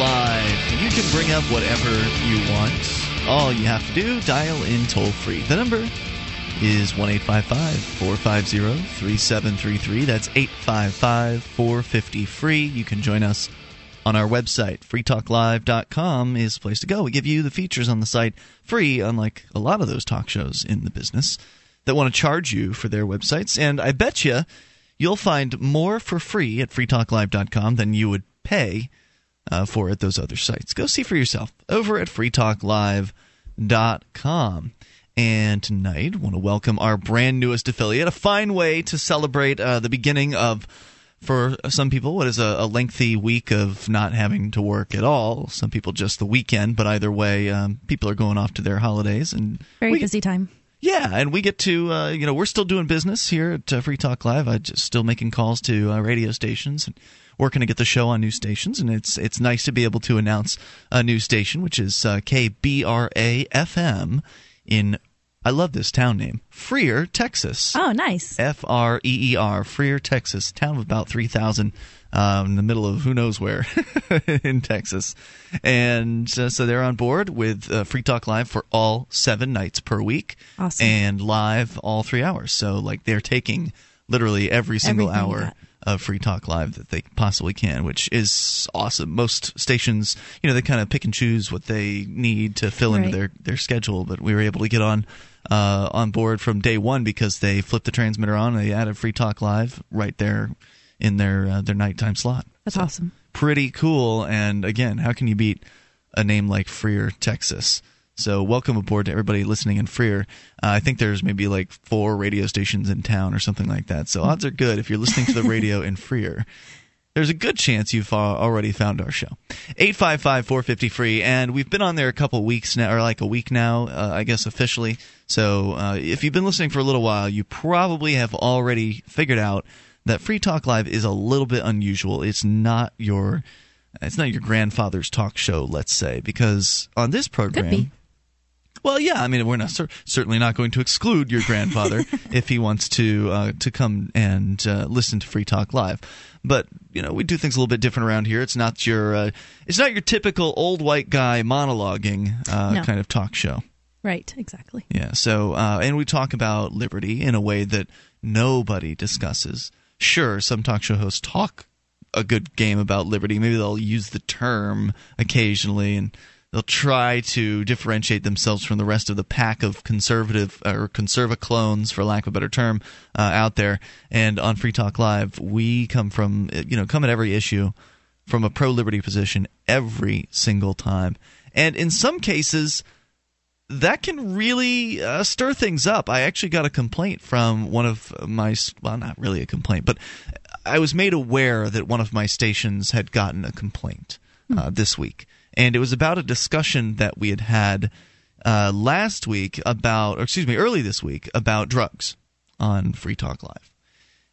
Live. You can bring up whatever you want. All you have to do, dial in toll free. The number is 1 450 3733. That's 855 450 free. You can join us on our website. freetalklive.com is the place to go. We give you the features on the site free, unlike a lot of those talk shows in the business that want to charge you for their websites. And I bet you you'll find more for free at freetalklive.com than you would pay uh, for at those other sites. Go see for yourself over at freetalklive.com. And tonight, want to welcome our brand newest affiliate, a fine way to celebrate uh, the beginning of for some people, what is a, a, lengthy week of not having to work at all. Some people just the weekend, but either way, um, people are going off to their holidays and very busy time. Yeah, and we get to uh, you know we're still doing business here at uh, Free Talk Live. I just still making calls to uh, radio stations and working to get the show on new stations, and it's it's nice to be able to announce a new station, which is uh, KBRA FM in I love this town name. Freer, Texas. Oh, nice. F R E E R, Freer, Texas. Town of about 3,000 um, in the middle of who knows where in Texas. And uh, so they're on board with uh, Free Talk Live for all seven nights per week. Awesome. And live all three hours. So, like, they're taking literally every single Everything hour of Free Talk Live that they possibly can, which is awesome. Most stations, you know, they kind of pick and choose what they need to fill Right. into their, their schedule, but we were able to get on uh, on board from day one because they flipped the transmitter on and they added Free Talk Live right there in their uh, their nighttime slot. That's awesome. Pretty cool. And again, how can you beat a name like Freer, Texas? So welcome aboard to everybody listening in Freer. Uh, I think there's maybe like four radio stations in town or something like that. So odds are good if you're listening to the radio in Freer. There's a good chance you've uh, already found our show. 855 450 free. And we've been on there a couple weeks now, or like a week now, uh, I guess officially. So uh, if you've been listening for a little while, you probably have already figured out that Free Talk Live is a little bit unusual. It's not your. It's not your grandfather's talk show, let's say, because on this program. Well, yeah. I mean, we're not cer- certainly not going to exclude your grandfather if he wants to uh, to come and uh, listen to Free Talk Live. But you know, we do things a little bit different around here. It's not your uh, it's not your typical old white guy monologuing uh, No. kind of talk show. Right, exactly. Yeah. So, uh, and we talk about liberty in a way that nobody discusses. Sure, some talk show hosts talk a good game about liberty. Maybe they'll use the term occasionally and they'll try to differentiate themselves from the rest of the pack of conservative or conserva clones, for lack of a better term, uh, out there. And on Free Talk Live, we come from, you know, come at every issue from a pro liberty position every single time. And in some cases, that can really uh, stir things up. I actually got a complaint from one of my well, not really a complaint, but I was made aware that one of my stations had gotten a complaint uh, this week, and it was about a discussion that we had had uh, last week about, or excuse me, early this week about drugs on Free Talk Live.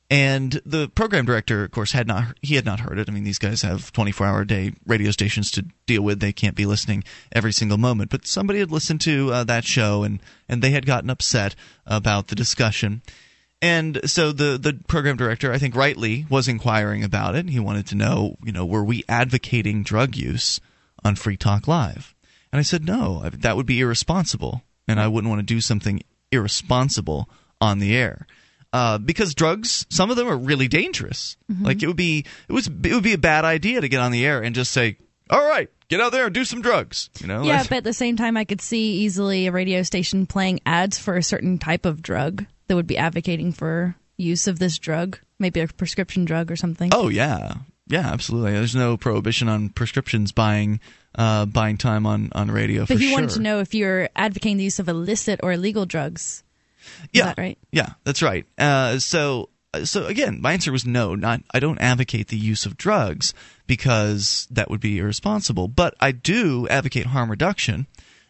And the program director, of course, had not he had not heard it. I mean, these guys have 24-hour day radio stations to deal with. They can't be listening every single moment. But somebody had listened to uh, that show, and and they had gotten upset about the discussion. And so the the program director, I think rightly, was inquiring about it. He wanted to know, you know, were we advocating drug use on Free Talk Live? And I said, no, that would be irresponsible, and I wouldn't want to do something irresponsible on the air. Uh, because drugs, some of them are really dangerous. Like it would be, it was, it would be a bad idea to get on the air and just say, "All right, get out there and do some drugs." You know? Yeah, but at the same time, I could see easily a radio station playing ads for a certain type of drug that would be advocating for use of this drug, maybe a prescription drug or something. Oh yeah, yeah, absolutely. There's no prohibition on prescriptions buying uh, buying time on on radio but he sure. wanted to know if you're advocating the use of illicit or illegal drugs. yeah, that right? Yeah, that's right. Uh, so so again, my answer was no. Not I don't advocate the use of drugs because that would be irresponsible. But I do advocate harm reduction,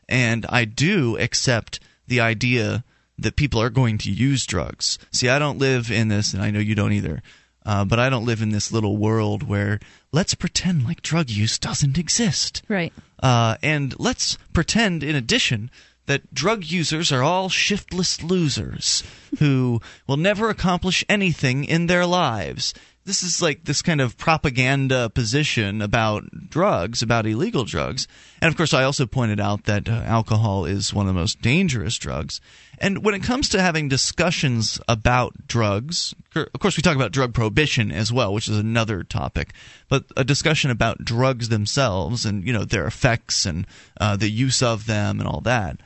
and I do accept the idea that people are going to use drugs. See, I don't live in this, and I know you don't either. Uh, but I don't live in this little world where let's pretend like drug use doesn't exist. Right. Uh, and let's pretend, in addition, that drug users are all shiftless losers who will never accomplish anything in their lives. This is like this kind of propaganda position about drugs, about illegal drugs. And of course, I also pointed out that uh, alcohol is one of the most dangerous drugs. And when it comes to having discussions about drugs, of course, we talk about drug prohibition as well, which is another topic. But a discussion about drugs themselves and you know their effects and uh, the use of them and all that.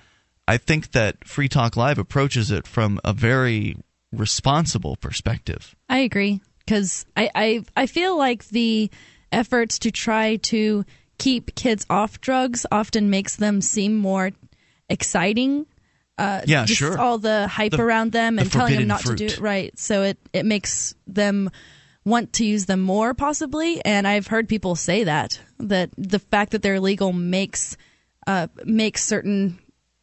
I think that Free Talk Live approaches it from a very responsible perspective. I agree because I, I I feel like the efforts to try to keep kids off drugs often makes them seem more exciting. Uh, yeah, just sure. All the hype The- around them the and telling them not to do it right, so it it makes them want to use them more possibly. And I've heard people say that that the fact that they're legal makes uh, makes certain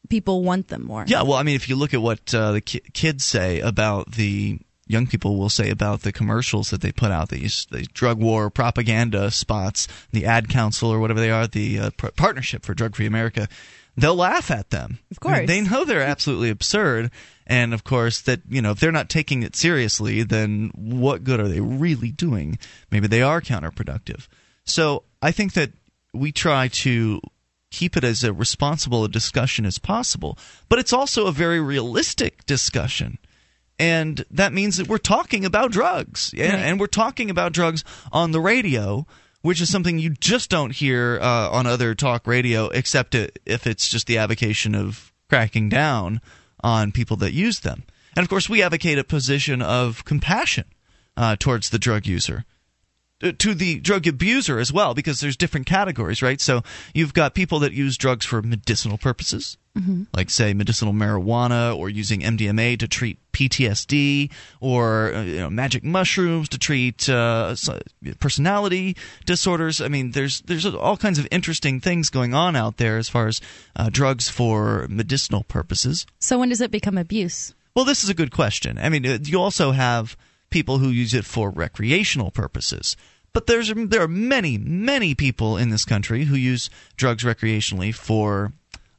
people want them more. Yeah, well, I mean, if you look at what uh, the ki- kids say about the young people will say about the commercials that they put out, these the drug war propaganda spots, the ad council or whatever they are, the uh, pr- partnership for drug free America, they'll laugh at them. Of course. they know they're absolutely absurd, and of course that you know if they're not taking it seriously, then what good are they really doing? Maybe they are counterproductive. So I think that we try to keep it as a responsible a discussion as possible. But it's also a very realistic discussion. And that means that we're talking about drugs. Yeah, Right. And we're talking about drugs on the radio, which is something you just don't hear uh, on other talk radio, except if it's just the avocation of cracking down on people that use them. And of course, we advocate a position of compassion uh, towards the drug user to the drug abuser as well because there's different categories right so you've got people that use drugs for medicinal purposes like say medicinal marijuana or using MDMA to treat PTSD or uh, you know magic mushrooms to treat uh, personality disorders I mean there's there's all kinds of interesting things going on out there as far as uh, drugs for medicinal purposes So when does it become abuse? well, this is a good question. I mean, uh, you also have people who use it for recreational purposes. But there's there are many many people in this country who use drugs recreationally for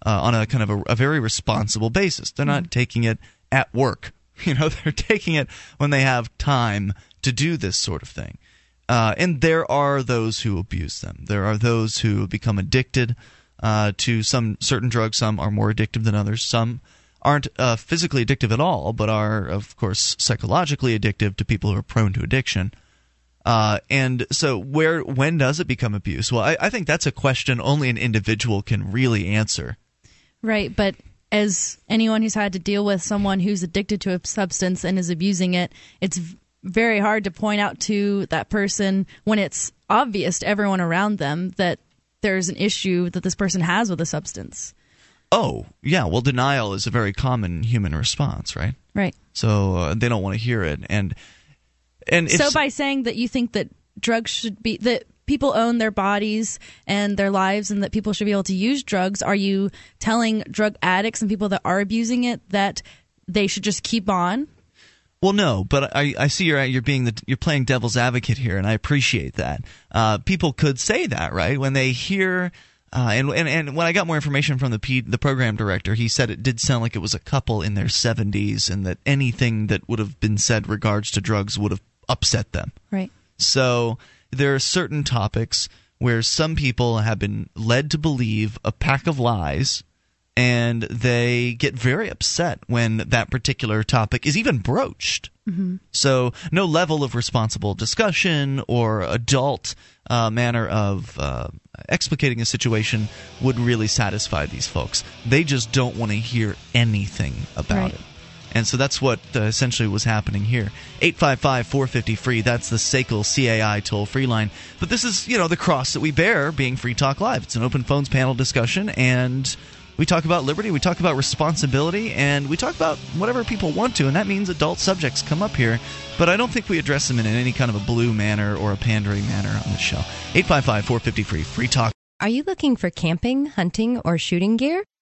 uh, on a kind of a, a very responsible basis. They're not taking it at work. You know, they're taking it when they have time to do this sort of thing. Uh, and there are those who abuse them. There are those who become addicted uh, to some certain drugs. Some are more addictive than others. Some aren't uh, physically addictive at all, but are, of course, psychologically addictive to people who are prone to addiction. Uh, and so, where when does it become abuse? Well, I, I think that's a question only an individual can really answer. Right, but as anyone who's had to deal with someone who's addicted to a substance and is abusing it, it's very hard to point out to that person when it's obvious to everyone around them that there's an issue that this person has with a substance. Oh, yeah. Well, denial is a very common human response, right? Right. So uh, they don't want to hear it, and and so by saying that you think that drugs should be that people own their bodies and their lives and that people should be able to use drugs, are you telling drug addicts and people that are abusing it that they should just keep on? Well, no, but I, I see you're you're being the you're playing devil's advocate here, and I appreciate that. Uh, people could say that, right, when they hear. Uh, and, and and when I got more information from the P, the program director, he said it did sound like it was a couple in their 70s, and that anything that would have been said regards to drugs would have upset them. Right. So there are certain topics where some people have been led to believe a pack of lies and they get very upset when that particular topic is even broached. So, no level of responsible discussion or adult uh, manner of uh, explicating a situation would really satisfy these folks. They just don't want to hear anything about Right. it. And so that's what uh, essentially was happening here. 855 450 free. That's the SACL CAI toll free line. But this is, you know, the cross that we bear being Free Talk Live. It's an open phones panel discussion, and we talk about liberty, we talk about responsibility, and we talk about whatever people want to, and that means adult subjects come up here. But I don't think we address them in any kind of a blue manner or a pandering manner on the show. 855 450 free. Free Talk. Are you looking for camping, hunting, or shooting gear?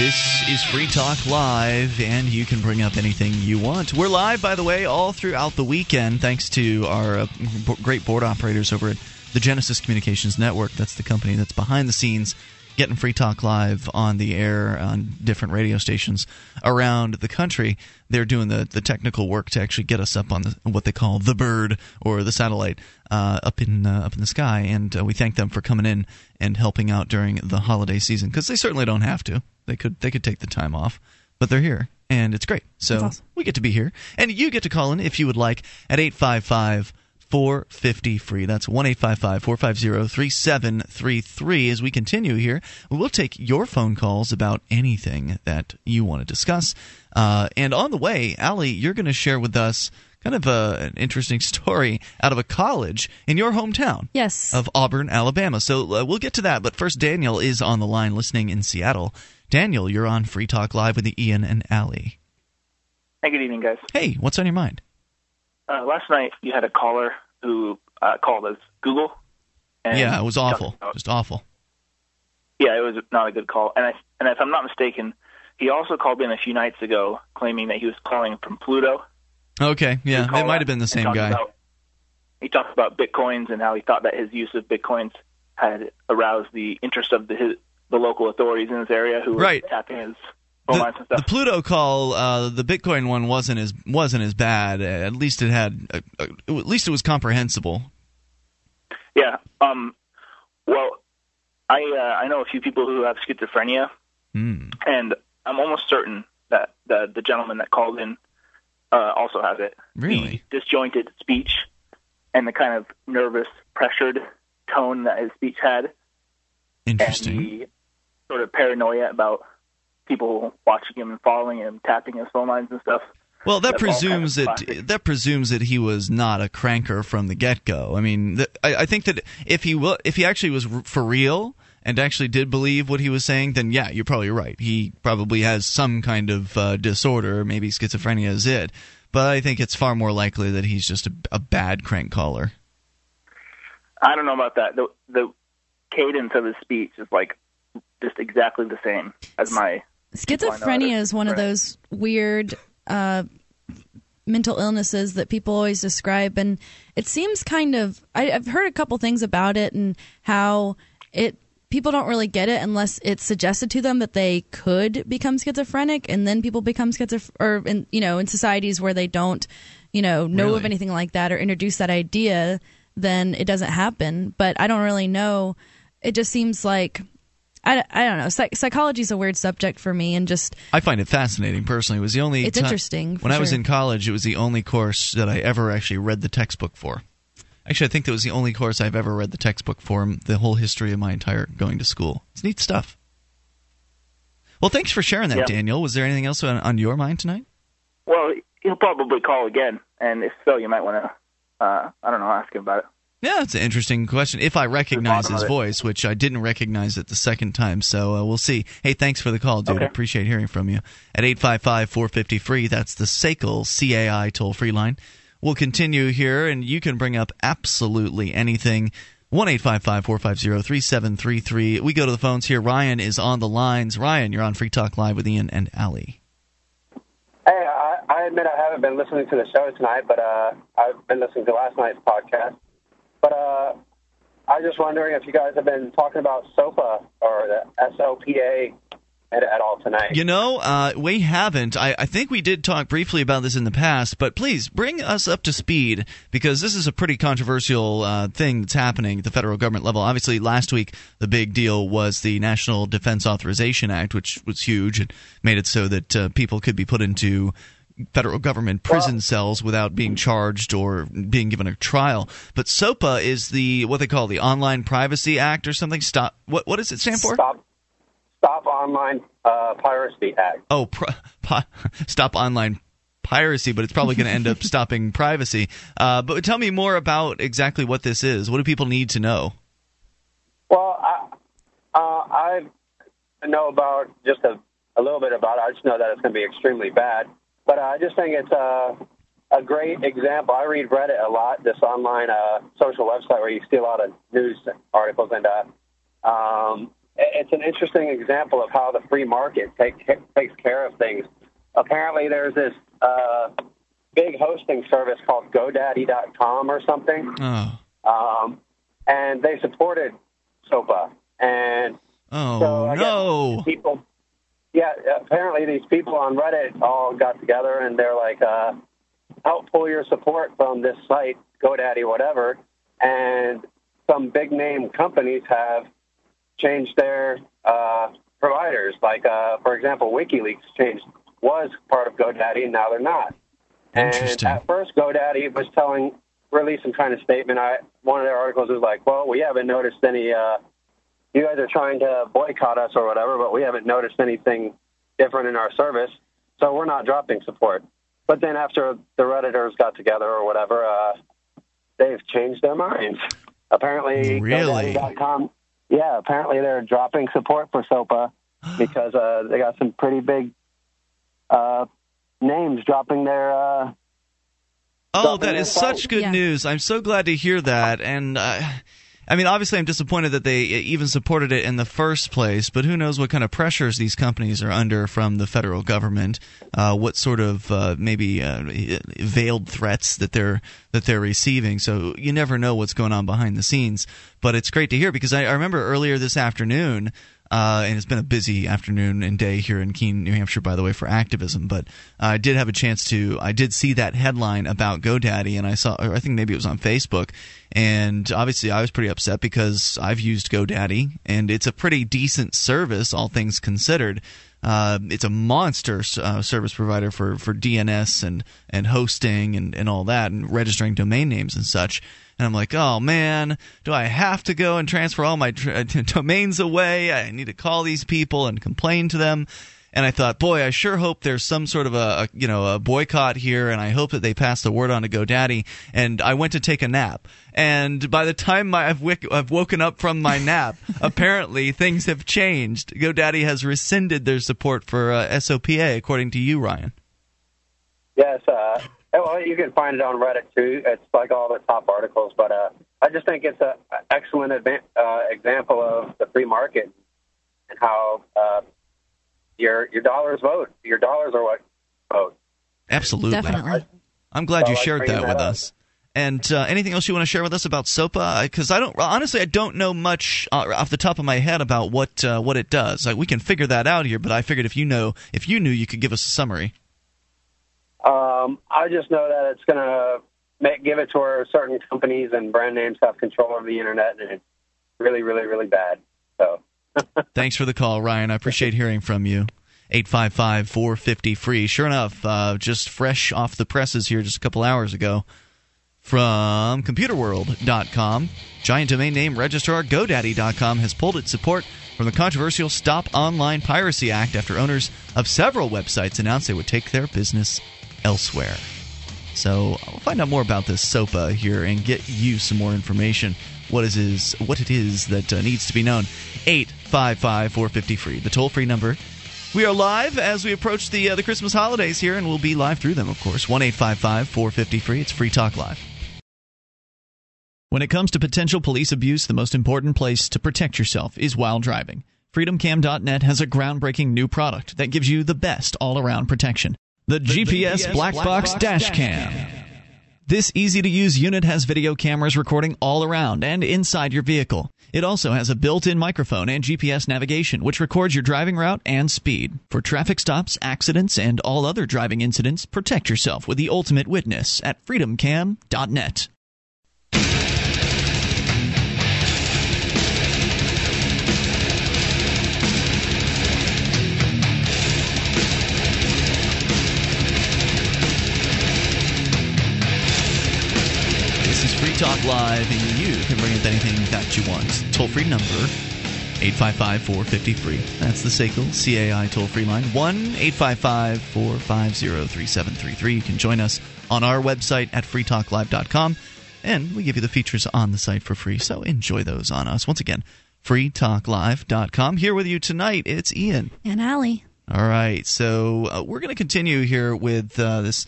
This is Free Talk Live, and you can bring up anything you want. We're live, by the way, all throughout the weekend, thanks to our uh, b- great board operators over at the Genesis Communications Network. That's the company that's behind the scenes getting Free Talk Live on the air on different radio stations around the country. They're doing the, the technical work to actually get us up on the, what they call the bird or the satellite uh, up in uh, up in the sky, and uh, we thank them for coming in and helping out during the holiday season because they certainly don't have to. They could they could take the time off, but they're here and it's great. So awesome. we get to be here, and you get to call in if you would like at eight five five. 450 free. That's 1 450 3733. As we continue here, we'll take your phone calls about anything that you want to discuss. Uh, and on the way, Allie, you're going to share with us kind of a, an interesting story out of a college in your hometown. Yes. Of Auburn, Alabama. So uh, we'll get to that. But first, Daniel is on the line listening in Seattle. Daniel, you're on Free Talk Live with the Ian and Allie. Hey, good evening, guys. Hey, what's on your mind? Uh, last night you had a caller who uh, called us Google. And yeah, it was awful. About, Just awful. Yeah, it was not a good call. And I, and if I'm not mistaken, he also called in a few nights ago claiming that he was calling from Pluto. Okay, yeah, it might have been the same guy. About, he talked about bitcoins and how he thought that his use of bitcoins had aroused the interest of the his, the local authorities in his area who were right. tapping his the, the, Pluto call, uh, the Bitcoin one wasn't as wasn't as bad. At least it had, uh, uh, at least it was comprehensible. Yeah. Um. Well, I uh, I know a few people who have schizophrenia, mm. and I'm almost certain that the the gentleman that called in uh, also has it. Really, the disjointed speech and the kind of nervous, pressured tone that his speech had. Interesting. And the sort of paranoia about people watching him and following him, tapping his phone lines and stuff. Well, that That's presumes kind of that that presumes that he was not a cranker from the get go. I mean, th- I, I think that if he will, if he actually was r- for real and actually did believe what he was saying, then yeah, you're probably right. He probably has some kind of uh, disorder. Maybe schizophrenia is it. But I think it's far more likely that he's just a, a bad crank caller. I don't know about that. The the cadence of his speech is like just exactly the same as my Schizophrenia is one of those weird uh, mental illnesses that people always describe, and it seems kind of. I, I've heard a couple things about it and how it people don't really get it unless it's suggested to them that they could become schizophrenic, and then people become schizophrenic, or in you know in societies where they don't you know know Really? of anything like that or introduce that idea, then it doesn't happen. But I don't really know. It just seems like. I, I don't know. Psych- Psychology is a weird subject for me, and just I find it fascinating personally. It was the only It's ti- interesting, When I was in college, it was the only course that I ever actually read the textbook for. Actually, I think that was the only course I've ever read the textbook for the whole history of my entire going to school. It's neat stuff. Well, thanks for sharing that, Yeah. Daniel. Was there anything else on, on your mind tonight? Well, he'll probably call again, and if so, you might want to. Uh, I don't know. Ask him about it. Yeah, it's an interesting question. If I recognize his voice, which I didn't recognize it the second time, so uh, we'll see. Hey, thanks for the call, dude. Okay. Appreciate hearing from you. At 855 450 free, that's the SACL CAI toll free line. We'll continue here, and you can bring up absolutely anything. 1 855 450 3733. We go to the phones here. Ryan is on the lines. Ryan, you're on Free Talk Live with Ian and Allie. Hey, I, I admit I haven't been listening to the show tonight, but uh, I've been listening to last night's podcast. But uh, I was just wondering if you guys have been talking about SOPA or the SOPA at, at all tonight. You know, uh, we haven't. I, I think we did talk briefly about this in the past, but please bring us up to speed because this is a pretty controversial uh, thing that's happening at the federal government level. Obviously, last week the big deal was the National Defense Authorization Act, which was huge and made it so that uh, people could be put into federal government prison well, cells without being charged or being given a trial. But SOPA is the what they call the Online Privacy Act or something. Stop. What what does it stand for? Stop. Stop Online uh, Piracy Act. Oh, Stop Online piracy, but it's probably going to end up stopping privacy. Uh, but tell me more about exactly what this is. What do people need to know? Well, I, uh, I know about just a, a little bit about it. I just know that it's going to be extremely bad. But uh, I just think it's a, a great example. I read Reddit a lot, this online uh, social website where you see a lot of news articles, and uh, um, it's an interesting example of how the free market take, takes care of things. Apparently, there's this uh, big hosting service called GoDaddy.com or something. Oh. Um, and they supported SOPA. And oh, so no. People, yeah, apparently these people on Reddit all got together and they're like, uh, help pull your support from this site, GoDaddy, whatever. And some big name companies have changed their uh, providers. Like, uh, for example, WikiLeaks changed was part of GoDaddy, and now they're not. And at first, GoDaddy was telling, released some kind of statement. I one of their articles was like, "Well, we haven't noticed any. Uh, you guys are trying to boycott us or whatever, but we haven't noticed anything different in our service, so we're not dropping support." But then after the redditors got together or whatever, uh, they've changed their minds. Apparently, really? GoDaddy.com, yeah, apparently they're dropping support for SOPA because uh, they got some pretty big uh, names dropping their. Uh, oh, that is such good yeah. news! I'm so glad to hear that, and. I mean, obviously, I'm disappointed that they even supported it in the first place. But who knows what kind of pressures these companies are under from the federal government? Uh, what sort of uh, maybe uh, veiled threats that they're that they're receiving? So you never know what's going on behind the scenes. But it's great to hear because I, I remember earlier this afternoon. Uh, and it's been a busy afternoon and day here in Keene, New Hampshire, by the way, for activism. But I did have a chance to, I did see that headline about GoDaddy, and I saw, I think maybe it was on Facebook. And obviously, I was pretty upset because I've used GoDaddy, and it's a pretty decent service, all things considered. Uh, it's a monster uh, service provider for, for DNS and, and hosting and, and all that, and registering domain names and such and I'm like, oh man, do I have to go and transfer all my tra- domains away? I need to call these people and complain to them. And I thought, boy, I sure hope there's some sort of a, a, you know a boycott here, and I hope that they pass the word on to GoDaddy. And I went to take a nap, and by the time my, I've, wick, I've woken up from my nap, apparently things have changed. GoDaddy has rescinded their support for uh, SOPA, according to you, Ryan. Yes, uh, well, you can find it on Reddit too. It's like all the top articles, but uh, I just think it's an excellent adva- uh, example of the free market and how uh, your your dollars vote. Your dollars are what vote. Absolutely, definitely. I'm glad so you shared that, that with up. us. And uh, anything else you want to share with us about SOPA? Because I don't honestly, I don't know much uh, off the top of my head about what uh, what it does. Like, we can figure that out here, but I figured if you know, if you knew, you could give us a summary. Um, I just know that it's going to give it to where certain companies and brand names have control over the internet, and it's really, really, really bad. So. Thanks for the call, Ryan. I appreciate hearing from you. 855 450 free. Sure enough, uh, just fresh off the presses here just a couple hours ago from computerworld.com. Giant domain name registrar GoDaddy.com has pulled its support from the controversial Stop Online Piracy Act after owners of several websites announced they would take their business elsewhere. So I'll find out more about this SOPA here and get you some more information. What is, is what it is that uh, needs to be known? 855 450 free, the toll free number. We are live as we approach the uh, the Christmas holidays here, and we'll be live through them, of course. One eight five five four fifty free. It's Free Talk Live. When it comes to potential police abuse, the most important place to protect yourself is while driving. FreedomCam.net has a groundbreaking new product that gives you the best all around protection. The, the GPS, GPS Black, Black Box, Box Dash Cam. Cam. This easy to use unit has video cameras recording all around and inside your vehicle. It also has a built in microphone and GPS navigation, which records your driving route and speed. For traffic stops, accidents, and all other driving incidents, protect yourself with the ultimate witness at freedomcam.net. This is Free Talk Live, and you can bring up anything that you want. Toll free number 855 450 free. That's the SACL CAI toll free line 1 855 450 3733. You can join us on our website at freetalklive.com, and we give you the features on the site for free, so enjoy those on us. Once again, freetalklive.com. Here with you tonight, it's Ian. And Allie. All right, so uh, we're going to continue here with uh, this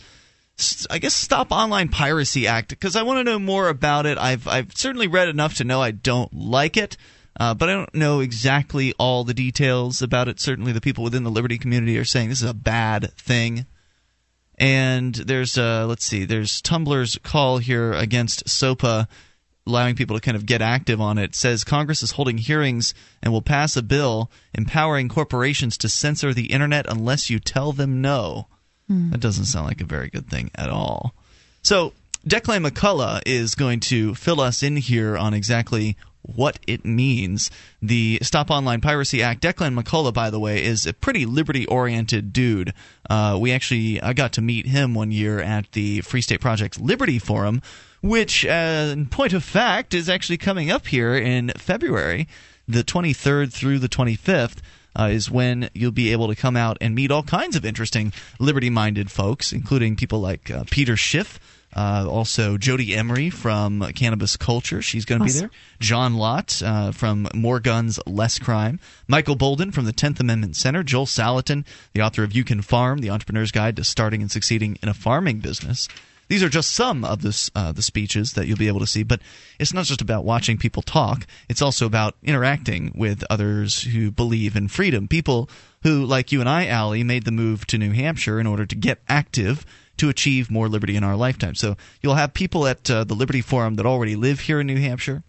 I guess Stop Online Piracy Act because I want to know more about it. I've I've certainly read enough to know I don't like it, uh, but I don't know exactly all the details about it. Certainly, the people within the Liberty community are saying this is a bad thing. And there's uh, let's see, there's Tumblr's call here against SOPA allowing people to kind of get active on it says Congress is holding hearings and will pass a bill empowering corporations to censor the internet unless you tell them no. Hmm. That doesn't sound like a very good thing at all. So, Declan McCullagh is going to fill us in here on exactly what it means. The Stop Online Piracy Act. Declan McCullagh, by the way, is a pretty liberty-oriented dude. Uh, we actually, I got to meet him one year at the Free State Project Liberty Forum, which, uh, in point of fact, is actually coming up here in February, the 23rd through the 25th uh, is when you'll be able to come out and meet all kinds of interesting liberty minded folks, including people like uh, Peter Schiff. Uh, also, Jodie Emery from Cannabis Culture. She's going to awesome. be there. John Lott uh, from More Guns, Less Crime. Michael Boldin from the 10th Amendment Center. Joel Salatin, the author of You Can Farm, The Entrepreneur's Guide to Starting and Succeeding in a Farming Business. These are just some of the uh, the speeches that you'll be able to see, but it's not just about watching people talk. It's also about interacting with others who believe in freedom. People who, like you and I, Allie, made the move to New Hampshire in order to get active to achieve more liberty in our lifetime. So you'll have people at uh, the Liberty Forum that already live here in New Hampshire.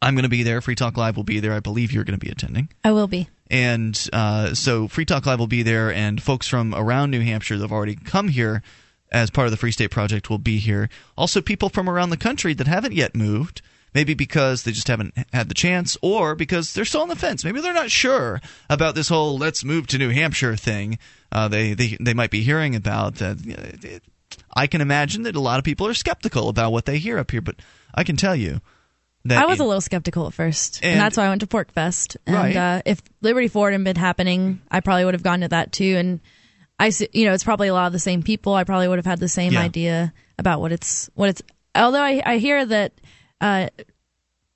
I'm going to be there. Free Talk Live will be there. I believe you're going to be attending. I will be. And uh, so Free Talk Live will be there, and folks from around New Hampshire that have already come here as part of the Free State Project will be here. Also, people from around the country that haven't yet moved, maybe because they just haven't had the chance, or because they're still on the fence. Maybe they're not sure about this whole "let's move to New Hampshire" thing. Uh, they they they might be hearing about. Uh, it, I can imagine that a lot of people are skeptical about what they hear up here, but I can tell you. That i was a little skeptical at first, and, and that's why I went to PorcFest. And right. uh, if Liberty Forum had been happening, I probably would have gone to that too. And I you know it's probably a lot of the same people. I probably would have had the same yeah. idea about what it's what it's. Although I I hear that. Uh,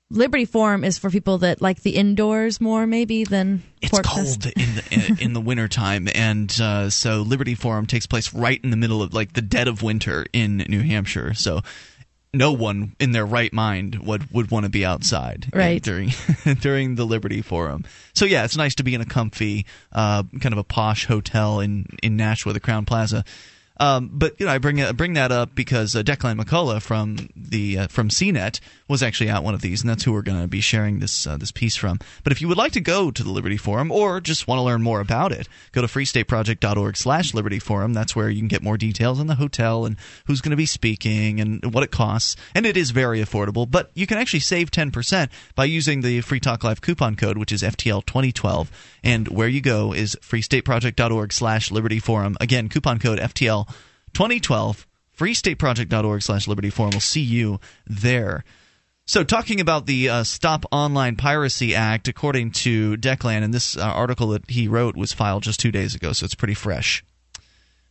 Liberty Forum is for people that like the indoors more, maybe than. It's cold in the in the wintertime, and uh, so Liberty Forum takes place right in the middle of like the dead of winter in New Hampshire. So no one in their right mind would would want to be outside right. during during the Liberty Forum. So yeah, it's nice to be in a comfy, uh, kind of a posh hotel in in Nashua, the Crowne Plaza. Um, but you know, I bring bring that up because uh, Declan McCullagh from the uh, from CNET was actually at one of these, and that's who we're going to be sharing this uh, this piece from. But if you would like to go to the Liberty Forum or just want to learn more about it, go to freestateproject.org/liberty forum. That's where you can get more details on the hotel and who's going to be speaking and what it costs. And it is very affordable, but you can actually save ten percent by using the Free Talk Live coupon code, which is FTL 2012. And where you go is freestateproject.org slash liberty forum. Again, coupon code FTL 2012 freestateproject.org slash liberty forum will see you there so, talking about the uh, Stop Online Piracy Act, according to Declan, and this uh, article that he wrote was filed just two days ago, so it's pretty fresh.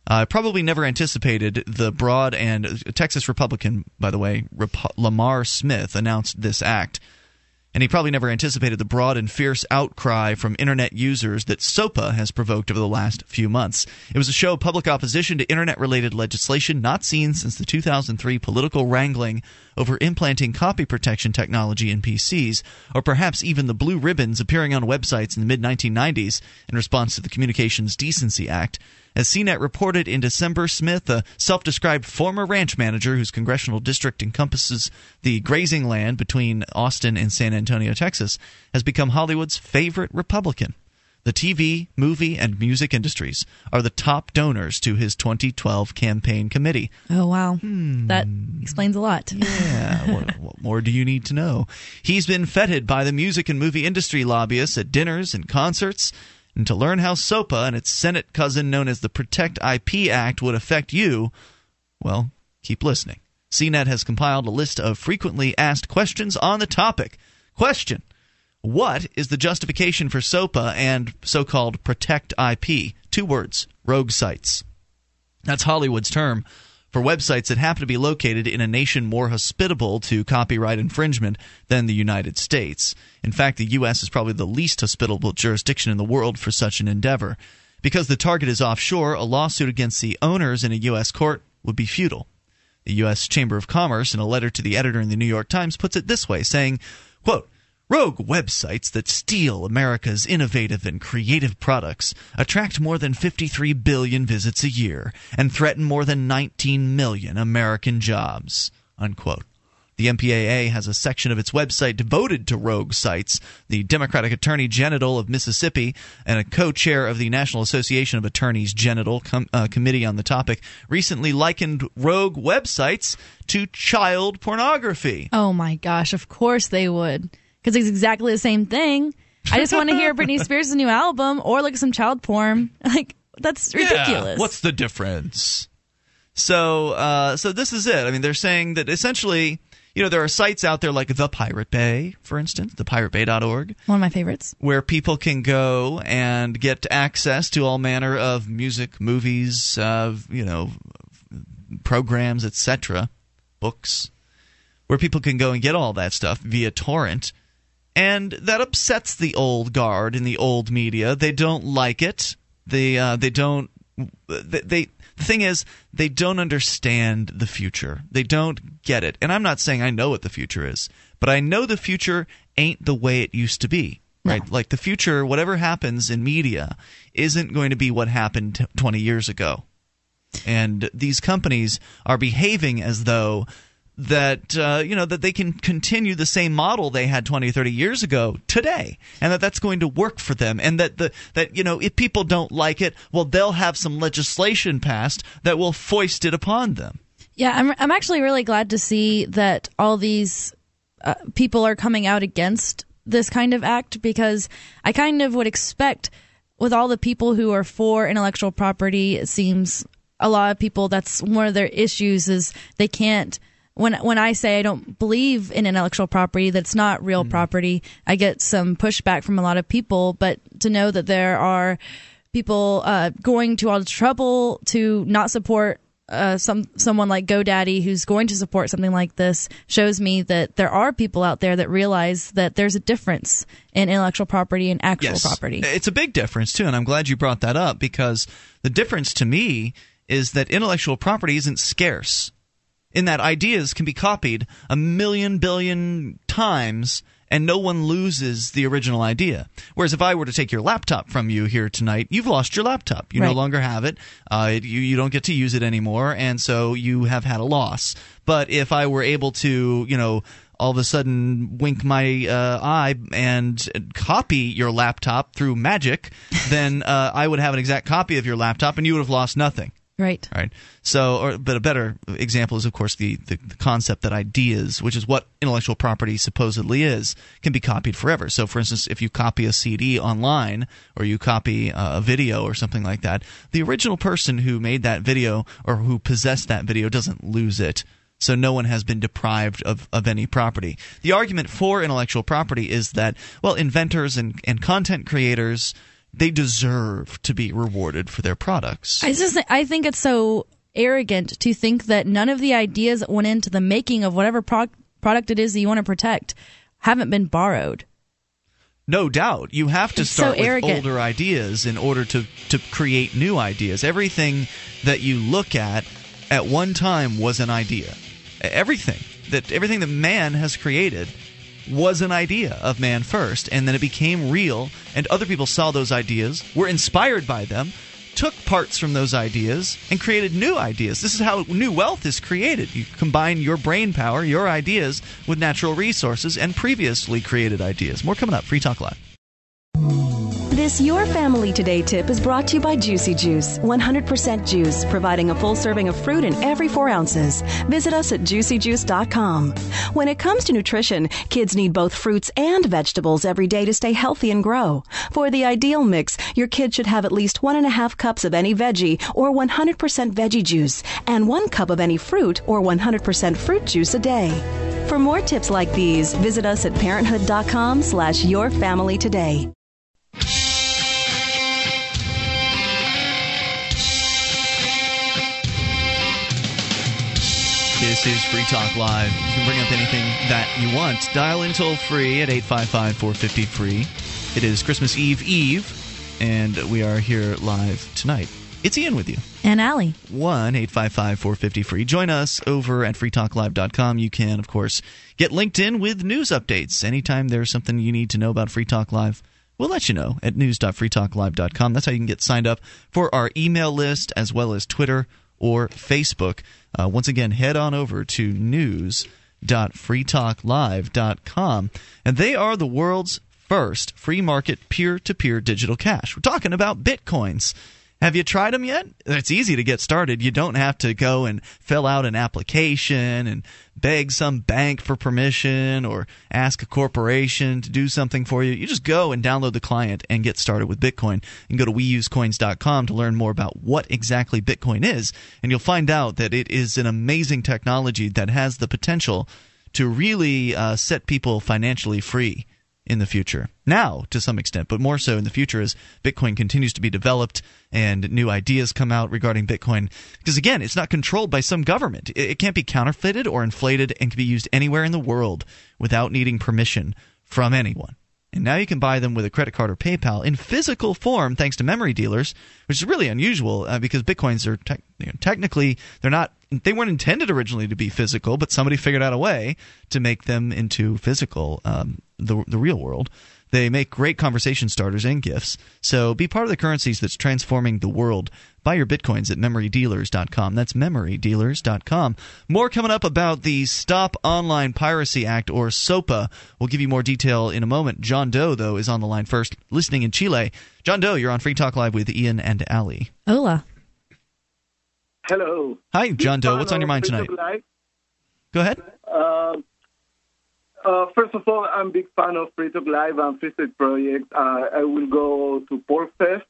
I uh, probably never anticipated the broad and uh, Texas Republican, by the way, Rep- Lamar Smith announced this act and he probably never anticipated the broad and fierce outcry from internet users that SOPA has provoked over the last few months. It was a show of public opposition to internet related legislation not seen since the 2003 political wrangling over implanting copy protection technology in PCs, or perhaps even the blue ribbons appearing on websites in the mid 1990s in response to the Communications Decency Act. As CNET reported in December, Smith, a self described former ranch manager whose congressional district encompasses the grazing land between Austin and San Antonio, Texas, has become Hollywood's favorite Republican. The TV, movie, and music industries are the top donors to his 2012 campaign committee. Oh, wow. Hmm. That explains a lot. Yeah. what, what, more do you need to know? He's been feted by the music and movie industry lobbyists at dinners and concerts and to learn how SOPA and its Senate cousin known as the Protect IP Act would affect you, well, keep listening. CNET has compiled a list of frequently asked questions on the topic. Question What is the justification for SOPA and so called protect IP? Two words rogue sites. That's Hollywood's term for websites that happen to be located in a nation more hospitable to copyright infringement than the United States. In fact, the U.S. is probably the least hospitable jurisdiction in the world for such an endeavor. Because the target is offshore, a lawsuit against the owners in a U.S. court would be futile. The U.S. Chamber of Commerce, in a letter to the editor in the New York Times, puts it this way, saying, quote, Rogue websites that steal America's innovative and creative products attract more than 53 billion visits a year and threaten more than 19 million American jobs. Unquote. The MPAA has a section of its website devoted to rogue sites. The Democratic Attorney General of Mississippi and a co chair of the National Association of Attorneys General com- uh, Committee on the topic recently likened rogue websites to child pornography. Oh my gosh, of course they would. Because it's exactly the same thing. I just want to hear Britney Spears' new album or look at some child porn. Like, that's ridiculous. Yeah, what's the difference? So, uh, so this is it. I mean, they're saying that essentially you know, there are sites out there like the Pirate Bay, for instance, thepiratebay.org. One of my favorites. Where people can go and get access to all manner of music, movies, uh, you know, programs, etc., books, where people can go and get all that stuff via torrent. And that upsets the old guard in the old media. They don't like it. They uh, they don't they, they the thing is, they don't understand the future. They don't get it. And I'm not saying I know what the future is, but I know the future ain't the way it used to be. Right? No. Like the future, whatever happens in media, isn't going to be what happened t- 20 years ago. And these companies are behaving as though that uh, you know that they can continue the same model they had 20 30 years ago today and that that's going to work for them and that the that you know if people don't like it well they'll have some legislation passed that will foist it upon them. Yeah i'm i'm actually really glad to see that all these uh, people are coming out against this kind of act because i kind of would expect with all the people who are for intellectual property it seems a lot of people that's one of their issues is they can't when when I say I don't believe in intellectual property, that's not real mm. property. I get some pushback from a lot of people, but to know that there are people uh, going to all the trouble to not support uh, some someone like GoDaddy who's going to support something like this shows me that there are people out there that realize that there's a difference in intellectual property and actual yes. property. It's a big difference too, and I'm glad you brought that up because the difference to me is that intellectual property isn't scarce in that ideas can be copied a million billion times and no one loses the original idea. Whereas if I were to take your laptop from you here tonight, you've lost your laptop. You right. no longer have it. Uh, you, you don't get to use it anymore, and so you have had a loss. But if I were able to, you know, all of a sudden wink my uh, eye and copy your laptop through magic, then uh, I would have an exact copy of your laptop, and you would have lost nothing. Right. Right. So, or, but a better example is, of course, the, the, the, concept that ideas, which is what intellectual property supposedly is, can be copied forever. So, for instance, if you copy a CD online or you copy a video or something like that, the original person who made that video or who possessed that video doesn't lose it. So no one has been deprived of, of any property. The argument for intellectual property is that, well, inventors and, and content creators – they deserve to be rewarded for their products. I just I think it's so arrogant to think that none of the ideas that went into the making of whatever pro- product it is that you want to protect haven't been borrowed. No doubt. You have to start so with arrogant. older ideas in order to, to create new ideas. Everything that you look at at one time was an idea. Everything that everything that man has created was an idea of man first, and then it became real, and other people saw those ideas, were inspired by them, took parts from those ideas, and created new ideas. This is how new wealth is created. You combine your brain power, your ideas, with natural resources and previously created ideas. More coming up. Free Talk Live. This Your Family Today tip is brought to you by Juicy Juice, 100% juice, providing a full serving of fruit in every four ounces. Visit us at juicyjuice.com. When it comes to nutrition, kids need both fruits and vegetables every day to stay healthy and grow. For the ideal mix, your kid should have at least one and a half cups of any veggie or 100% veggie juice, and one cup of any fruit or 100% fruit juice a day. For more tips like these, visit us at parenthood.com slash your family today. This is Free Talk Live. You can bring up anything that you want. Dial in toll free at 855 450 free. It is Christmas Eve Eve, and we are here live tonight. It's Ian with you. And Allie. 1 855 450 free. Join us over at freetalklive.com. You can, of course, get linked in with news updates. Anytime there's something you need to know about Free Talk Live, we'll let you know at news.freetalklive.com. That's how you can get signed up for our email list as well as Twitter or Facebook. Uh, once again, head on over to news.freetalklive.com. And they are the world's first free market peer to peer digital cash. We're talking about bitcoins. Have you tried them yet? It's easy to get started. You don't have to go and fill out an application and beg some bank for permission or ask a corporation to do something for you. You just go and download the client and get started with Bitcoin. And go to weusecoins.com to learn more about what exactly Bitcoin is. And you'll find out that it is an amazing technology that has the potential to really uh, set people financially free in the future. Now, to some extent, but more so in the future as Bitcoin continues to be developed and new ideas come out regarding Bitcoin. Because again, it's not controlled by some government. It can't be counterfeited or inflated and can be used anywhere in the world without needing permission from anyone. And now you can buy them with a credit card or PayPal in physical form, thanks to memory dealers, which is really unusual uh, because bitcoins are te- you know, technically they're not they weren't intended originally to be physical, but somebody figured out a way to make them into physical, um, the the real world. They make great conversation starters and gifts. So be part of the currencies that's transforming the world. Buy your bitcoins at memorydealers.com. That's memorydealers.com. More coming up about the Stop Online Piracy Act, or SOPA. We'll give you more detail in a moment. John Doe, though, is on the line first, listening in Chile. John Doe, you're on Free Talk Live with Ian and Ali. Hola. Hello. Hi, John Doe. What's on your mind tonight? Go ahead. Uh, uh, first of all, I'm a big fan of Free Talk Live and Free State Project. Uh, I will go to PorcFest.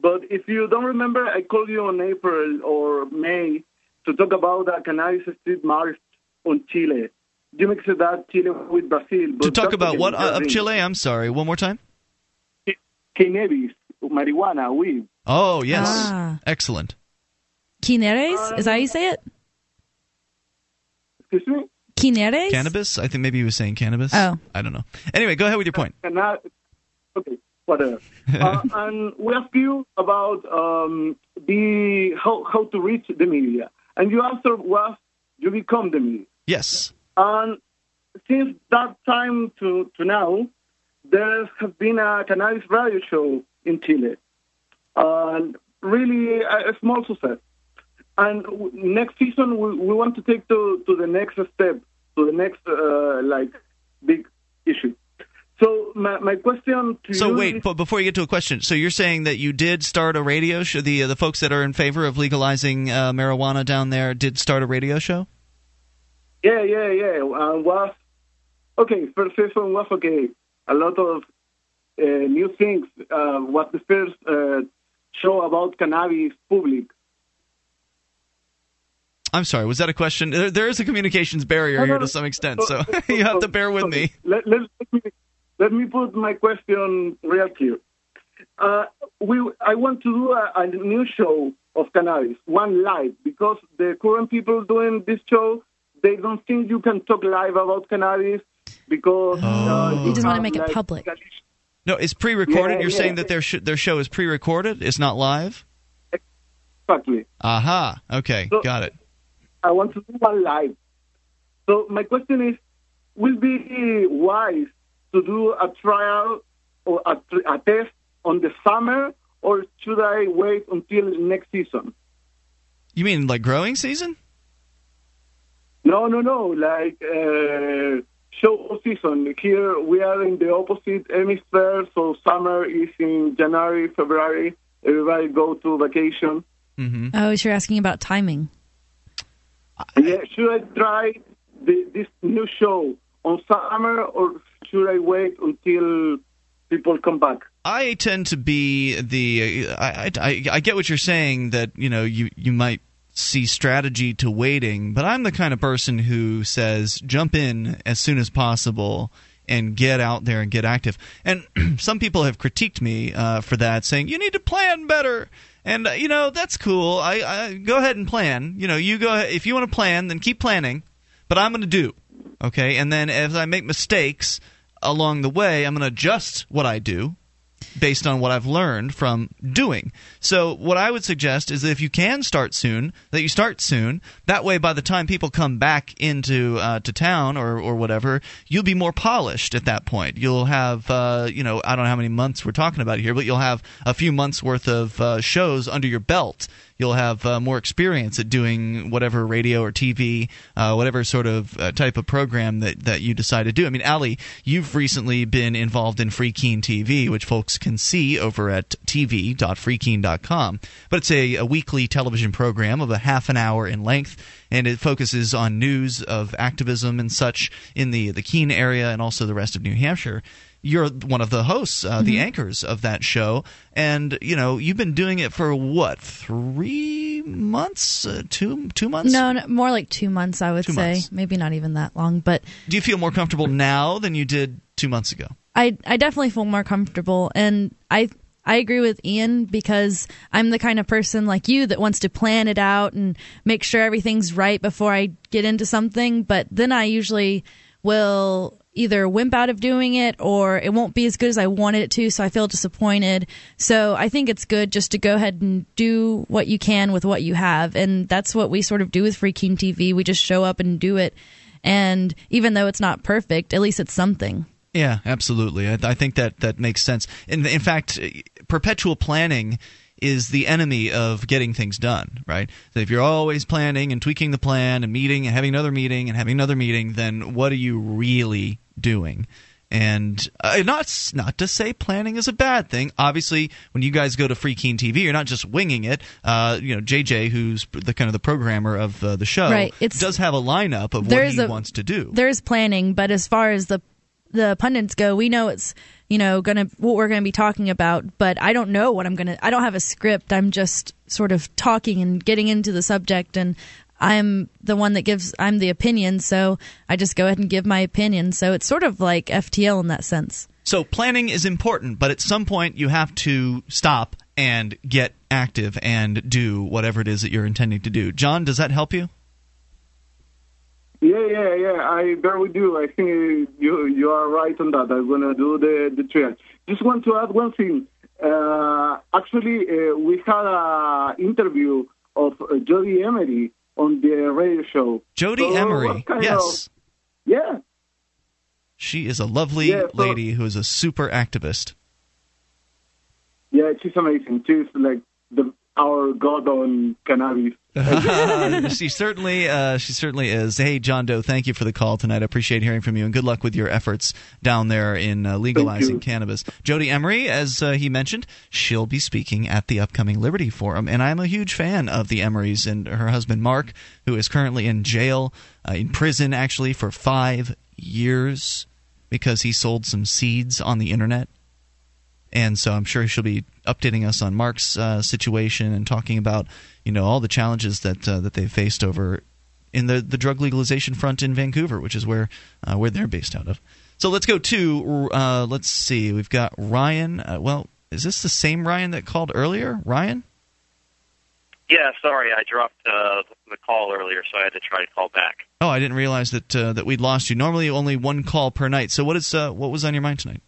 But if you don't remember, I called you on April or May to talk about the cannabis street march on Chile. You mix that Chile with Brazil. to talk about what uh, of Chile? I'm sorry. One more time. Cannabis, marijuana, weed. Oh yes, Ah. excellent. Quineres? Is that how you say it? Excuse me? Quineres? Cannabis? I think maybe he was saying cannabis. Oh. I don't know. Anyway, go ahead with your point. Canna- okay, whatever. uh, and we asked you about um, the how, how to reach the media, and your answer was you become the media. Yes. And since that time to, to now, there has been a cannabis radio show in Chile, and really a, a small success. And next season, we, we want to take to, to the next step, to the next uh, like big issue. So my, my question to So wait, is, but before you get to a question, so you're saying that you did start a radio show? The uh, the folks that are in favor of legalizing uh, marijuana down there did start a radio show. Yeah, yeah, yeah. And was okay. First season was okay. A lot of uh, new things. Uh, was the first uh, show about cannabis public. I'm sorry, was that a question? There, there is a communications barrier No, no, here to some extent, so you have to bear with me. Let, let, let me let me put my question real clear. Uh, we I want to do a, a new show of cannabis, one live, because the current people doing this show they don't think you can talk live about cannabis because uh, Oh. He just want wanna make it public. No, it's pre-recorded. Yeah, you're yeah. saying that their sh- their show is pre-recorded. It's not live. Exactly. Aha. Okay, So- got it. I want to do one live. So my question is, will it be wise to do a trial or a, a test on the summer, or should I wait until next season? You mean like growing season? No, no, no. Like, uh, show season. Here we are in the opposite hemisphere, so summer is in January, February. Everybody go to vacation. Mm-hmm. Oh, so you're asking about timing. Yeah, should I try the, this new show on summer, or should I wait until people come back? I tend to be the. I, I, I get what you're saying that you know you you might see strategy to waiting, but I'm the kind of person who says jump in as soon as possible and get out there and get active. And some people have critiqued me uh, for that, saying you need to plan better. And uh, you know that's cool. I, I go ahead and plan. You know, you go if you want to plan, then keep planning. But I'm going to do okay. And then as I make mistakes along the way, I'm going to adjust what I do based on what I've learned from doing. So what I would suggest is that if you can start soon, that you start soon. That way, by the time people come back into uh, to town or or whatever, you'll be more polished at that point. You'll have uh, you know I don't know how many months we're talking about here, but you'll have a few months worth of uh, shows under your belt you'll have uh, more experience at doing whatever radio or TV, uh, whatever sort of uh, type of program that, that you decide to do. I mean, Ali, you've recently been involved in Free Keene TV, which folks can see over at tv.freekeene.com. But it's a, a weekly television program of a half an hour in length and it focuses on news of activism and such in the the Keene area and also the rest of New Hampshire you're one of the hosts, uh, mm-hmm. the anchors of that show, and you know you've been doing it for what three months, uh, two two months? No, no, more like two months. I would two say months. maybe not even that long. But do you feel more comfortable now than you did two months ago? I I definitely feel more comfortable, and I I agree with Ian because I'm the kind of person like you that wants to plan it out and make sure everything's right before I get into something. But then I usually will either wimp out of doing it or it won't be as good as I wanted it to, so I feel disappointed. So I think it's good just to go ahead and do what you can with what you have. And that's what we sort of do with Free Keene TV. We just show up and do it. And even though it's not perfect, at least it's something. Yeah, absolutely. I, I think that that makes sense. In, in fact, perpetual planning is the enemy of getting things done, right? So if you're always planning and tweaking the plan and meeting and having another meeting and having another meeting, then what are you really doing? And uh, not not to say planning is a bad thing. Obviously, when you guys go to Free Keene TV, you're not just winging it. Uh, you know, JJ, who's the kind of the programmer of uh, the show, right. does have a lineup of what he a, wants to do. There's planning, but as far as the the pundits go, we know it's you know gonna what we're gonna be talking about, but I don't know what I'm gonna. I don't have a script. I'm just sort of talking and getting into the subject, and I'm the one that gives. I'm the opinion, so I just go ahead and give my opinion. So it's sort of like FTL in that sense. So planning is important, but at some point you have to stop and get active and do whatever it is that you're intending to do. John, does that help you? Yeah, yeah, yeah. I very do. I think you you are right on that. I'm gonna do the the trial. Just want to add one thing. Uh, actually, uh, we had an interview of uh, Jodie Emery on the radio show. Jodie so Emery, yes, of, yeah. She is a lovely yeah, so, lady who is a super activist. Yeah, she's amazing. She's like the our god on cannabis. she certainly, uh, she certainly is. Hey, John Doe, thank you for the call tonight. I appreciate hearing from you, and good luck with your efforts down there in uh, legalizing cannabis. Jodie Emery, as uh, he mentioned, she'll be speaking at the upcoming Liberty Forum, and I'm a huge fan of the Emerys and her husband Mark, who is currently in jail, uh, in prison actually for five years because he sold some seeds on the internet and so I'm sure she'll be updating us on Mark's uh, situation and talking about you know all the challenges that uh, that they've faced over in the the drug legalization front in Vancouver, which is where uh, where they're based out of. So let's go to uh, let's see, we've got Ryan. Uh, well, is this the same Ryan that called earlier? Ryan. Yeah, sorry, I dropped uh, the call earlier, so I had to try to call back. Oh, I didn't realize that that we'd lost you. Normally, only one call per night. So, what is what was on your mind tonight?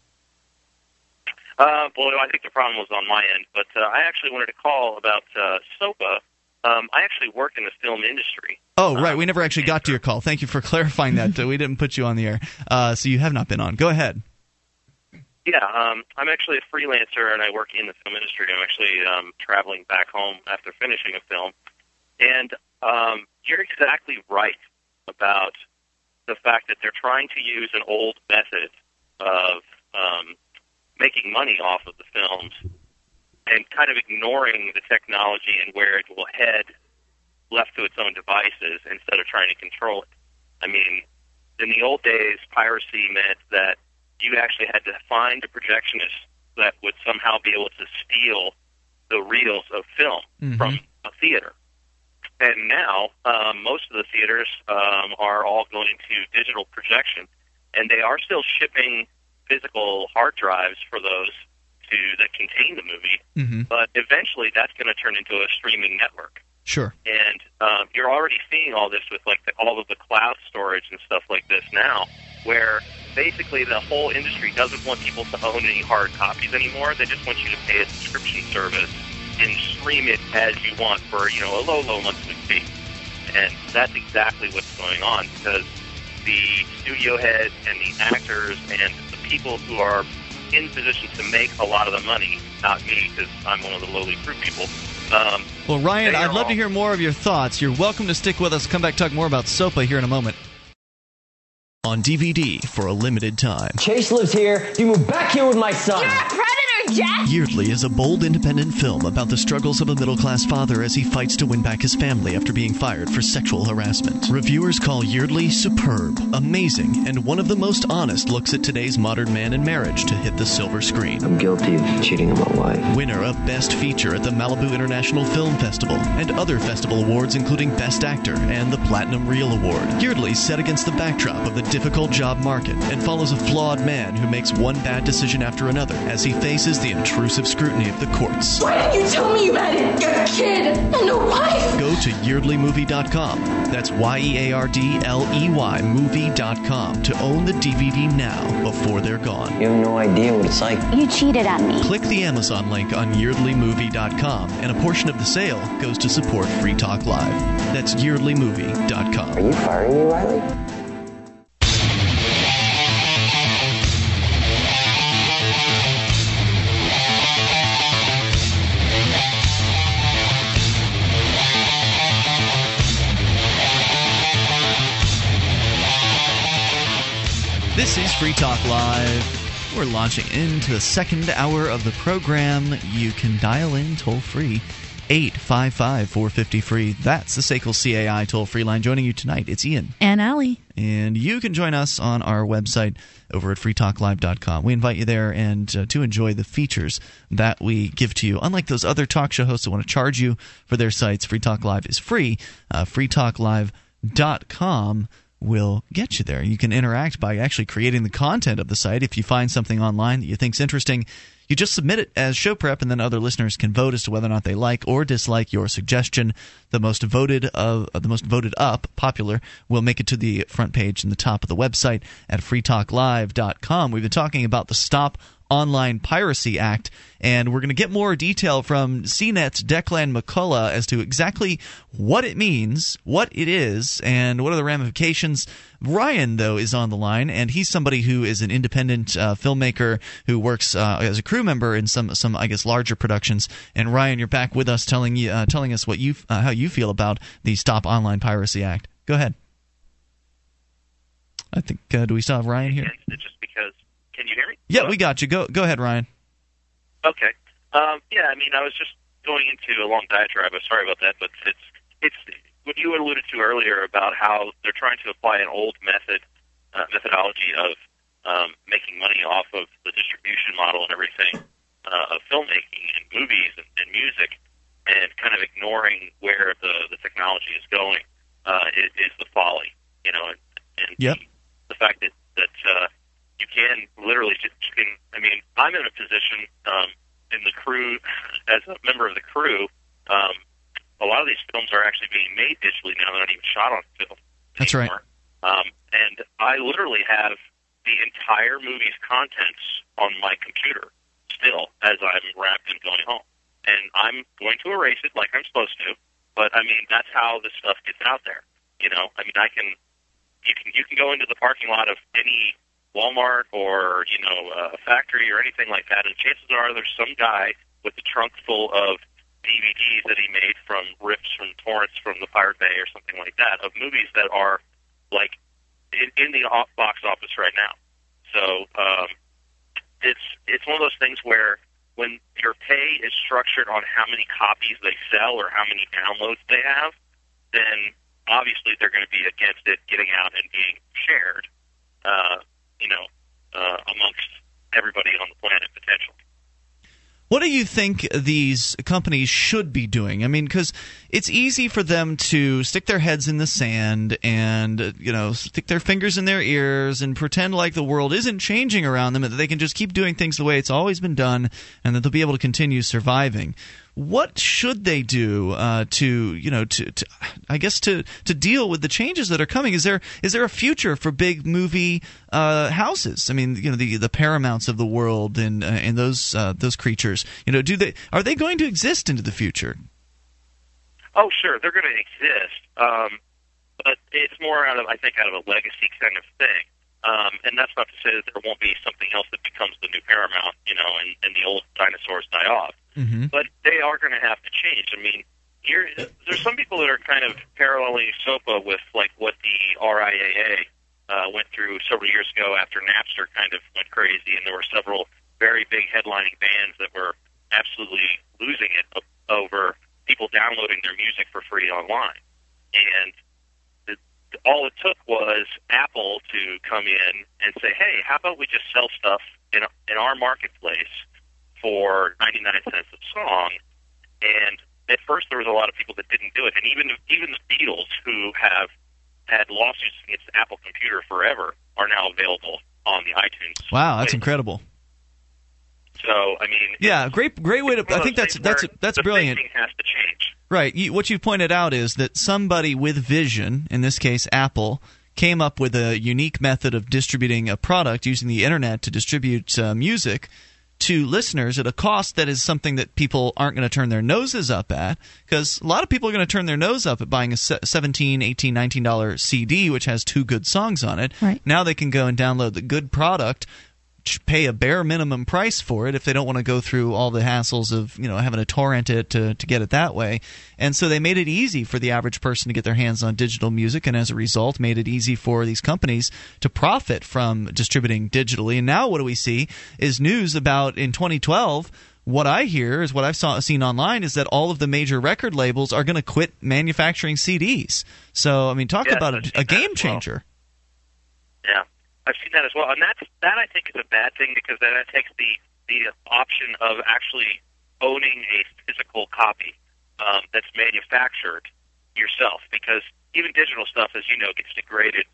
Uh, well, I think the problem was on my end, but uh, I actually wanted to call about uh, SOPA. Um, I actually work in the film industry. Oh, right. Um, we never actually got to your call. Thank you for clarifying that. we didn't put you on the air. Uh, so you have not been on. Go ahead. Yeah, um, I'm actually a freelancer and I work in the film industry. I'm actually um, traveling back home after finishing a film. And um, you're exactly right about the fact that they're trying to use an old method of um, making money off of the films and kind of ignoring the technology and where it will head left to its own devices instead of trying to control it. I mean, in the old days, piracy meant that you actually had to find a projectionist that would somehow be able to steal the reels of film Mhm. from a theater. And now, um, most of the theaters um, are all going to digital projection, and they are still shipping physical hard drives for those to that contain the movie. Mhm. But eventually, that's going to turn into a streaming network Sure. and um, you're already seeing all this with like the, all of the cloud storage and stuff like this now, where basically the whole industry doesn't want people to own any hard copies anymore. They just want you to pay a subscription service and stream it as you want for you know a low, low monthly fee. And that's exactly what's going on because the studio heads and the actors and people who are in position to make a lot of the money, not me because I'm one of the lowly crew people. Um, Well, Ryan, I'd are love to hear more of your thoughts. You're welcome to stick with us. Come back, talk more about SOPA here in a moment. On DVD for a limited time. Chase lives here. You move back here with my son. Predator, Jack! Yeardley is a bold independent film about the struggles of a middle class father as he fights to win back his family after being fired for sexual harassment. Reviewers call Yeardley superb, amazing, and one of the most honest looks at today's modern man and marriage to hit the silver screen. I'm guilty of cheating on my wife. Winner of Best Feature at the Malibu International Film Festival and other festival awards, including Best Actor and the Platinum Reel Award. Yeardley's set against the backdrop of the difficult job market and follows a flawed man who makes one bad decision after another as he faces the intrusive scrutiny of the courts. Why didn't you tell me you had a kid and a wife? Go to yeardleymovie.com. That's Y E A R D L E Y movie.com to own the DVD now before they're gone. You have no idea what it's like. You cheated on me. Click the Amazon link on yeardleymovie.com, and a portion of the sale goes to support Free Talk Live. That's yeardleymovie.com. Are you firing me, Riley? This is Free Talk Live. We're launching into the second hour of the program. You can dial in toll free 855 450 free. That's the SACL CAI toll free line. Joining you tonight, it's Ian. And Allie. And you can join us on our website over at freetalklive.com. We invite you there and uh, to enjoy the features that we give to you. Unlike those other talk show hosts that want to charge you for their sites, Free Talk Live is free. Uh, freetalklive.com will get you there. You can interact by actually creating the content of the site. If you find something online that you think's interesting, you just submit it as show prep, and then other listeners can vote as to whether or not they like or dislike your suggestion. The most voted of uh, the most voted up, popular, will make it to the front page and the top of the website at freetalklive.com. We've been talking about the Stop Online Piracy Act, and we're going to get more detail from CNET's Declan McCullagh as to exactly what it means, what it is, and what are the ramifications. Ryan, though, is on the line, and he's somebody who is an independent uh, filmmaker who works uh, as a crew member in some, some I guess, larger productions. And Ryan, you're back with us, telling you, uh, telling us what you, uh, how you feel about the Stop Online Piracy Act. Go ahead. I think. Uh, do we still have Ryan here? against it just because. Can you hear me? Yeah, we got you. Go, go ahead, Ryan. Okay. Um, yeah, I mean, I was just going into a long diatribe. I'm sorry about that, but it's it's what you alluded to earlier about how they're trying to apply an old method uh, methodology of um, making money off of the distribution model and everything uh, of filmmaking and movies and, and music, and kind of ignoring where the the technology is going uh, is, is the folly, you know, and, and Yep. the fact that that uh, you can literally just you can. I mean, I'm in a position um, in the crew as a member of the crew. Um, a lot of these films are actually being made digitally now; they're not even shot on film. That's right. Um, and I literally have the entire movie's contents on my computer still as I'm wrapped and going home. And I'm going to erase it like I'm supposed to. But I mean, that's how this stuff gets out there. You know, I mean, I can you can you can go into the parking lot of any Walmart or you know a factory or anything like that, and chances are there's some guy with a trunk full of DVDs that he made from rips from torrents from the Pirate Bay or something like that of movies that are like in, in the off box office right now. So um, it's it's one of those things where when your pay is structured on how many copies they sell or how many downloads they have, then obviously they're going to be against it getting out and being shared, uh, you know, uh, amongst everybody on the planet potentially. What do you think these companies should be doing? I mean, because it's easy for them to stick their heads in the sand and, you know, stick their fingers in their ears and pretend like the world isn't changing around them and that they can just keep doing things the way it's always been done and that they'll be able to continue surviving what should they do uh, to you know to, to, I guess to to deal with the changes that are coming? Is there is there a future for big movie uh, houses? I mean, you know, the the Paramounts of the world and uh, and those uh, those creatures. You know, do they are they going to exist into the future? Oh, sure, they're going to exist, um, but it's more out of I think out of a legacy kind of thing. Um, and that's not to say that there won't be something else that becomes the new Paramount, you know, and, and the old dinosaurs die off. Mm-hmm. But they are going to have to change. I mean, here there's some people that are kind of paralleling SOPA with like what the RIAA uh, went through several years ago after Napster kind of went crazy, and there were several very big headlining bands that were absolutely losing it over people downloading their music for free online. And all it took was Apple to come in and say, "Hey, how about we just sell stuff in in our marketplace?" for 99 cents a song. And at first, there was a lot of people that didn't do it, and even even the Beatles, who have had lawsuits against Apple Computer forever, are now available on the iTunes. Wow, that's incredible. So, I mean, yeah, great, great way to. I think that's that's that's brilliant. Has to change. Right. You, what you pointed out is that somebody with vision, in this case Apple, came up with a unique method of distributing a product using the internet to distribute uh, music to listeners at a cost that is something that people aren't going to turn their noses up at because a lot of people are going to turn their nose up at buying a 17 18 19 dollar cd which has two good songs on it right. now they can go and download the good product pay a bare minimum price for it if they don't want to go through all the hassles of you know having to torrent it to, to get it that way and so they made it easy for the average person to get their hands on digital music and as a result made it easy for these companies to profit from distributing digitally and now what do we see is news about in 2012 what I hear is what I've saw, seen online is that all of the major record labels are going to quit manufacturing CDs. So I mean, talk yes, about a, a game changer. Well. Yeah. I've seen that as well, and that's that I think is a bad thing because then that takes the the option of actually owning a physical copy um, that's manufactured yourself. Because even digital stuff, as you know, gets degraded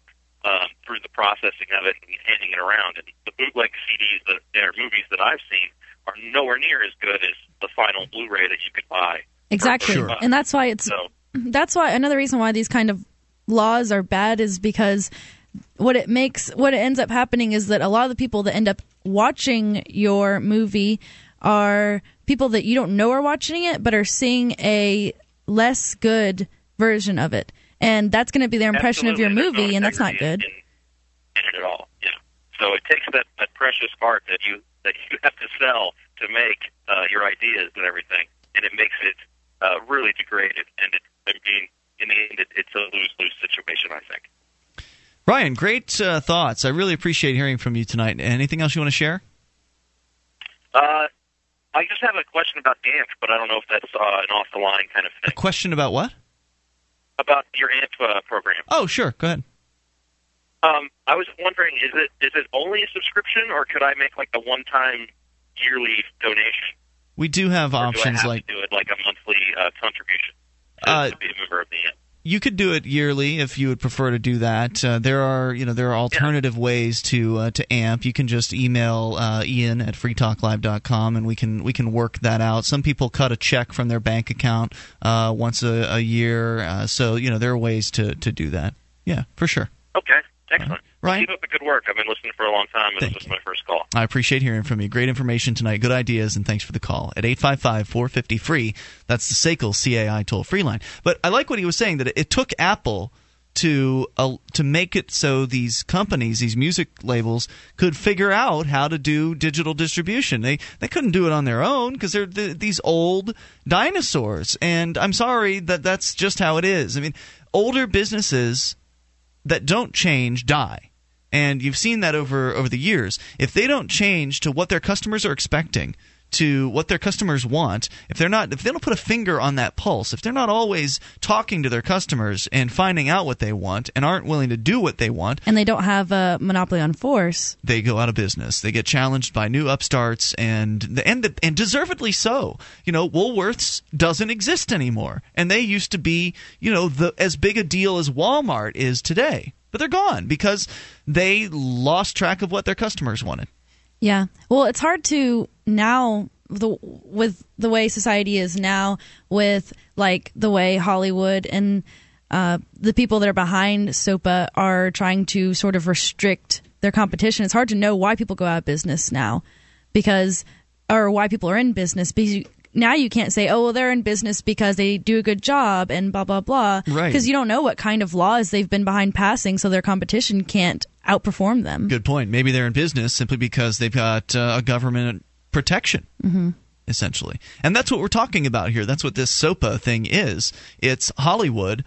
um, through the processing of it and handing it around. And the bootleg CDs that are movies that I've seen are nowhere near as good as the final Blu-ray that you could buy. Exactly, Sure. and that's why it's So- that's why another reason why these kind of laws are bad is because what it makes what it ends up happening is that a lot of the people that end up watching your movie are people that you don't know are watching it but are seeing a less good version of it and that's going to be their impression of your movie no and that's not good in, in it at all. Yeah. So it takes that, that precious art that you that you have to sell to make uh, your ideas and everything, and it makes it uh, really degraded. And it, I mean, in the end, it, it's a lose lose situation. I think. Ryan, great uh, thoughts. I really appreciate hearing from you tonight. Anything else you want to share? Uh, I just have a question about AMP, but I don't know if that's uh, an off the line kind of A question about what? About your AMP uh, program. Oh, sure. Go ahead. Um, I was wondering, is it is it only a subscription, or could I make like a one time yearly donation? We do have Or do I options have like to do it like a monthly uh, contribution to, Uh, to be a member of the AMP? You could do it yearly if you would prefer to do that. Uh, there are you know there are alternative ways to uh, to AMP. You can just email uh, Ian at freetalklive.com and we can we can work that out. Some people cut a check from their bank account uh, once a, a year, uh, so you know there are ways to to do that. Yeah, for sure. Okay, excellent. Ryan? Keep up the good work. I've been listening for a long time, and this was my first call. I appreciate hearing from you. Great information tonight. Good ideas, and thanks for the call at 855 450 free. That's the SACL CAI toll free line. But I like what he was saying that it, it took Apple to uh, to make it so these companies, these music labels, could figure out how to do digital distribution. They they couldn't do it on their own because they're th- these old dinosaurs. And I'm sorry that that's just how it is. I mean, older businesses that don't change die. And you've seen that over over the years. If they don't change to what their customers are expecting, to what their customers want, if they're not if they don't put a finger on that pulse, if they're not always talking to their customers and finding out what they want and aren't willing to do what they want, and they don't have a monopoly on force, they go out of business. They get challenged by new upstarts and the and and deservedly so. You know, Woolworths doesn't exist anymore, and they used to be, you know, the as big a deal as Walmart is today. But they're gone because they lost track of what their customers wanted. Yeah. Well, it's hard to now the with the way society is now with like the way Hollywood and uh, the people that are behind SOPA are trying to sort of restrict their competition. It's hard to know why people go out of business now because or why people are in business because now you can't say, oh, well, they're in business because they do a good job and blah, blah, blah. Right. Because you don't know what kind of laws they've been behind passing, so their competition can't outperform them. Good point. Maybe they're in business simply because they've got uh, a government protection. Mm-hmm. Essentially. And that's what we're talking about here. That's what this SOPA thing is. It's Hollywood,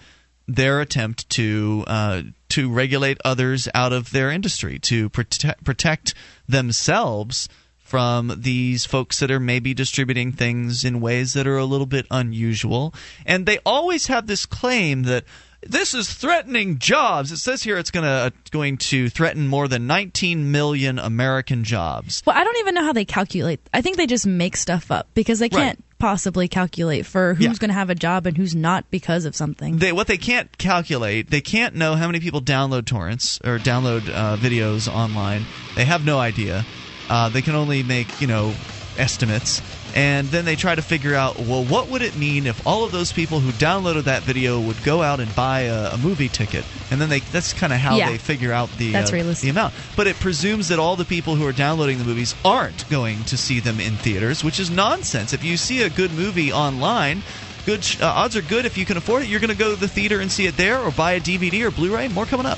their attempt to. Uh, to regulate others out of their industry, to prote- protect themselves from these folks that are maybe distributing things in ways that are a little bit unusual. And they always have this claim that this is threatening jobs. It says here it's going to going to threaten more than 19 million American jobs. Well, I don't even know how they calculate. I think they just make stuff up because they can't Right. possibly calculate for who's Yeah. going to have a job and who's not because of something. They, what they can't calculate, they can't know how many people download torrents or download uh, videos online. They have no idea. Uh, they can only make you know estimates, and then they try to figure out well, what would it mean if all of those people who downloaded that video would go out and buy a, a movie ticket, and then they that's kind of how Yeah. they figure out the uh, the amount. But it presumes that all the people who are downloading the movies aren't going to see them in theaters, which is nonsense. If you see a good movie online. Good sh- uh, odds are good if you can afford it. You're going to go to the theater and see it there, or buy a DVD or Blu-ray. More coming up.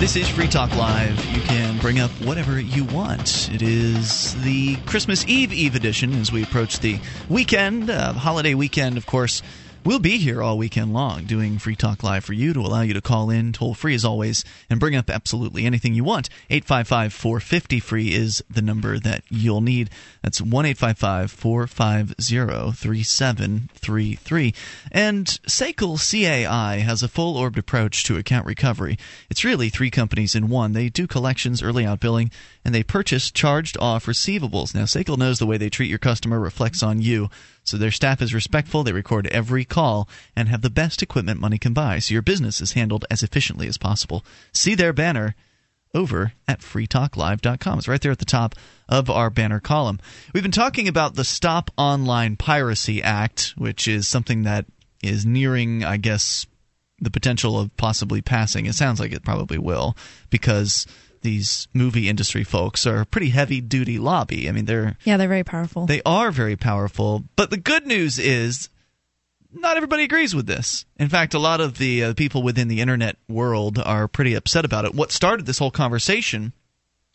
This is Free Talk Live. You can bring up whatever you want. It is the Christmas Eve Eve edition as we approach the weekend, uh, holiday weekend, of course. We'll be here all weekend long doing Free Talk Live for you to allow you to call in toll free as always and bring up absolutely anything you want. 855 450 free is the number that you'll need. That's 1 855 450 3733. And Sekel CAI has a full orbed approach to account recovery. It's really three companies in one. They do collections, early out billing, and they purchase charged off receivables. Now, Sekel knows the way they treat your customer reflects on you. So their staff is respectful, they record every call, and have the best equipment money can buy, so your business is handled as efficiently as possible. See their banner over at freetalklive.com. It's right there at the top of our banner column. We've been talking about the Stop Online Piracy Act, which is something that is nearing, I guess, the potential of possibly passing. It sounds like it probably will because these movie industry folks are a pretty heavy duty lobby. I mean, they're Yeah, they're very powerful. they are very powerful. But the good news is not everybody agrees with this. In fact, a lot of the uh, people within the internet world are pretty upset about it. What started this whole conversation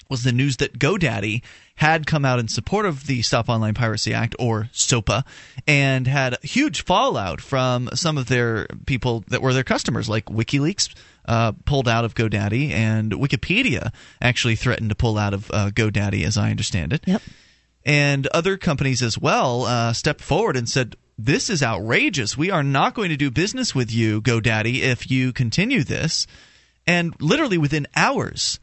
was the news that GoDaddy had come out in support of the Stop Online Piracy Act, or SOPA, and had huge fallout from some of their people that were their customers, like WikiLeaks. Uh, pulled out of GoDaddy, and Wikipedia actually threatened to pull out of uh, GoDaddy, as I understand it. Yep. And other companies as well uh, stepped forward and said, This is outrageous. We are not going to do business with you, GoDaddy, if you continue this. And literally within hours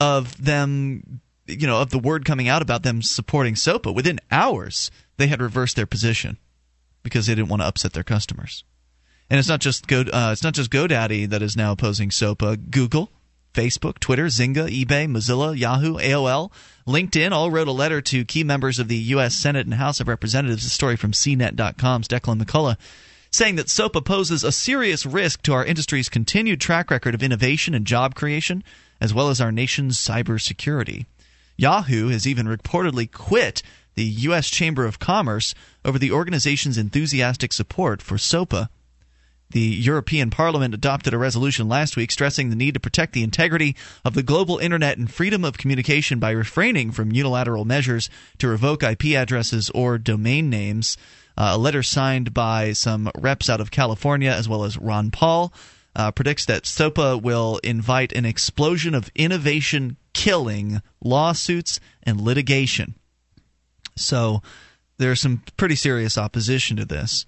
of them, you know, of the word coming out about them supporting SOPA, within hours, they had reversed their position because they didn't want to upset their customers. And it's not just Go, uh, it's not just GoDaddy that is now opposing SOPA. Google, Facebook, Twitter, Zynga, eBay, Mozilla, Yahoo, AOL, LinkedIn all wrote a letter to key members of the U.S. Senate and House of Representatives. A story from CNET.com's Declan McCullagh saying that SOPA poses a serious risk to our industry's continued track record of innovation and job creation, as well as our nation's cybersecurity. Yahoo has even reportedly quit the U.S. Chamber of Commerce over the organization's enthusiastic support for SOPA. The European Parliament adopted a resolution last week stressing the need to protect the integrity of the global internet and freedom of communication by refraining from unilateral measures to revoke IP addresses or domain names. Uh, a letter signed by some reps out of California, as well as Ron Paul, uh, predicts that SOPA will invite an explosion of innovation killing lawsuits and litigation. So there's some pretty serious opposition to this.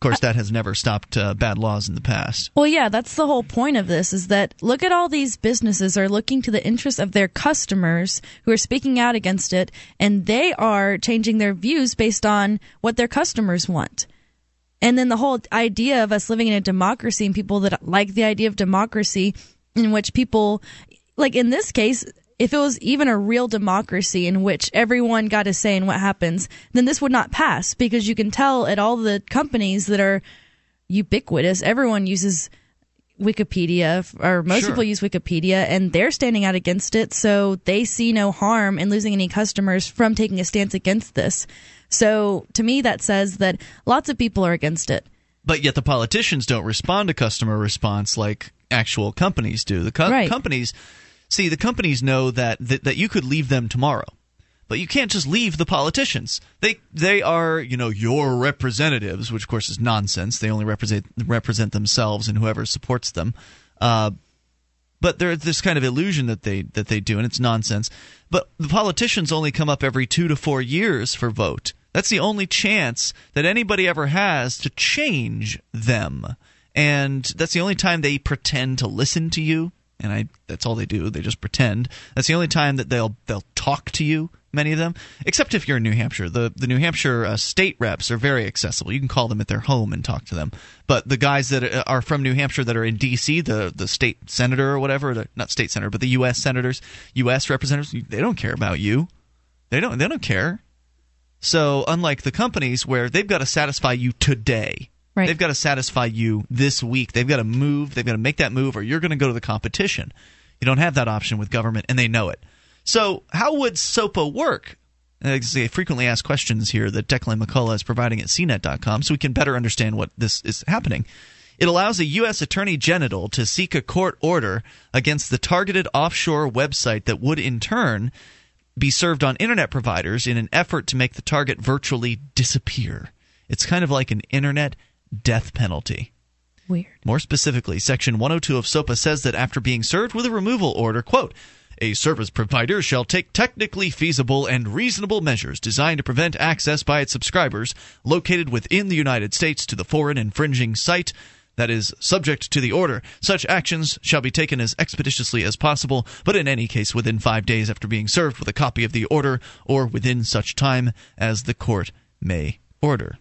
Of course, that has never stopped uh, bad laws in the past. Well, yeah, that's the whole point of this is that look at all these businesses are looking to the interests of their customers who are speaking out against it, and they are changing their views based on what their customers want. And then the whole idea of us living in a democracy and people that like the idea of democracy in which people, like in this case, if it was even a real democracy in which everyone got a say in what happens, then this would not pass because you can tell at all the companies that are ubiquitous, everyone uses Wikipedia, or most Sure. people use Wikipedia, and they're standing out against it. So they see no harm in losing any customers from taking a stance against this. So to me, that says that lots of people are against it. But yet the politicians don't respond to customer response like actual companies do. The co- Right. companies see the companies know that, that that you could leave them tomorrow. But you can't just leave the politicians. They they are, you know, your representatives, which of course is nonsense. They only represent represent themselves and whoever supports them. Uh, but there's this kind of illusion that they that they do, and it's nonsense. But the politicians only come up every two to four years for vote. That's the only chance that anybody ever has to change them, and that's the only time they pretend to listen to you. And I that's all they do. They just pretend. That's the only time that they'll they'll talk to you. Many of them, except if you're in New Hampshire, the the New Hampshire uh, state reps are very accessible. You can call them at their home and talk to them. But the guys that are from New Hampshire that are in D.C., the the state senator or whatever, the, not state senator, but the U.S. senators, U.S. representatives, they don't care about you. They don't. They don't care. So unlike the companies where they've got to satisfy you today, Right. they've got to satisfy you this week. They've got to move. They've got to make that move, or you're going to go to the competition. You don't have that option with government, and they know it. So how would SOPA work? Uh, a frequently asked questions here that Declan McCullagh is providing at CNET.com, so we can better understand what this is happening. It allows a U.S. Attorney General to seek a court order against the targeted offshore website that would, in turn, be served on internet providers in an effort to make the target virtually disappear. It's kind of like an internet death penalty. Weird. More specifically, Section 102 of SOPA says that after being served with a removal order, quote, a service provider shall take technically feasible and reasonable measures designed to prevent access by its subscribers located within the United States to the foreign infringing site that is subject to the order. Such actions shall be taken as expeditiously as possible, but in any case within five days after being served with a copy of the order or within such time as the court may order.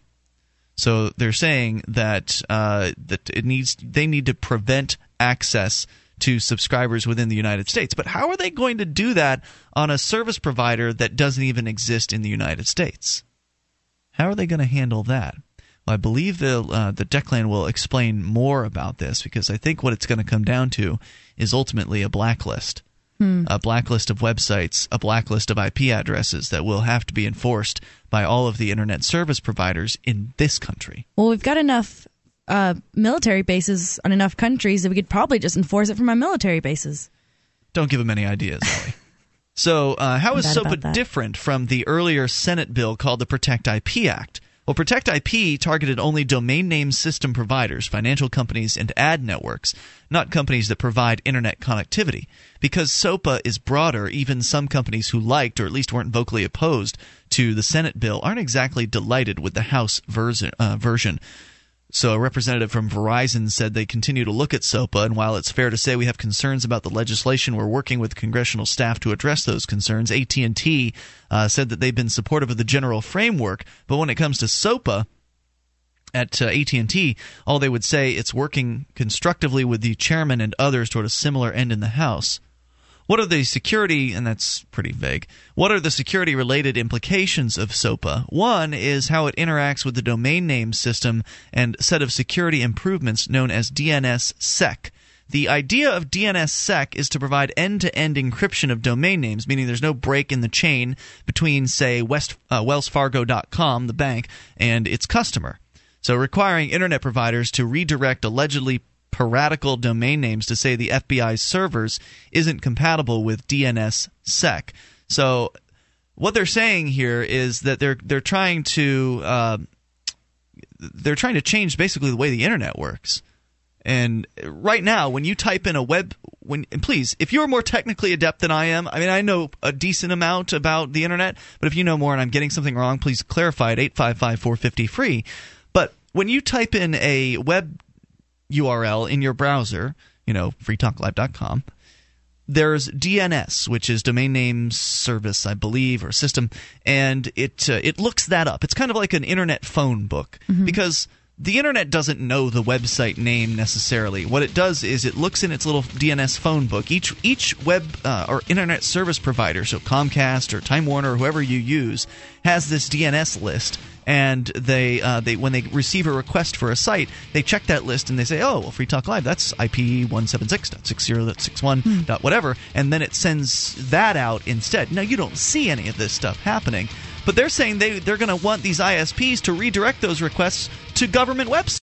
So they're saying that uh, that it needs they need to prevent access to subscribers within the United States. But how are they going to do that on a service provider that doesn't even exist in the United States? How are they going to handle that? Well, I believe the uh, the Declan will explain more about this because I think what it's going to come down to is ultimately a blacklist a blacklist of websites, a blacklist of IP addresses that will have to be enforced by all of the internet service providers in this country. Well, we've got enough uh, military bases on enough countries that we could probably just enforce it from our military bases. Don't give them any ideas, so, uh, how is SOPA different from the earlier Senate bill called the Protect IP Act? Well, Protect IP targeted only domain name system providers, financial companies, and ad networks, not companies that provide internet connectivity. Because SOPA is broader, even some companies who liked or at least weren't vocally opposed to the Senate bill aren't exactly delighted with the House version. Uh, version. So a representative from Verizon said they continue to look at SOPA, and while it's fair to say we have concerns about the legislation, we're working with congressional staff to address those concerns. AT&T uh, said that they've been supportive of the general framework, but when it comes to SOPA, at uh, AT&T, all they would say it's working constructively with the chairman and others toward a similar end in the House. What are the security, and that's pretty vague, what are the security related implications of SOPA? One is how it interacts with the domain name system and set of security improvements known as DNSSEC. The idea of DNSSEC is to provide end to end encryption of domain names, meaning there's no break in the chain between, say, West, uh, WellsFargo.com, the bank, and its customer. So, requiring internet providers to redirect allegedly piratical domain names to say the FBI's servers isn't compatible with DNSSEC. So, what they're saying here is that they're they're trying to uh, they're trying to change basically the way the internet works. And right now, when you type in a web, when please, if you're more technically adept than I am, I mean, I know a decent amount about the internet, but if you know more and I'm getting something wrong, please clarify at 855 450 free. But when you type in a web URL in your browser, you know, freetalklive.com, there's DNS, which is domain name service, I believe, or system, and it uh, it looks that up. It's kind of like an internet phone book because the internet doesn't know the website name necessarily. What it does is it looks in its little DNS phone book. Each each web uh, or internet service provider, so Comcast or Time Warner or whoever you use, has this DNS list. And they, uh, they, when they receive a request for a site, they check that list and they say, "Oh, well, Free Talk Live, that's IP one seven six dot six zero dot six one dot whatever," and then it sends that out instead. Now you don't see any of this stuff happening, but they're saying they they're going to want these ISPs to redirect those requests to government websites.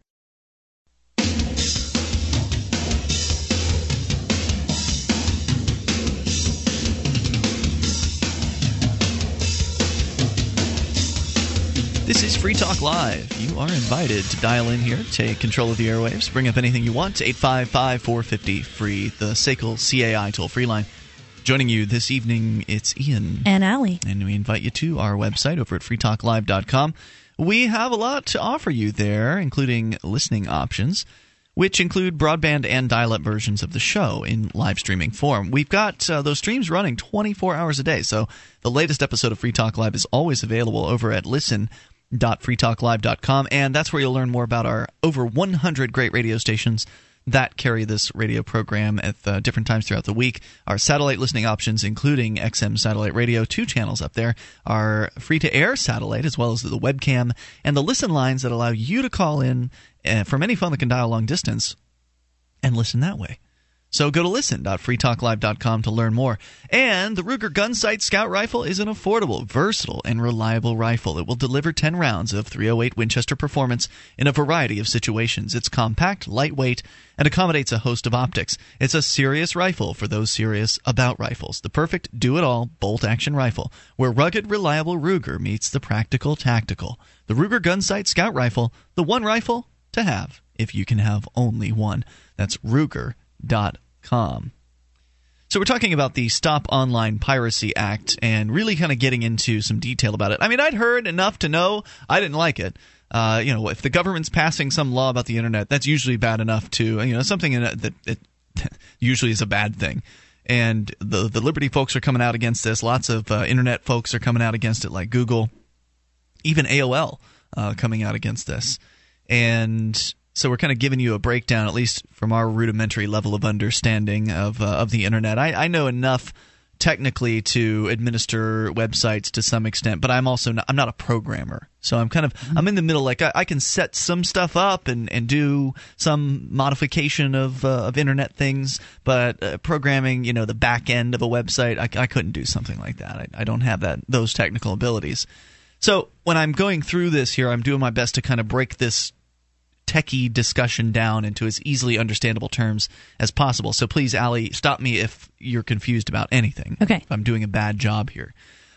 This is Free Talk Live. You are invited to dial in here, take control of the airwaves, bring up anything you want to 855 450 free, the SACL CAI toll free line. Joining you this evening, it's Ian. And Allie. And we invite you to our website over at freetalklive.com. We have a lot to offer you there, including listening options, which include broadband and dial up versions of the show in live streaming form. We've got uh, those streams running 24 hours a day, so the latest episode of Free Talk Live is always available over at listen.freetalklive.com, and that's where you'll learn more about our over 100 great radio stations that carry this radio program at uh, different times throughout the week. Our satellite listening options, including XM satellite radio, two channels up there, our free to air satellite as well as the webcam, and the listen lines that allow you to call in uh, from any phone that can dial long distance and listen that way. So go to listen.freetalklive.com to learn more. And the Ruger Gunsight Scout Rifle is an affordable, versatile, and reliable rifle that will deliver 10 rounds of 308 Winchester performance in a variety of situations. It's compact, lightweight, and accommodates a host of optics. It's a serious rifle for those serious about rifles. The perfect do-it-all bolt-action rifle, where rugged, reliable Ruger meets the practical, tactical. The Ruger Gunsight Scout Rifle, the one rifle to have if you can have only one. That's Ruger com. So we're talking about the Stop Online Piracy Act and really kind of getting into some detail about it. I mean, I'd heard enough to know I didn't like it. Uh, you know, if the government's passing some law about the internet, that's usually bad enough to you know something that it usually is a bad thing. And the the liberty folks are coming out against this. Lots of uh, internet folks are coming out against it, like Google, even AOL uh, coming out against this. And so we're kind of giving you a breakdown, at least from our rudimentary level of understanding of uh, of the internet. I, I know enough technically to administer websites to some extent, but I'm also not, I'm not a programmer, so I'm kind of I'm in the middle. Like I, I can set some stuff up and, and do some modification of uh, of internet things, but uh, programming, you know, the back end of a website, I, I couldn't do something like that. I, I don't have that those technical abilities. So when I'm going through this here, I'm doing my best to kind of break this techie discussion down into as easily understandable terms as possible. So please, Ali, stop me if you're confused about anything. Okay. If I'm doing a bad job here.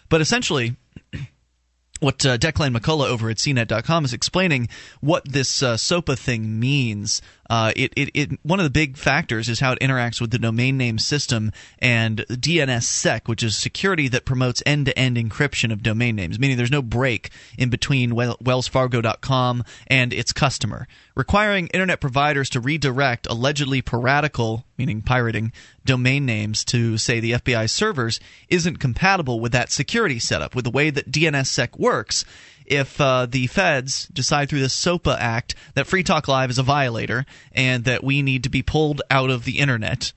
But essentially, what uh, Declan McCullagh over at CNET.com is explaining what this uh, SOPA thing means. Uh, it, it, it, one of the big factors is how it interacts with the domain name system and DNSSEC, which is security that promotes end-to-end encryption of domain names, meaning there's no break in between WellsFargo.com and its customer, requiring internet providers to redirect allegedly piratical, meaning pirating, domain names to say the FBI servers isn't compatible with that security setup, with the way that DNSSEC works if uh, the feds decide through the SOPA Act that Free Talk Live is a violator and that we need to be pulled out of the internet,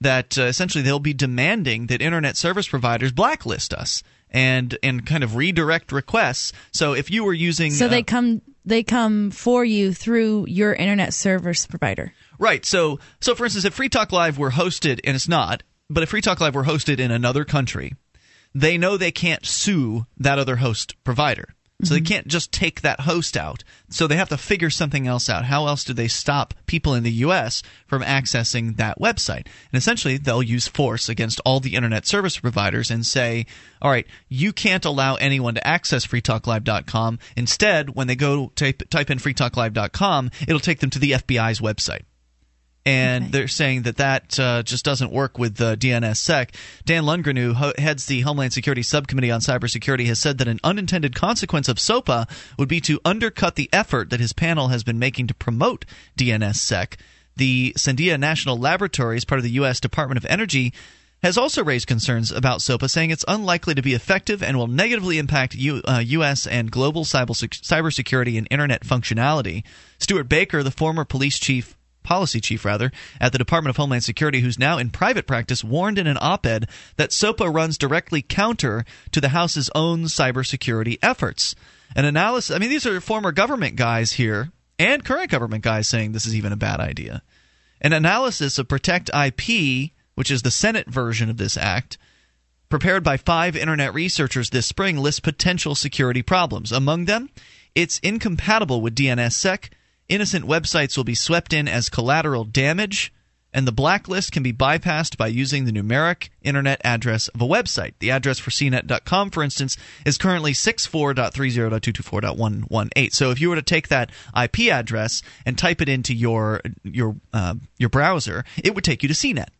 that uh, essentially they'll be demanding that internet service providers blacklist us and and kind of redirect requests. So if you were using, so they uh, come they come for you through your internet service provider. Right. So so for instance, if Free Talk Live were hosted and it's not, but if Free Talk Live were hosted in another country, they know they can't sue that other host provider. So they mm-hmm. can't just take that host out. So they have to figure something else out. How else do they stop people in the US from accessing that website? And essentially they'll use force against all the internet service providers and say, "All right, you can't allow anyone to access freetalklive.com. Instead, when they go type, type in freetalklive.com, it'll take them to the FBI's website." And okay. they're saying that that uh, just doesn't work with uh, DNSSEC. Dan Lungren, who ho- heads the Homeland Security Subcommittee on Cybersecurity, has said that an unintended consequence of SOPA would be to undercut the effort that his panel has been making to promote DNSSEC. The Sandia National Laboratory, as part of the U.S. Department of Energy, has also raised concerns about SOPA, saying it's unlikely to be effective and will negatively impact U, uh, U.S. and global cybersecurity and internet functionality. Stewart Baker, the former police chief policy chief rather, at the Department of Homeland Security, who's now in private practice, warned in an op ed that SOPA runs directly counter to the House's own cybersecurity efforts. An analysis, I mean, these are former government guys here and current government guys saying this is even a bad idea. An analysis of Protect IP, which is the Senate version of this act, prepared by five internet researchers this spring, lists potential security problems. Among them, it's incompatible with DNSSEC Innocent websites will be swept in as collateral damage, and the blacklist can be bypassed by using the numeric internet address of a website. The address for cnet.com, for instance, is currently 64.30.224.118. So if you were to take that IP address and type it into your your uh, your browser, it would take you to CNET.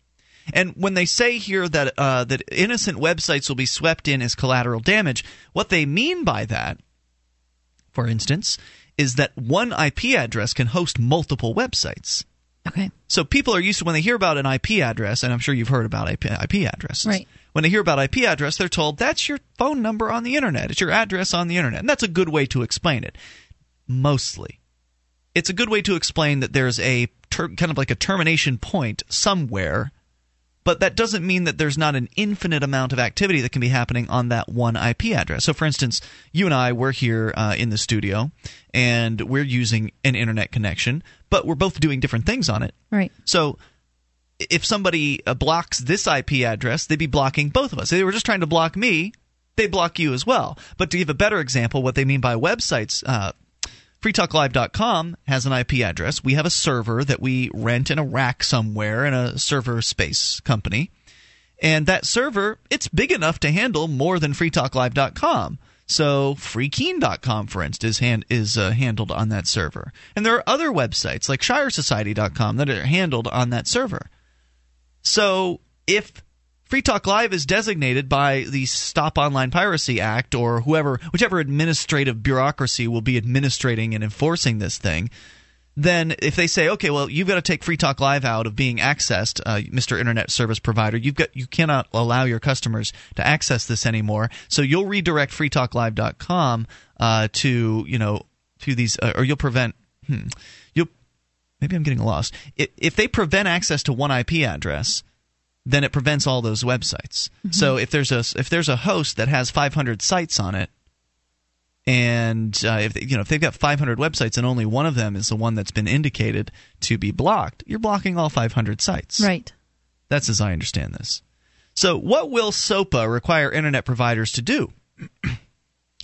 And when they say here that uh, that innocent websites will be swept in as collateral damage, what they mean by that, for instance, is that one IP address can host multiple websites. Okay. So people are used to when they hear about an IP address, and I'm sure you've heard about IP, IP addresses. Right. When they hear about IP address, they're told that's your phone number on the internet. It's your address on the internet, and that's a good way to explain it. Mostly, it's a good way to explain that there's a ter- kind of like a termination point somewhere but that doesn't mean that there's not an infinite amount of activity that can be happening on that one IP address. So, for instance, you and I, we're here uh, in the studio and we're using an internet connection, but we're both doing different things on it. Right. So, if somebody uh, blocks this IP address, they'd be blocking both of us. If they were just trying to block me, they block you as well. But to give a better example, what they mean by websites, uh, freetalklive.com has an IP address. We have a server that we rent in a rack somewhere in a server space company. And that server, it's big enough to handle more than freetalklive.com. So freekeen.com, for instance, is, hand, is uh, handled on that server. And there are other websites like shiresociety.com that are handled on that server. So if Free Talk Live is designated by the Stop Online Piracy Act or whoever, whichever administrative bureaucracy will be administrating and enforcing this thing. Then, if they say, okay, well, you've got to take Free Talk Live out of being accessed, uh, Mr. Internet Service Provider, you've got you cannot allow your customers to access this anymore. So you'll redirect FreeTalkLive.com uh, to you know to these, uh, or you'll prevent. Hmm, you'll maybe I'm getting lost. If, if they prevent access to one IP address, then it prevents all those websites. Mm-hmm. So if there's a if there's a host that has 500 sites on it, and uh, if you know if they've got 500 websites and only one of them is the one that's been indicated to be blocked, you're blocking all 500 sites. Right. That's as I understand this. So what will SOPA require internet providers to do?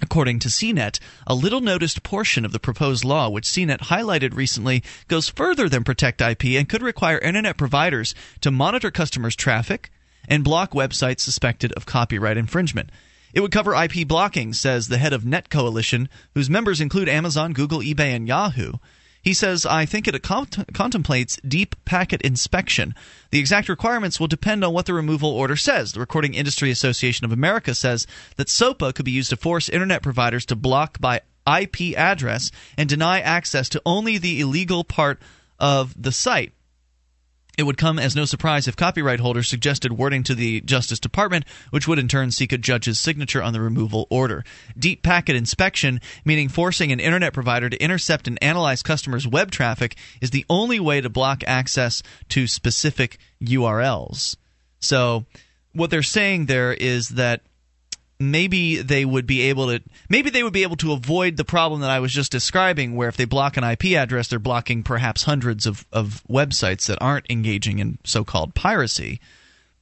According to CNET, a little noticed portion of the proposed law, which CNET highlighted recently, goes further than Protect IP and could require Internet providers to monitor customers' traffic and block websites suspected of copyright infringement. It would cover IP blocking, says the head of Net Coalition, whose members include Amazon, Google, eBay, and Yahoo. He says, I think it cont- contemplates deep packet inspection. The exact requirements will depend on what the removal order says. The Recording Industry Association of America says that SOPA could be used to force internet providers to block by IP address and deny access to only the illegal part of the site. It would come as no surprise if copyright holders suggested wording to the Justice Department, which would in turn seek a judge's signature on the removal order. Deep packet inspection, meaning forcing an internet provider to intercept and analyze customers' web traffic, is the only way to block access to specific URLs. So, what they're saying there is that maybe they would be able to maybe they would be able to avoid the problem that I was just describing where if they block an IP address they're blocking perhaps hundreds of, of websites that aren't engaging in so-called piracy.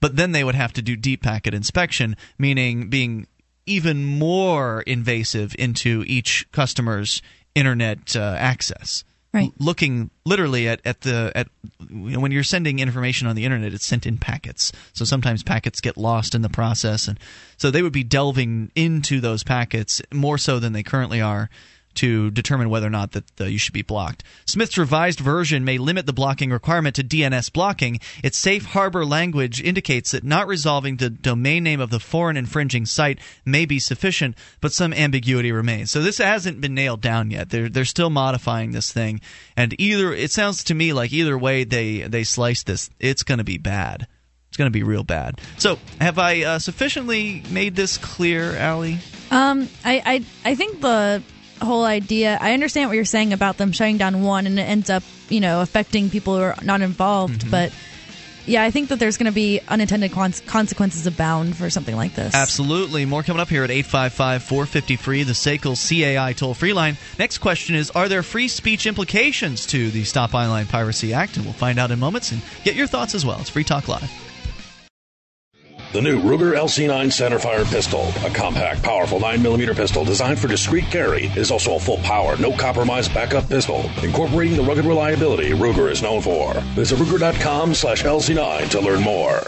But then they would have to do deep packet inspection meaning being even more invasive into each customer's internet uh, access Right. looking literally at, at the at you know, when you're sending information on the internet it's sent in packets so sometimes packets get lost in the process and so they would be delving into those packets more so than they currently are to determine whether or not that uh, you should be blocked. Smith's revised version may limit the blocking requirement to DNS blocking. Its safe harbor language indicates that not resolving the domain name of the foreign infringing site may be sufficient, but some ambiguity remains. So this hasn't been nailed down yet. They're they're still modifying this thing, and either it sounds to me like either way they they slice this, it's going to be bad. It's going to be real bad. So, have I uh, sufficiently made this clear, Allie? Um, I, I, I think the whole idea. I understand what you're saying about them shutting down one, and it ends up, you know, affecting people who are not involved. Mm-hmm. But yeah, I think that there's going to be unintended consequences abound for something like this. Absolutely. More coming up here at 855 450 free, the SACL CAI toll free line. Next question is Are there free speech implications to the Stop Online Piracy Act? And we'll find out in moments and get your thoughts as well. It's Free Talk Live. The new Ruger LC9 centerfire pistol, a compact, powerful 9mm pistol designed for discreet carry, is also a full power, no compromise backup pistol, incorporating the rugged reliability Ruger is known for. Visit Ruger.com slash LC9 to learn more.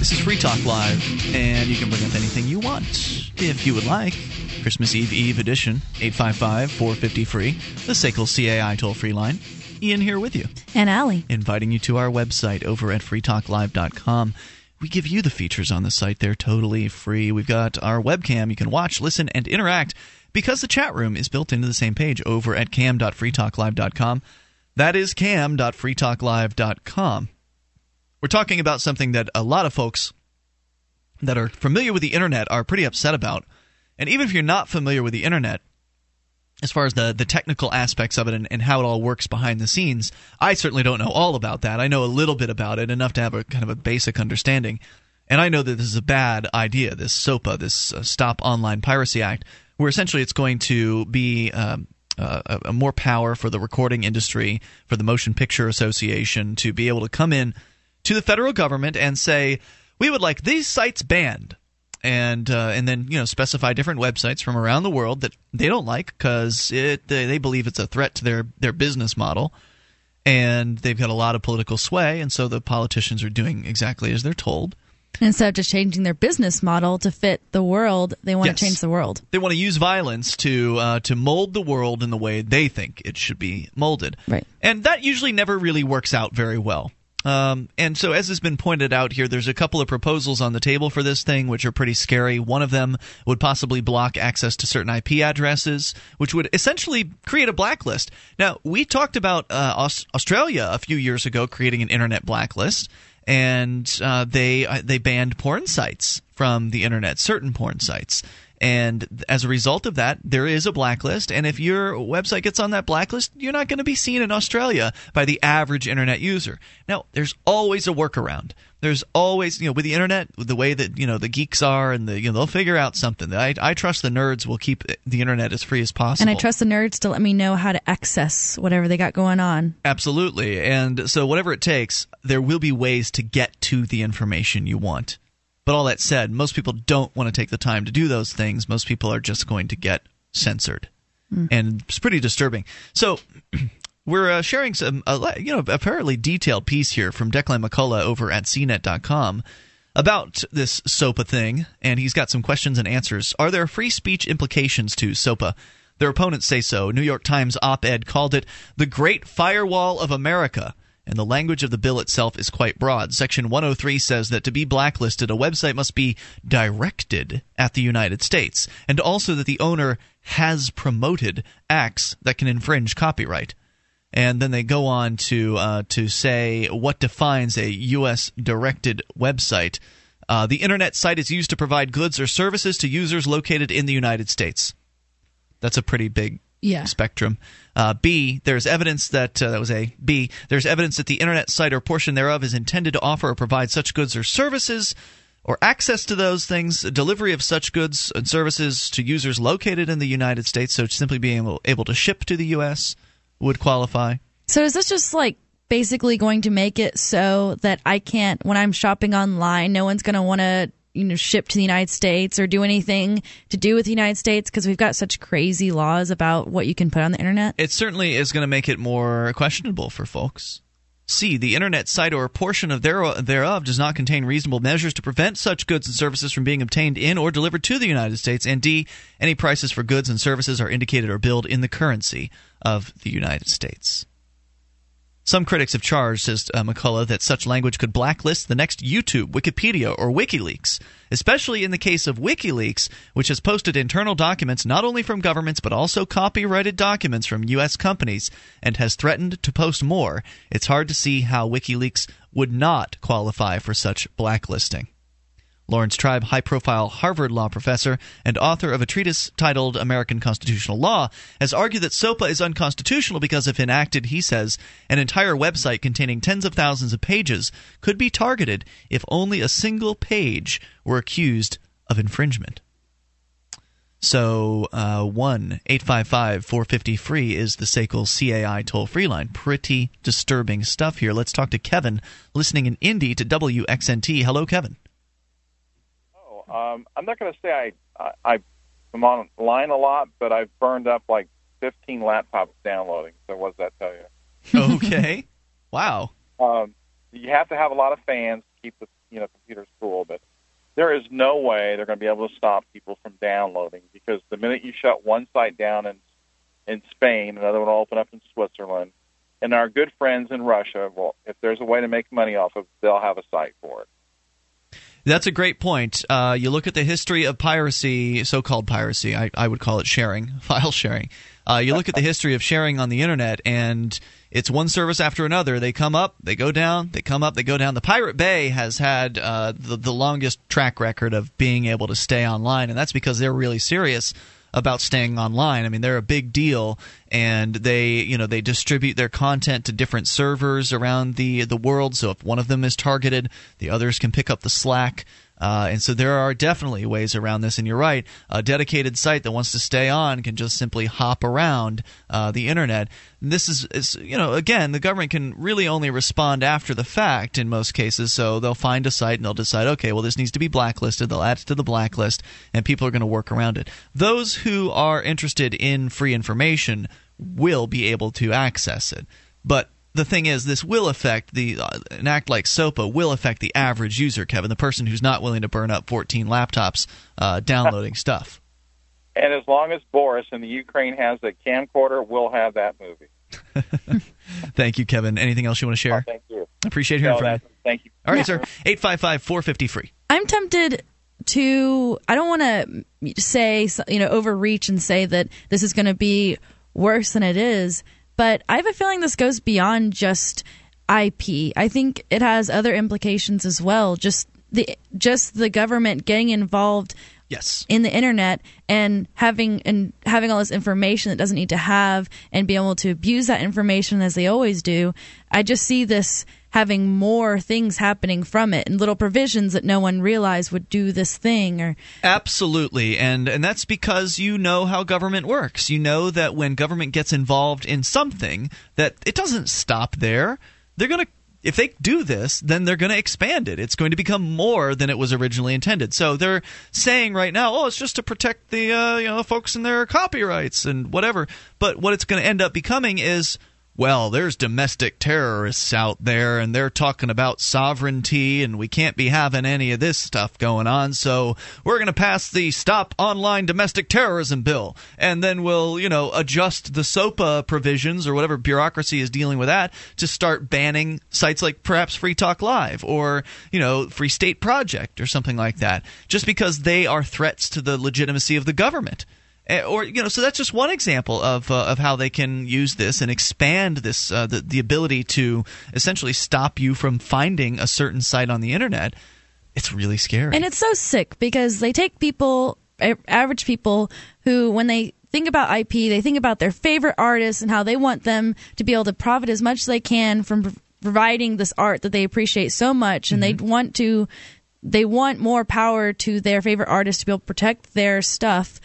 This is Free Talk Live, and you can bring up anything you want if you would like. Christmas Eve Eve edition, 855 450 free, the SACL CAI toll free line. Ian here with you. And Allie. Inviting you to our website over at freetalklive.com. We give you the features on the site. They're totally free. We've got our webcam. You can watch, listen, and interact because the chat room is built into the same page over at cam.freetalklive.com. That is cam.freetalklive.com. We're talking about something that a lot of folks that are familiar with the internet are pretty upset about. And even if you're not familiar with the internet, as far as the, the technical aspects of it and, and how it all works behind the scenes, I certainly don't know all about that. I know a little bit about it, enough to have a kind of a basic understanding. And I know that this is a bad idea, this SOPA, this uh, Stop Online Piracy Act, where essentially it's going to be um, uh, a, a more power for the recording industry, for the Motion Picture Association to be able to come in to the federal government and say, we would like these sites banned and uh, and then you know specify different websites from around the world that they don't like because it they, they believe it's a threat to their their business model, and they've got a lot of political sway, and so the politicians are doing exactly as they're told. Instead of just changing their business model to fit the world, they want Yes. to change the world. They want to use violence to uh, to mold the world in the way they think it should be molded. Right. And that usually never really works out very well. Um, and so, as has been pointed out here, there's a couple of proposals on the table for this thing, which are pretty scary. One of them would possibly block access to certain IP addresses, which would essentially create a blacklist. Now, we talked about uh, Aus- Australia a few years ago creating an internet blacklist, and uh, they uh, they banned porn sites from the internet, certain porn sites. And as a result of that, there is a blacklist. And if your website gets on that blacklist, you're not going to be seen in Australia by the average internet user. Now, there's always a workaround. There's always, you know, with the internet, the way that you know the geeks are, and the you know they'll figure out something. I, I trust the nerds will keep the internet as free as possible. And I trust the nerds to let me know how to access whatever they got going on. Absolutely. And so, whatever it takes, there will be ways to get to the information you want. But all that said, most people don't want to take the time to do those things. Most people are just going to get censored. and it's pretty disturbing. So. We're uh, sharing some, uh, you know, apparently detailed piece here from Declan McCullagh over at CNET.com about this SOPA thing, and he's got some questions and answers. Are there free speech implications to SOPA? Their opponents say so. New York Times op ed called it the Great Firewall of America. And the language of the bill itself is quite broad. Section 103 says that to be blacklisted, a website must be directed at the United States, and also that the owner has promoted acts that can infringe copyright and then they go on to uh, to say what defines a U.S. directed website. Uh, the internet site is used to provide goods or services to users located in the United States. That's a pretty big yeah. spectrum. Uh, B, there's evidence that uh, that was a B. There's evidence that the internet site or portion thereof is intended to offer or provide such goods or services or access to those things, delivery of such goods and services to users located in the United States. So simply being able, able to ship to the U.S would qualify. So is this just like basically going to make it so that I can't when I'm shopping online, no one's going to want to you know ship to the United States or do anything to do with the United States because we've got such crazy laws about what you can put on the internet? It certainly is going to make it more questionable for folks. C. The internet site or portion of thereof does not contain reasonable measures to prevent such goods and services from being obtained in or delivered to the United States. And D. Any prices for goods and services are indicated or billed in the currency of the United States. Some critics have charged, says uh, McCullagh, that such language could blacklist the next YouTube, Wikipedia, or WikiLeaks, especially in the case of WikiLeaks, which has posted internal documents not only from governments but also copyrighted documents from U.S. companies and has threatened to post more. It's hard to see how WikiLeaks would not qualify for such blacklisting. Laurence Tribe, high profile Harvard law professor and author of a treatise titled American Constitutional Law, has argued that SOPA is unconstitutional because if enacted, he says, an entire website containing tens of thousands of pages could be targeted if only a single page were accused of infringement. So, uh, 1 855 450 free is the SACL CAI toll free line. Pretty disturbing stuff here. Let's talk to Kevin, listening in Indy to WXNT. Hello, Kevin. Um, I'm not going to say I, I I am online a lot, but I've burned up like 15 laptops downloading. So what does that tell you? okay. wow. Um, you have to have a lot of fans to keep the you know computers cool, but there is no way they're going to be able to stop people from downloading because the minute you shut one site down in in Spain, another one will open up in Switzerland, and our good friends in Russia, well, if there's a way to make money off of, they'll have a site for it. That's a great point. Uh, you look at the history of piracy, so called piracy, I, I, would call it sharing, file sharing. Uh, you look at the history of sharing on the internet, and it's one service after another. They come up, they go down, they come up, they go down. The Pirate Bay has had uh, the, the longest track record of being able to stay online, and that's because they're really serious about staying online. I mean, they're a big deal, and they you know they distribute their content to different servers around the the world. So if one of them is targeted, the others can pick up the slack. Uh, and so there are definitely ways around this. And you're right, a dedicated site that wants to stay on can just simply hop around uh, the internet. And this is, is, you know, again, the government can really only respond after the fact in most cases. So they'll find a site and they'll decide, okay, well, this needs to be blacklisted. They'll add it to the blacklist, and people are going to work around it. Those who are interested in free information will be able to access it. But the thing is, this will affect the uh, an act like SOPA will affect the average user, Kevin, the person who's not willing to burn up 14 laptops uh, downloading stuff. And as long as Boris in the Ukraine has a camcorder, we'll have that movie. thank you, Kevin. Anything else you want to share? Oh, thank you. I Appreciate hearing no, from you. Thank you. All right, yeah. sir. 855 450 free. I'm tempted to I don't want to say you know overreach and say that this is going to be worse than it is but I have a feeling this goes beyond just IP. I think it has other implications as well. Just the just the government getting involved yes in the internet and having and having all this information that doesn't need to have and be able to abuse that information as they always do i just see this having more things happening from it and little provisions that no one realized would do this thing or absolutely and and that's because you know how government works you know that when government gets involved in something that it doesn't stop there they're going to if they do this, then they're going to expand it. It's going to become more than it was originally intended. So they're saying right now, oh, it's just to protect the uh, you know folks and their copyrights and whatever. But what it's going to end up becoming is well, there's domestic terrorists out there and they're talking about sovereignty and we can't be having any of this stuff going on. So we're going to pass the Stop Online Domestic Terrorism Bill and then we'll, you know, adjust the SOPA provisions or whatever bureaucracy is dealing with that to start banning sites like perhaps Free Talk Live or, you know, Free State Project or something like that just because they are threats to the legitimacy of the government. Eh, or you know, so that's just one example of uh, of how they can use this and expand this uh, the the ability to essentially stop you from finding a certain site on the internet. It's really scary, and it's so sick because they take people, average people, who when they think about IP, they think about their favorite artists and how they want them to be able to profit as much as they can from providing this art that they appreciate so much, and mm-hmm. they want to they want more power to their favorite artists to be able to protect their stuff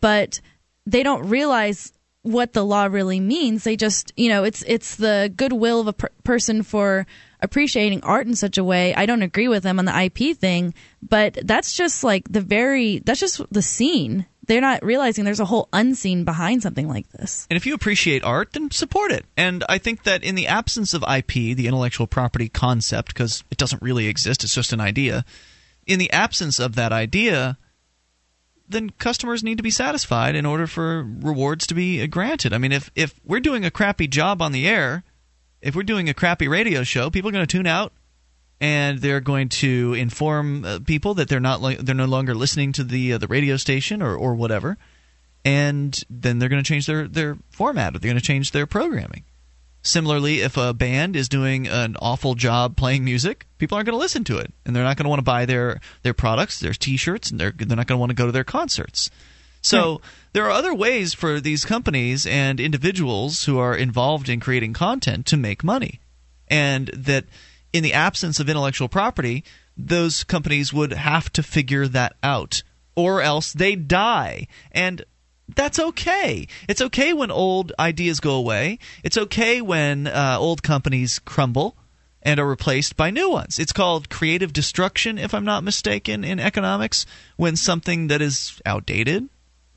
but they don't realize what the law really means. They just, you know, it's it's the goodwill of a per- person for appreciating art in such a way. I don't agree with them on the IP thing, but that's just like the very that's just the scene. They're not realizing there's a whole unseen behind something like this. And if you appreciate art, then support it. And I think that in the absence of IP, the intellectual property concept, because it doesn't really exist, it's just an idea. In the absence of that idea, then customers need to be satisfied in order for rewards to be granted. I mean, if if we're doing a crappy job on the air, if we're doing a crappy radio show, people are going to tune out and they're going to inform uh, people that they're not li- they're no longer listening to the uh, the radio station or or whatever. And then they're going to change their their format or they're going to change their programming. Similarly, if a band is doing an awful job playing music, people aren't going to listen to it, and they're not going to want to buy their their products, their T-shirts, and they're they're not going to want to go to their concerts. So there are other ways for these companies and individuals who are involved in creating content to make money, and that in the absence of intellectual property, those companies would have to figure that out, or else they die. And that's okay. It's okay when old ideas go away. It's okay when uh, old companies crumble and are replaced by new ones. It's called creative destruction, if I'm not mistaken, in economics, when something that is outdated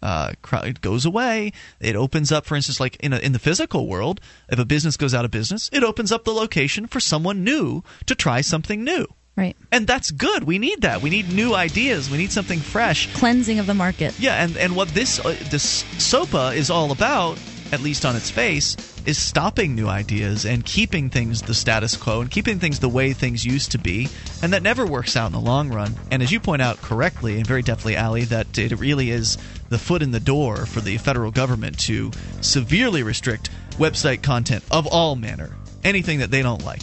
uh, goes away. It opens up, for instance, like in, a, in the physical world, if a business goes out of business, it opens up the location for someone new to try something new. Right. And that's good. We need that. We need new ideas. We need something fresh. Cleansing of the market. Yeah, and, and what this uh, this SOPA is all about, at least on its face, is stopping new ideas and keeping things the status quo and keeping things the way things used to be. And that never works out in the long run. And as you point out correctly and very deftly, Ali, that it really is the foot in the door for the federal government to severely restrict website content of all manner, anything that they don't like.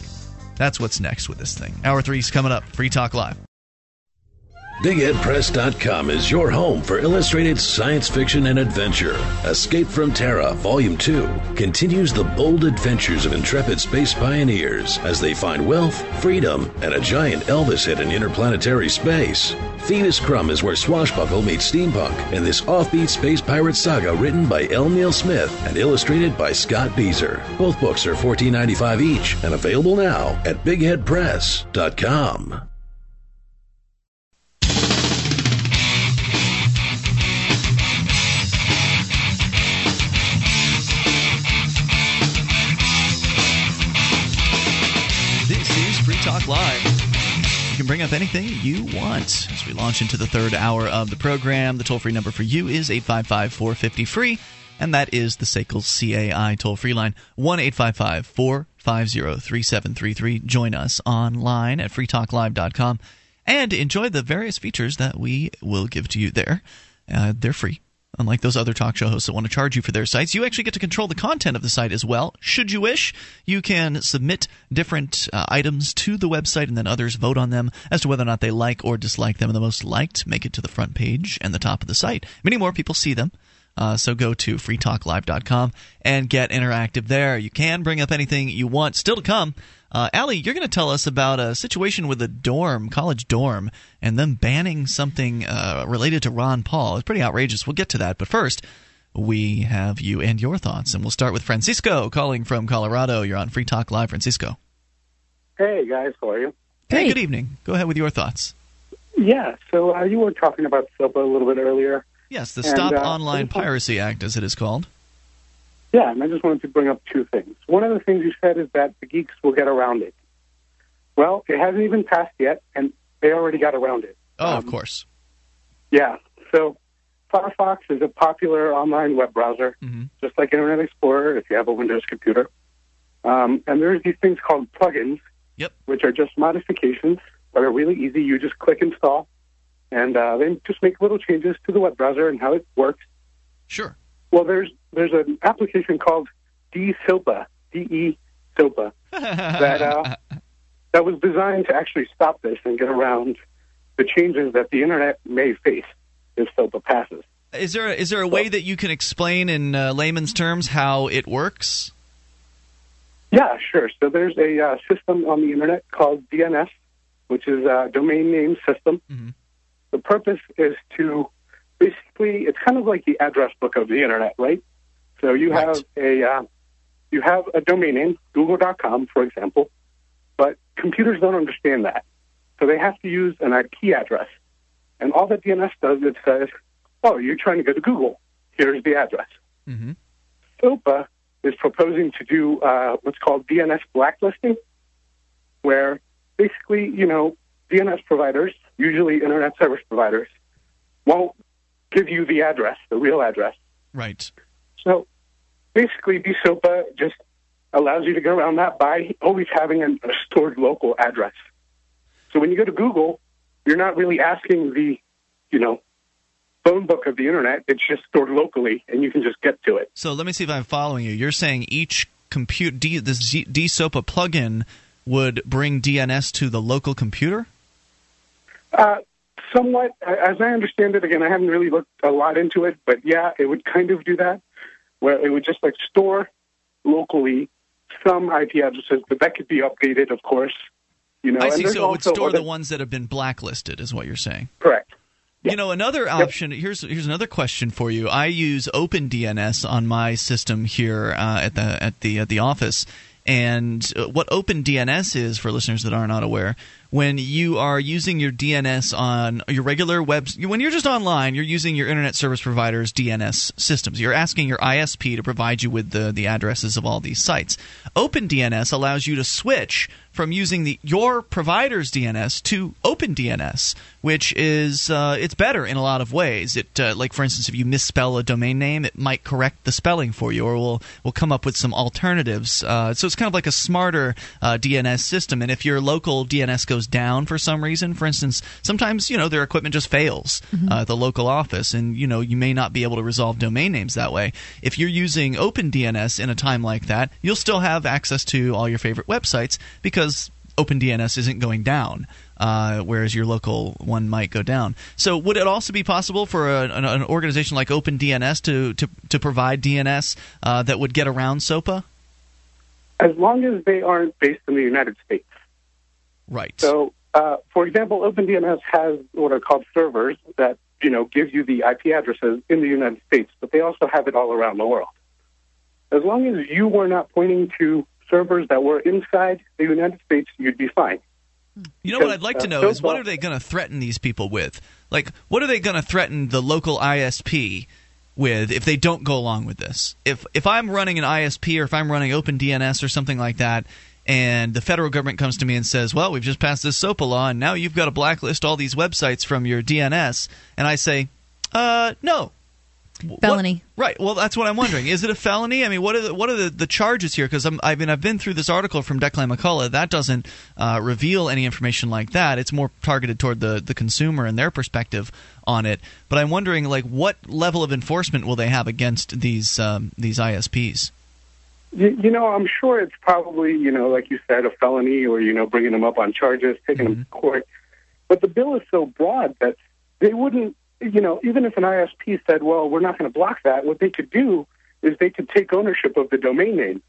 That's what's next with this thing. Hour three's coming up. Free Talk Live. BigHeadPress.com is your home for illustrated science fiction and adventure. Escape from Terra, Volume 2, continues the bold adventures of intrepid space pioneers as they find wealth, freedom, and a giant Elvis hit in interplanetary space. Phoebus Krumm is where Swashbuckle meets steampunk in this offbeat space pirate saga written by L. Neil Smith and illustrated by Scott Bieser. Both books are $14.95 each and available now at BigHeadPress.com. Talk Live. You can bring up anything you want as we launch into the third hour of the program. The toll free number for you is 855 450 free, and that is the SACL CAI toll free line 1 855 450 3733. Join us online at freetalklive.com and enjoy the various features that we will give to you there. Uh, they're free. Unlike those other talk show hosts that want to charge you for their sites, you actually get to control the content of the site as well. Should you wish, you can submit different uh, items to the website and then others vote on them as to whether or not they like or dislike them. And the most liked make it to the front page and the top of the site. Many more people see them. Uh, so go to freetalklive.com and get interactive there. You can bring up anything you want. Still to come, uh, Ali, you're going to tell us about a situation with a dorm, college dorm, and them banning something uh, related to Ron Paul. It's pretty outrageous. We'll get to that. But first, we have you and your thoughts. And we'll start with Francisco calling from Colorado. You're on Free Talk Live, Francisco. Hey guys, how are you? Hey, good evening. Go ahead with your thoughts. Yeah, so uh, you were talking about SOPA a little bit earlier. Yes, the And, Stop uh, Online Piracy Act, as it is called. Yeah, and I just wanted to bring up two things. One of the things you said is that the geeks will get around it. Well, it hasn't even passed yet, and they already got around it. Oh, of course. Yeah, so Firefox is a popular online web browser, just like Internet Explorer if you have a Windows computer. Um, and there's these things called plugins, yep. which are just modifications that are really easy. You just click install, and uh, then just make little changes to the web browser and how it works. Sure. Well, there's there's an application called DeSopa, D-E SOPA, that uh, that was designed to actually stop this and get around the changes that the internet may face if SOPA passes. Is there is there a way that you can explain in uh, layman's terms how it works? Yeah, sure. So there's a uh, system on the internet called DNS, which is a domain name system. The purpose is to basically, it's kind of like the address book of the internet, right? So you have a uh, you have a domain name, Google.com, for example, but computers don't understand that, so they have to use an IP address. And all that DNS does, is says, "Oh, you're trying to go to Google. Here's the address." Mm-hmm. SOPA is proposing to do uh, what's called DNS blacklisting, where basically, you know, DNS providers, usually internet service providers, won't give you the address, the real address. Right. So basically, DeSopa just allows you to get around that by always having an, a stored local address. So when you go to Google, you're not really asking the, you know, phone book of the internet. It's just stored locally, and you can just get to it. So let me see if I'm following you. You're saying each compute D, this DeSopa plugin would bring DNS to the local computer? Uh, somewhat, as I understand it, again, I haven't really looked a lot into it, but yeah, it would kind of do that, where it would just like store locally some IP addresses, but that could be updated, of course. You know, I see. So it would store other- the ones that have been blacklisted, is what you're saying. Correct. You know, another option. Here's here's another question for you. I use OpenDNS on my system here uh, at the at the at the office, and uh, what OpenDNS is for listeners that are not aware. When you are using your DNS on your regular web, when you're just online, you're using your internet service provider's DNS systems. You're asking your ISP to provide you with the, the addresses of all these sites. OpenDNS allows you to switch from using the your provider's DNS to OpenDNS, which is uh, it's better in a lot of ways. It uh, like for instance, if you misspell a domain name, it might correct the spelling for you, or will will come up with some alternatives. Uh, so it's kind of like a smarter uh, DNS system. And if your local DNS goes down for some reason, for instance, sometimes you know their equipment just fails uh, at the local office, and you know you may not be able to resolve domain names that way. If you're using OpenDNS in a time like that, you'll still have access to all your favorite websites because OpenDNS isn't going down, uh, whereas your local one might go down. So, would it also be possible for a, an, an organization like OpenDNS to to, to provide DNS uh, that would get around SOPA? as long as they aren't based in the United States. Right. So, uh, for example, OpenDNS has what are called servers that you know give you the IP addresses in the United States, but they also have it all around the world. As long as you were not pointing to servers that were inside the United States, you'd be fine. You know what I'd like to uh, know is what are they going to threaten these people with? Like, what are they going to threaten the local ISP with if they don't go along with this? If if I'm running an ISP or if I'm running OpenDNS or something like that, and the federal government comes to me and says, "Well, we've just passed this SOPA law, and now you've got to blacklist all these websites from your DNS," and I say, "Uh, no." Felony. Right. Well, that's what I'm wondering. Is it a felony? I mean, what are the, what are the, the charges here? Because I mean, I've been through this article from Declan McCullagh. That doesn't uh, reveal any information like that. It's more targeted toward the, the consumer and their perspective on it. But I'm wondering, like, what level of enforcement will they have against these um, these ISPs? You, you know, I'm sure it's probably, you know, like you said, a felony or, you know, bringing them up on charges, taking them to court. But the bill is so broad that they wouldn't, you know, even if an ISP said, well, we're not going to block that, what they could do is they could take ownership of the domain name.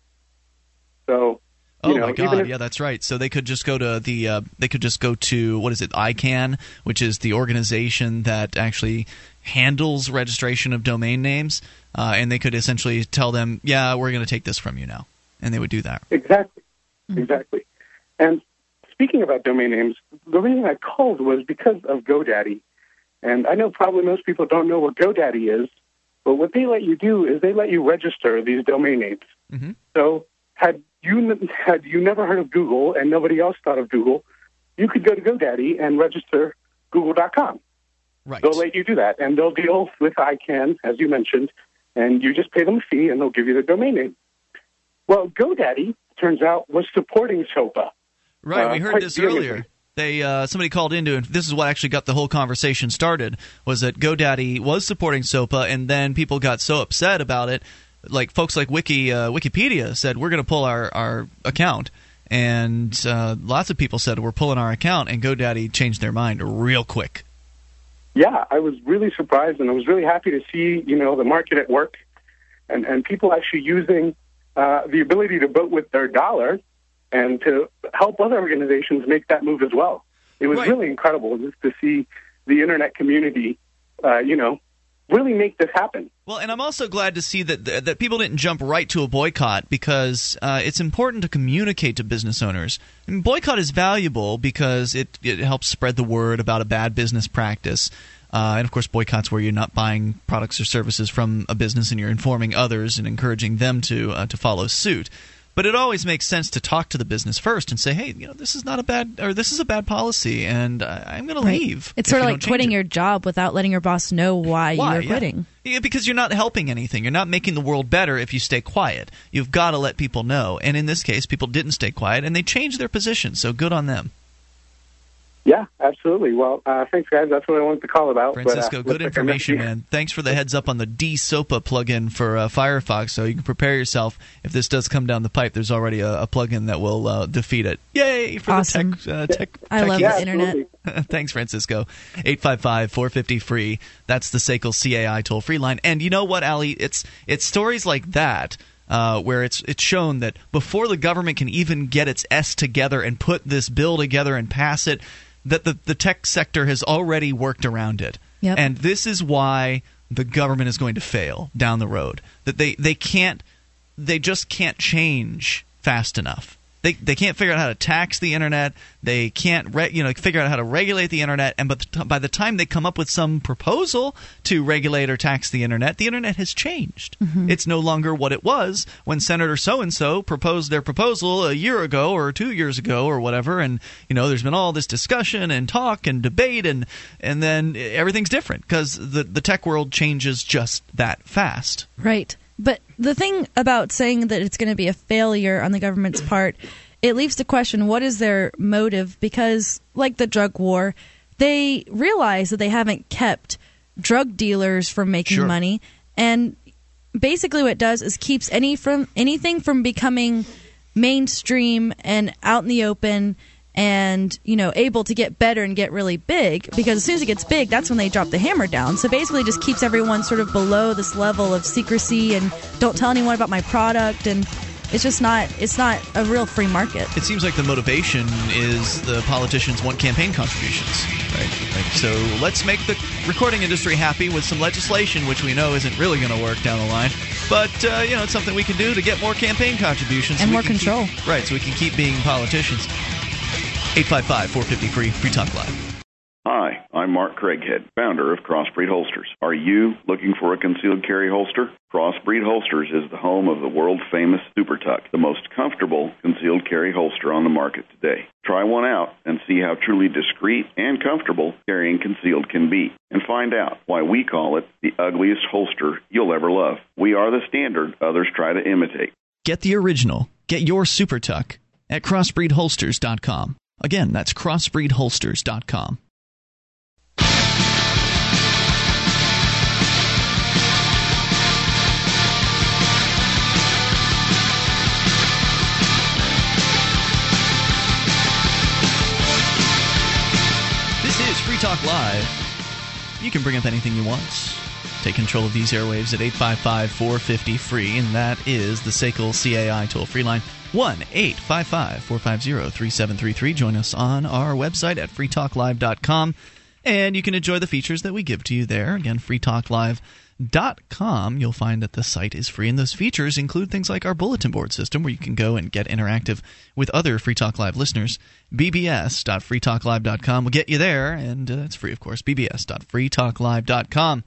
So, you Oh know, my God! if- yeah, that's right. So they could just go to the uh, they could just go to what is it ICANN, which is the organization that actually handles registration of domain names, uh, and they could essentially tell them, "Yeah, we're going to take this from you now," and they would do that. Exactly. Exactly. And speaking about domain names, the reason I called was because of GoDaddy. And I know probably most people don't know what GoDaddy is, but what they let you do is they let you register these domain names. Mm-hmm. So had you had you never heard of Google and nobody else thought of Google, you could go to GoDaddy and register Google.com. Right. They'll let you do that, and they'll deal with ICANN, as you mentioned, and you just pay them a fee, and they'll give you the domain name. Well, GoDaddy turns out was supporting SOPA. Right, Uh, we heard this earlier. They uh, somebody called into, and this is what actually got the whole conversation started. Was that GoDaddy was supporting SOPA, and then people got so upset about it, like folks like Wiki uh, Wikipedia said, we're going to pull our our account, and uh, lots of people said we're pulling our account, and GoDaddy changed their mind real quick. Yeah, I was really surprised, and I was really happy to see you know the market at work, and and people actually using uh, the ability to vote with their dollar, and to help other organizations make that move as well. It was really incredible just to see the internet community, uh, you know, really make this happen. Well, and I'm also glad to see that that people didn't jump right to a boycott because uh, it's important to communicate to business owners. And boycott is valuable because it it helps spread the word about a bad business practice. Uh, and of course, boycotts where you're not buying products or services from a business and you're informing others and encouraging them to uh, to follow suit. But it always makes sense to talk to the business first and say, "Hey, you know, this is not a bad or this is a bad policy, and uh, I'm going to leave." It's sort of like quitting it." your job without letting your boss know why, Why, you're yeah. quitting. Yeah, because you're not helping anything. You're not making the world better if you stay quiet. You've got to let people know. And in this case, people didn't stay quiet and they changed their position. So good on them. Yeah, absolutely. Well, uh, thanks, guys. That's what I wanted to call about. but, uh, Francisco, good like I missed information, you. man. Thanks for the heads up on the DeSopa plugin for uh, Firefox, so you can prepare yourself. If this does come down the pipe, there's already a, a plugin that will uh, defeat it. Yay for Awesome. the tech! Uh, tech I love techies. the internet. Thanks, Francisco. 855-450 free. That's the SACL CAI toll free line. And you know what, Ali? It's it's stories like that. Uh, where it's it's shown that before the government can even get its S together and put this bill together and pass it, that the, the tech sector has already worked around it. Yep. And this is why the government is going to fail down the road. That they, they can't they just can't change fast enough. They, they can't figure out how to tax the internet. They can't re, you know figure out how to regulate the internet. And by the, t- by the time they come up with some proposal to regulate or tax the internet, the internet has changed. Mm-hmm. It's no longer what it was when Senator so and so proposed their proposal a year ago or two years ago or whatever. And you know there's been all this discussion and talk and debate and and then everything's different because the the tech world changes just that fast. Right. But the thing about saying that it's going to be a failure on the government's part, it leaves the question what is their motive? Because, like the drug war, they realize that they haven't kept drug dealers from making Sure. money. And basically, what it does is keeps any from anything from becoming mainstream and out in the open and you know able to get better and get really big because as soon as it gets big that's when they drop the hammer down so basically it just keeps everyone sort of below this level of secrecy and don't tell anyone about my product and it's just not it's not a real free market It seems like the motivation is the politicians want campaign contributions, right? Like, so let's make the recording industry happy with some legislation, which we know isn't really going to work down the line. But uh, you know, it's something we can do to get more campaign contributions And we more can keep- control. right? So we can keep being politicians. 855-450 free free talk live. Hi, I'm Mark Craighead, founder of Crossbreed Holsters. Are you looking for a concealed carry holster? Crossbreed Holsters is the home of the world famous Super Tuck, the most comfortable concealed carry holster on the market today. Try one out and see how truly discreet and comfortable carrying concealed can be, and find out why we call it the ugliest holster you'll ever love. We are the standard others try to imitate. Get the original. Get your Super Tuck at crossbreedholsters.com. Again, that's crossbreedholsters.com. This is Free Talk Live. You can bring up anything you want. Take control of these airwaves at 855 450 free, and that is the SACL CAI toll free line 1 855 450 3733. Join us on our website at freetalklive.com, and you can enjoy the features that we give to you there. Again, freetalklive.com. You'll find that the site is free, and those features include things like our bulletin board system, where you can go and get interactive with other Free Talk Live listeners. bbs.freetalklive.com will get you there, and uh, it's free, of course. bbs.freetalklive.com.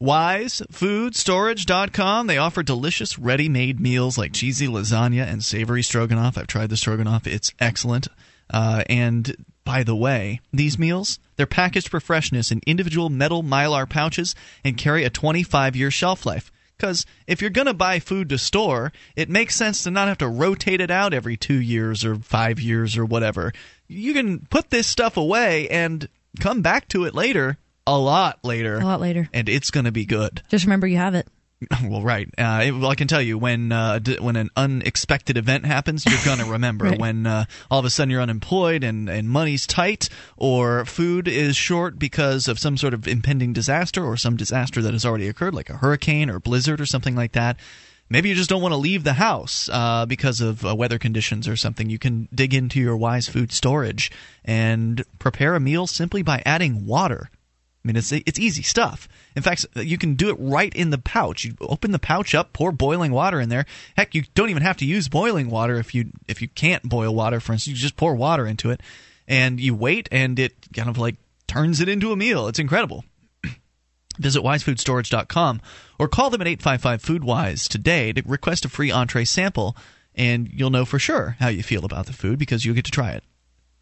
WiseFoodStorage.com. They offer delicious ready made meals like cheesy lasagna and savory stroganoff. I've tried the stroganoff, it's excellent. Uh, and by the way, these meals, they're packaged for freshness in individual metal mylar pouches and carry a 25 year shelf life. Because if you're going to buy food to store, it makes sense to not have to rotate it out every two years or five years or whatever. You can put this stuff away and come back to it later a lot later. A lot later. And it's going to be good. Just remember you have it. Well, right. Uh, it, well, I can tell you when uh, d- when an unexpected event happens, you're gonna remember. Right. When uh, all of a sudden you're unemployed and and money's tight, or food is short because of some sort of impending disaster or some disaster that has already occurred, like a hurricane or blizzard or something like that. Maybe you just don't want to leave the house uh, because of uh, weather conditions or something. You can dig into your Wise Food storage and prepare a meal simply by adding water. I mean, it's it's easy stuff. In fact, you can do it right in the pouch. You open the pouch up, pour boiling water in there. Heck, you don't even have to use boiling water if you if you can't boil water. For instance, you just pour water into it, and you wait, and it kind of like turns it into a meal. It's incredible. Visit wisefoodstorage.com or call them at 855 FoodWise today to request a free entree sample, and you'll know for sure how you feel about the food because you'll get to try it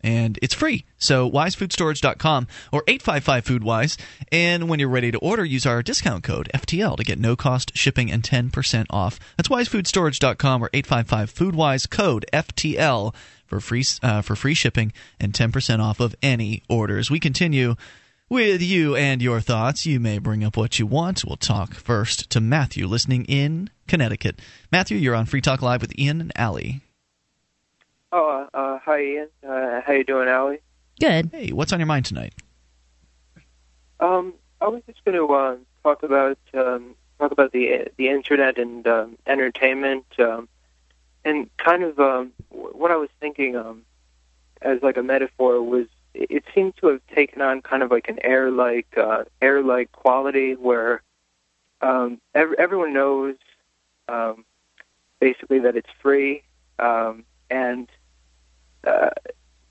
and it's free. So wisefoodstorage.com or 855-FoodWise. And when you're ready to order, use our discount code FTL to get no cost shipping and 10% off. That's wisefoodstorage.com or 855-FoodWise code FTL for free uh, for free shipping and 10% off of any orders. We continue with you and your thoughts. You may bring up what you want. We'll talk first to Matthew listening in Connecticut. Matthew, you're on Free Talk Live with Ian and Allie. Oh, uh, uh, hi Ian. Uh, how you doing, Allie? Good. Hey, what's on your mind tonight? Um, I was just going to uh, talk about um, talk about the the internet and um, entertainment, um, and kind of um, what I was thinking um, as like a metaphor was it it seemed to have taken on kind of like an air like uh, air like quality where um, ev- everyone knows um, basically that it's free um, and uh,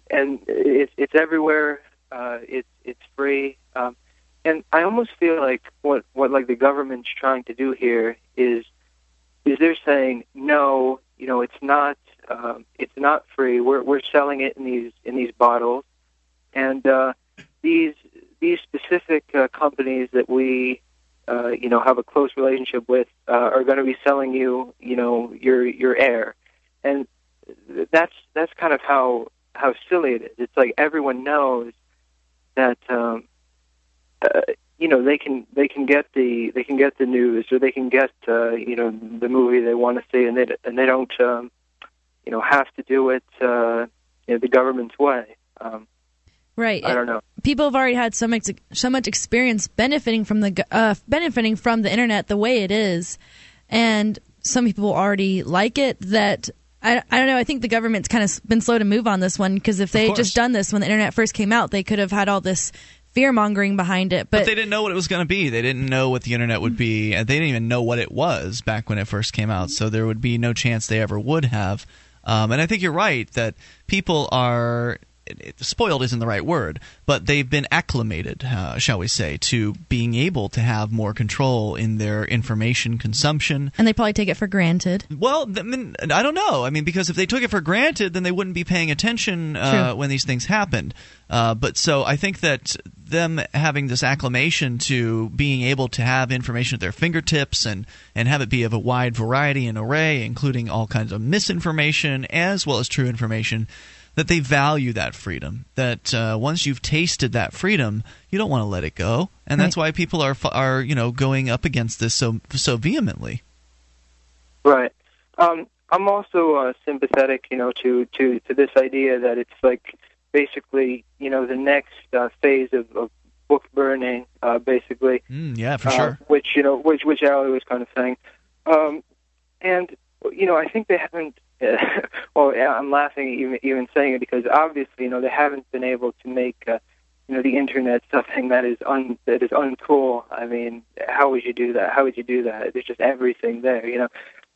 and it's it's everywhere. Uh, it's it's free, um, and I almost feel like what what like the government's trying to do here is is they're saying no, you know, it's not um, it's not free. We're we're selling it in these in these bottles, and uh, these these specific uh, companies that we uh, you know have a close relationship with uh, are going to be selling you you know your your air, and that's that's kind of how how silly it is. It's like everyone knows that um, uh, you know they can they can get the they can get the news or they can get uh, you know the movie they want to see and they and they don't um, you know have to do it uh, you know, the government's way. Um, Right. I don't know. People have already had so much so much experience benefiting from the uh, benefiting from the internet the way it is, and some people already like it. That I, I don't know. I think the government's kind of been slow to move on this one because if they had just done this when the internet first came out, they could have had all this fear mongering behind it. But, But, they didn't know what it was going to be. They didn't know what the internet would be. and They didn't even know what it was back when it first came out. So there would be no chance they ever would have. Um, and I think you're right that people are spoiled isn't the right word, but they've been acclimated, uh, shall we say, to being able to have more control in their information consumption. and they probably take it for granted. Well, I, mean, I don't know. I mean, because if they took it for granted, then they wouldn't be paying attention uh, when these things happened. Uh, but so I think that them having this acclimation to being able to have information at their fingertips and, and have it be of a wide variety and array, including all kinds of misinformation as well as true information, that they value that freedom. That uh, once you've tasted that freedom, you don't want to let it go, and that's why people are are you know going up against this so so vehemently. Right. Um, I'm also uh, sympathetic, you know, to, to, to this idea that it's like basically, you know, the next uh, phase of, of book burning, uh, basically. Mm, yeah, for uh, sure. Which you know, which which Ali was kind of saying, um, and you know, I think they haven't. well, yeah, I'm laughing even even saying it because obviously, you know, they haven't been able to make uh, you know the internet something that is un that is uncool. I mean, how would you do that? How would you do that? There's just everything there, you know.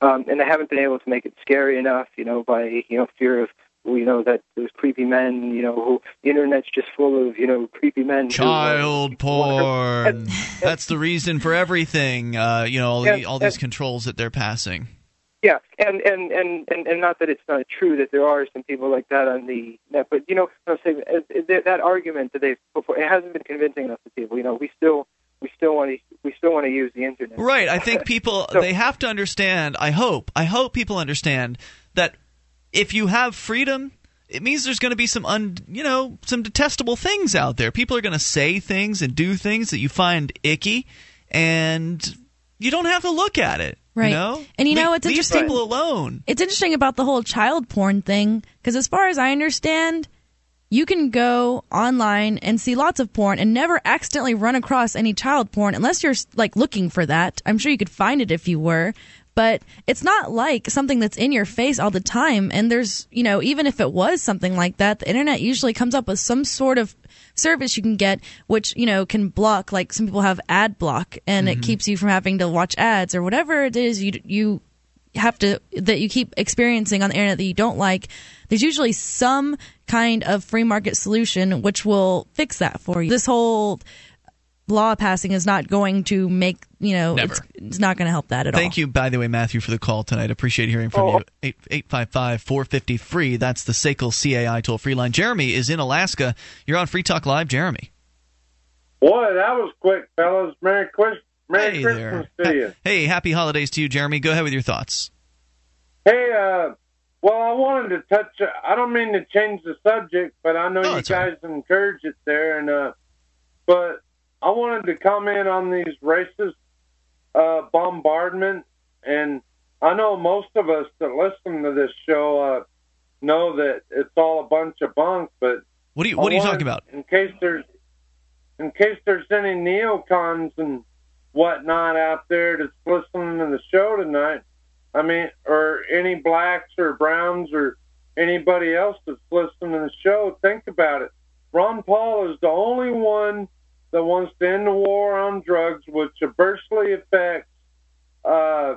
Um, and they haven't been able to make it scary enough, you know, by you know fear of you know that those creepy men, you know, who the internet's just full of you know creepy men. who, uh, Child porn. That's the reason for everything. Uh, you know, all, the, all these controls that they're passing. Yeah, and, and and and and not that it's not true that there are some people like that on the net, but you know, I'm saying uh, that, that argument that they've put forward, it hasn't been convincing enough to people. You know, we still we still want to we still want to use the internet. Right. I think people So- they have to understand. I hope. I hope people understand that if you have freedom, it means there's going to be some un, you know, some detestable things out there. People are going to say things and do things that you find icky, and you don't have to look at it. Right. You know? And you know Le- what's leave interesting? people alone. It's interesting about the whole child porn thing because, as far as I understand, you can go online and see lots of porn and never accidentally run across any child porn unless you're like looking for that. I'm sure you could find it if you were. But it's not like something that's in your face all the time. And there's, you know, even if it was something like that, the internet usually comes up with some sort of service you can get, which, you know, can block, like some people have ad block and it mm-hmm. keeps you from having to watch ads or whatever it is you, you have to that you keep experiencing on the internet that you don't like. There's usually some kind of free market solution which will fix that for you. This whole law passing is not going to make you know Never. It's, it's not going to help that at all Thank you, by the way, Matthew, for the call tonight. Appreciate hearing from you. 855 450 free. That's the SACL CAI toll free line. Jeremy is in Alaska. You're on Free Talk Live, Jeremy. Boy, that was quick, fellas. Merry, Chris- Merry Hey Christmas there. to you. Hey, happy holidays to you, Jeremy. Go ahead with your thoughts. Hey, uh, well, I wanted to touch. I don't mean to change the subject, but I know you guys encourage it there, and uh, but I wanted to comment on these racist uh, bombardment, and I know most of us that listen to this show uh, know that it's all a bunch of bunk, but What are you I What are you talking about? In case there's in case there's any neocons and whatnot out there that's listening to the show tonight. I mean, or any blacks or browns or anybody else that's listening to the show, think about it. Ron Paul is the only one that wants to end the war on drugs, which adversely affects uh,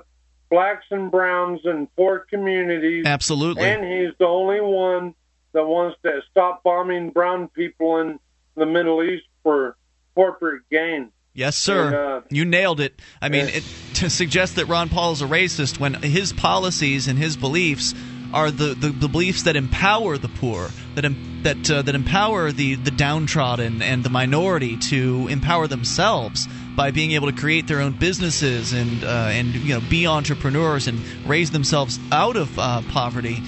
blacks and browns in poor communities. Absolutely. And he's the only one that wants to stop bombing brown people in the Middle East for corporate gain. Yes, sir. And, uh, you nailed it. I mean, it, to suggest that Ron Paul is a racist when his policies and his beliefs are the, the, the beliefs that empower the poor, that em, that uh, that empower the, the downtrodden and the minority to empower themselves by being able to create their own businesses and uh, and you know be entrepreneurs and raise themselves out of uh, poverty.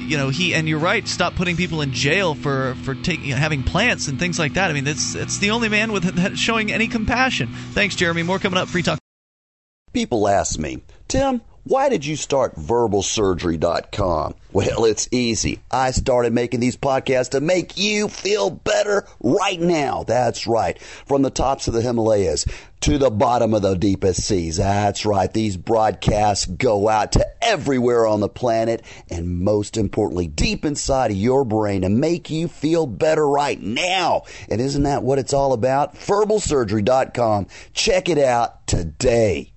You know, he and you're right. Stop putting people in jail for for taking having plants and things like that. I mean, it's it's the only man with that showing any compassion. Thanks, Jeremy. More coming up. Free talk. People ask me, Tim, why did you start verbalsurgery.com? Well, it's easy. I started making these podcasts to make you feel better right now. That's right. From the tops of the Himalayas to the bottom of the deepest seas. That's right. These broadcasts go out to everywhere on the planet and most importantly, deep inside of your brain to make you feel better right now. And isn't that what it's all about? Verbalsurgery.com. Check it out today.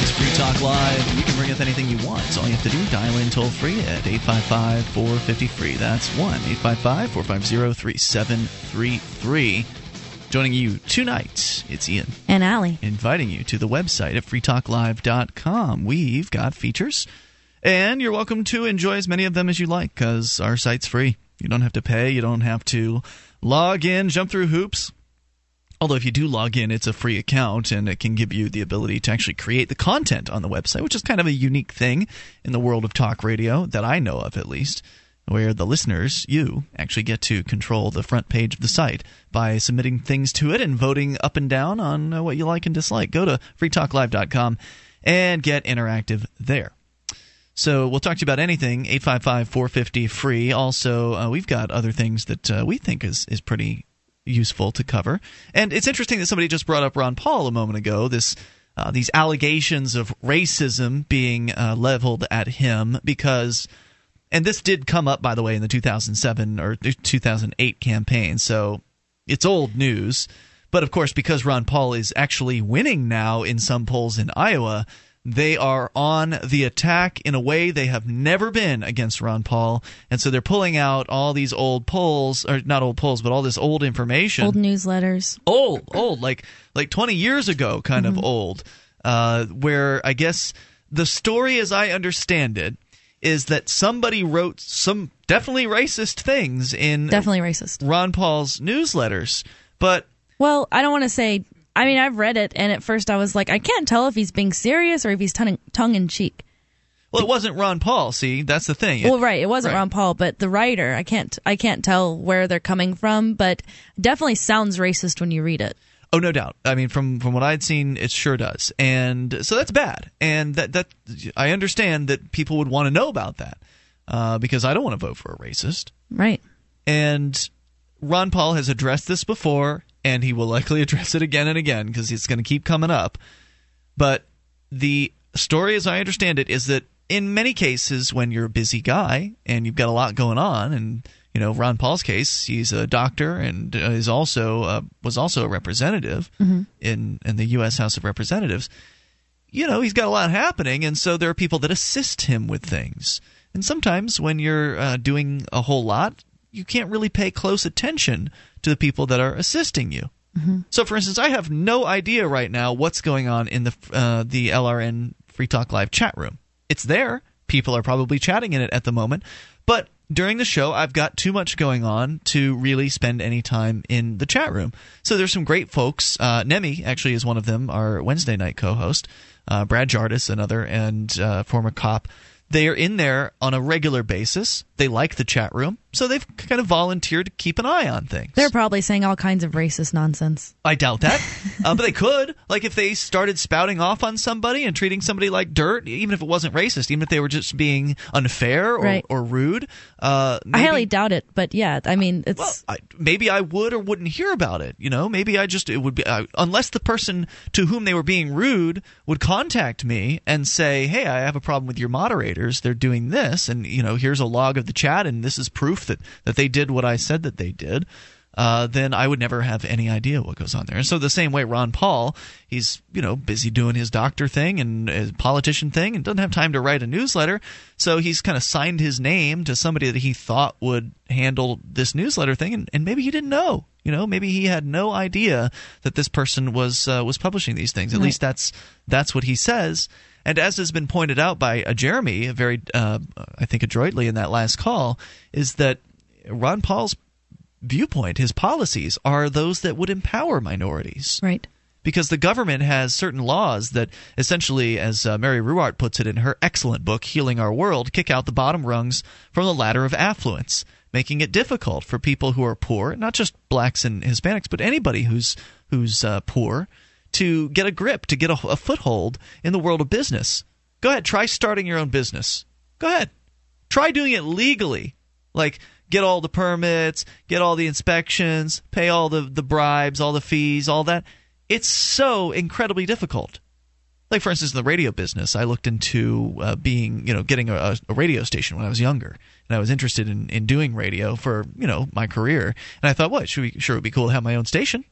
It's free talk live. You can bring up anything you want. So all you have to do, dial in toll free at 855 450 free. That's 1 855 450 3733. Joining you tonight, it's Ian. And Allie. Inviting you to the website at freetalklive.com. We've got features, and you're welcome to enjoy as many of them as you like because our site's free. You don't have to pay, you don't have to log in, jump through hoops. Although if you do log in, it's a free account and it can give you the ability to actually create the content on the website, which is kind of a unique thing in the world of talk radio that I know of at least, where the listeners, you, actually get to control the front page of the site by submitting things to it and voting up and down on uh, what you like and dislike. Go to freetalklive.com and get interactive there. So we'll talk to you about anything. 855 450 free. Also, uh, we've got other things that uh, we think is, is pretty useful to cover. And it's interesting that somebody just brought up Ron Paul a moment ago. This uh, these allegations of racism being uh, leveled at him because, and this did come up by the way in the 2007 or 2008 campaign. So it's old news. But of course, because Ron Paul is actually winning now in some polls in Iowa, they are on the attack in a way they have never been against Ron Paul. And so they're pulling out all these old polls, or not old polls, but all this old information. Old newsletters. Old, old, like like 20 years ago, kind mm-hmm. of old, uh, where I guess the story, as I understand it, is that somebody wrote some definitely racist things in definitely racist Ron Paul's newsletters. But well, I don't want to say I mean, I've read it, and at first I was like, I can't tell if he's being serious or if he's tongue, tongue in cheek. Well, it wasn't Ron Paul. See, that's the thing. It, well, right, it wasn't right. Ron Paul, but the writer, I can't, I can't tell where they're coming from, but definitely sounds racist when you read it. Oh, no doubt. I mean, from from what I'd seen, it sure does, and so that's bad. And that that I understand that people would want to know about that uh, because I don't want to vote for a racist. Right. And Ron Paul has addressed this before and he will likely address it again and again because it's going to keep coming up. But the story, as I understand it, is that in many cases, when you're a busy guy and you've got a lot going on, and you know Ron Paul's case, he's a doctor and is also uh, was also a representative mm-hmm. in in the U.S. House of Representatives. You know he's got a lot happening, and so there are people that assist him with things. And sometimes when you're uh, doing a whole lot, you can't really pay close attention to the people that are assisting you. Mm-hmm. So, for instance, I have no idea right now what's going on in the uh, the LRN Free Talk Live chat room. It's there. People are probably chatting in it at the moment, but during the show, I've got too much going on to really spend any time in the chat room. So there's some great folks. Uh, Nemi actually is one of them, our Wednesday night co-host. Uh, Brad Jardis, another, and uh, former cop. They are in there on a regular basis. They like the chat room, so they've kind of volunteered to keep an eye on things. They're probably saying all kinds of racist nonsense. I doubt that, uh, but they could. Like if they started spouting off on somebody and treating somebody like dirt, even if it wasn't racist, even if they were just being unfair or, right. or rude. Uh, maybe, I highly doubt it, but yeah, I mean, it's well, I, maybe I would or wouldn't hear about it. You know, maybe I just it would be uh, unless the person to whom they were being rude would contact me and say, "Hey, I have a problem with your moderators. They're doing this, and you know, here's a log of the chat, and this is proof that that they did what I said that they did." uh, then I would never have any idea what goes on there. And so the same way, Ron Paul, he's you know busy doing his doctor thing and his politician thing, and doesn't have time to write a newsletter. So he's kind of signed his name to somebody that he thought would handle this newsletter thing, and, and maybe he didn't know. You know, maybe he had no idea that this person was uh, was publishing these things. At right. least that's that's what he says. And as has been pointed out by uh, Jeremy, very uh, I think adroitly in that last call, is that Ron Paul's viewpoint, his policies are those that would empower minorities. Right. Because the government has certain laws that essentially, as uh, Mary Ruwart puts it in her excellent book, Healing Our World, kick out the bottom rungs from the ladder of affluence, making it difficult for people who are poor, not just blacks and Hispanics, but anybody who's, who's uh, poor, to get a grip, to get a, a foothold in the world of business. Go ahead, try starting your own business. Go ahead. Try doing it legally. Like, get all the permits, get all the inspections, pay all the, the bribes, all the fees, all that. It's so incredibly difficult. Like, for instance, in the radio business, I looked into uh, being, you know, getting a, a, radio station when I was younger. And I was interested in, in doing radio for, you know, my career. And I thought, what, should we, sure it would be cool to have my own station.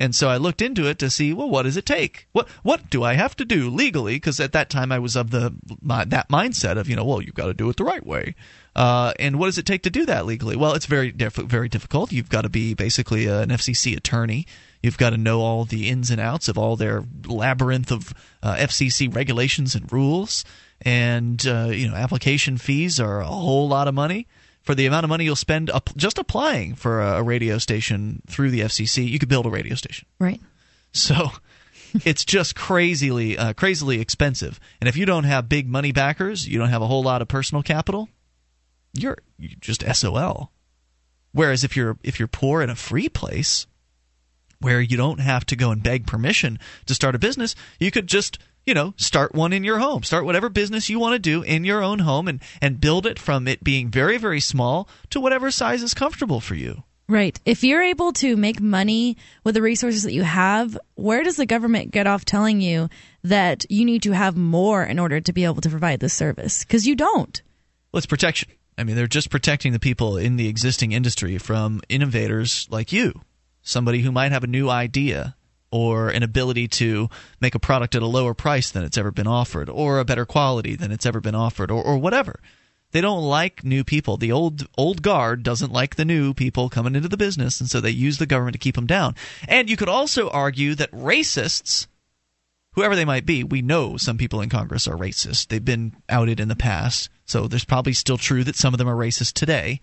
And so I looked into it to see, well, what does it take? What what do I have to do legally? Because at that time I was of the my, that mindset of, you know, well, you've got to do it the right way. Uh, and what does it take to do that legally? Well, it's very diff- very difficult. You've got to be basically an FCC attorney. You've got to know all the ins and outs of all their labyrinth of uh, FCC regulations and rules. And uh, you know, application fees are a whole lot of money. For the amount of money you'll spend up, just applying for a, a radio station through the FCC, you could build a radio station. Right. So it's just crazily uh, crazily expensive. And if you don't have big money backers, you don't have a whole lot of personal capital you're, you're just SOL. Whereas if you're if you're poor in a free place where you don't have to go and beg permission to start a business, you could just you know, start one in your home. Start whatever business you want to do in your own home and, and build it from it being very, very small to whatever size is comfortable for you. Right. If you're able to make money with the resources that you have, where does the government get off telling you that you need to have more in order to be able to provide this service? Because you don't. Well, it's protection. I mean, they're just protecting the people in the existing industry from innovators like you, somebody who might have a new idea or an ability to make a product at a lower price than it's ever been offered, or a better quality than it's ever been offered, or, or whatever. They don't like new people. The old old guard doesn't like the new people coming into the business, and so they use the government to keep them down. And you could also argue that racists, whoever they might be, we know some people in Congress are racist. They've been outed in the past, so there's probably still true that some of them are racist today.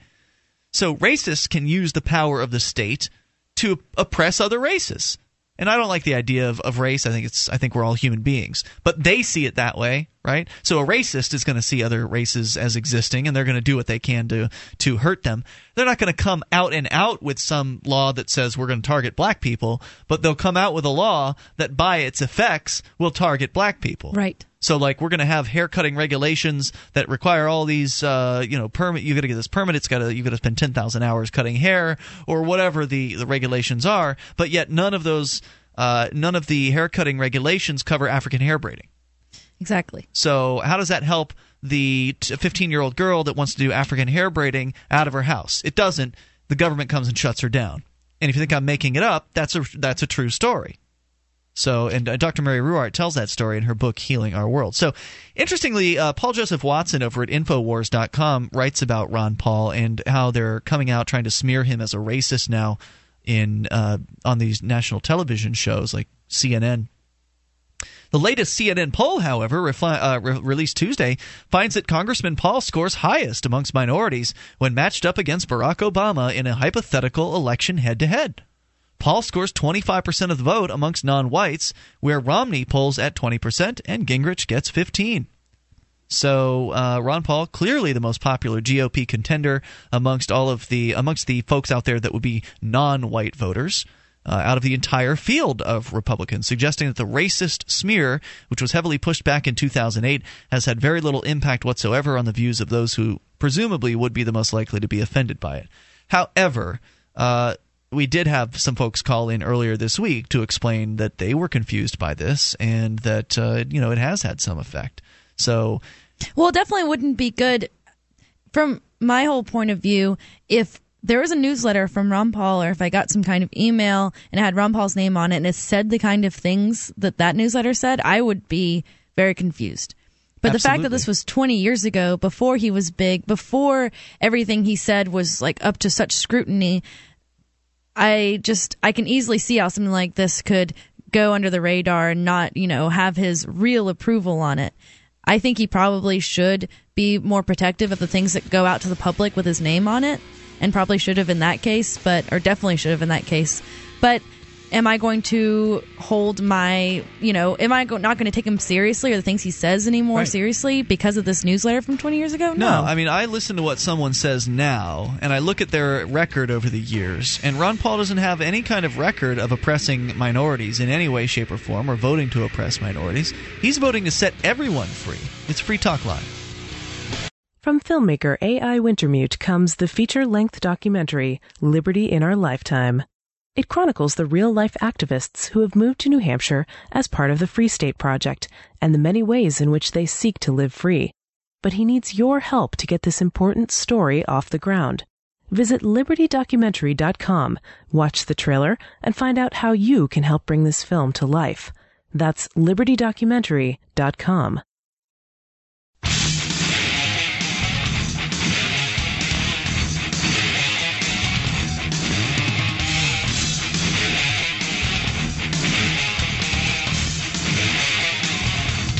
So racists can use the power of the state to oppress other races. And I don't like the idea of, of race. I think it's I think we're all human beings. But they see it that way, right? So a racist is going to see other races as existing and they're going to do what they can to to hurt them. They're not going to come out and out with some law that says we're going to target black people, but they'll come out with a law that by its effects will target black people. Right. So like we're going to have hair cutting regulations that require all these uh, you know permit you got to get this permit it's got to you got to spend 10,000 hours cutting hair or whatever the the regulations are but yet none of those uh, none of the hair cutting regulations cover African hair braiding. Exactly. So how does that help the 15 year old girl that wants to do African hair braiding out of her house? It doesn't. The government comes and shuts her down. And if you think I'm making it up, that's a that's a true story. So, and uh, Dr. Mary Ruwart tells that story in her book Healing Our World. So, interestingly, uh, Paul Joseph Watson over at Infowars.com writes about Ron Paul and how they're coming out trying to smear him as a racist now in uh, on these national television shows like CNN. The latest CNN poll, however, uh, re- released Tuesday, finds that Congressman Paul scores highest amongst minorities when matched up against Barack Obama in a hypothetical election head to head. Paul scores 25% of the vote amongst non whites, where Romney polls at 20% and Gingrich gets 15 so uh, Ron Paul, clearly the most popular GOP contender amongst all of the amongst the folks out there that would be non-white voters. Uh, out of the entire field of Republicans, suggesting that the racist smear, which was heavily pushed back in 2008, has had very little impact whatsoever on the views of those who presumably would be the most likely to be offended by it. However, uh, we did have some folks call in earlier this week to explain that they were confused by this and that uh, you know it has had some effect. So, well, it definitely wouldn't be good from my whole point of view if there was a newsletter from Ron Paul, or if I got some kind of email and it had Ron Paul's name on it and it said the kind of things that that newsletter said, I would be very confused. But Absolutely. the fact that this was 20 years ago, before he was big, before everything he said was like up to such scrutiny, I just I can easily see how something like this could go under the radar and not, you know, have his real approval on it. I think he probably should be more protective of the things that go out to the public with his name on it, and probably should have in that case, but or definitely should have in that case. But am I going to hold my, you know, am I go- not going to take him seriously or the things he says anymore right. seriously because of this newsletter from 20 years ago? No. no. I mean, I listen to what someone says now, and I look at their record over the years, and Ron Paul doesn't have any kind of record of oppressing minorities in any way, shape, or form, or voting to oppress minorities. He's voting to set everyone free. It's Free Talk Live. From filmmaker A.I. Wintermute comes the feature length documentary, Liberty in Our Lifetime. It chronicles the real life activists who have moved to New Hampshire as part of the Free State Project and the many ways in which they seek to live free. But he needs your help to get this important story off the ground. Visit libertydocumentary.com, watch the trailer, and find out how you can help bring this film to life. That's libertydocumentary.com.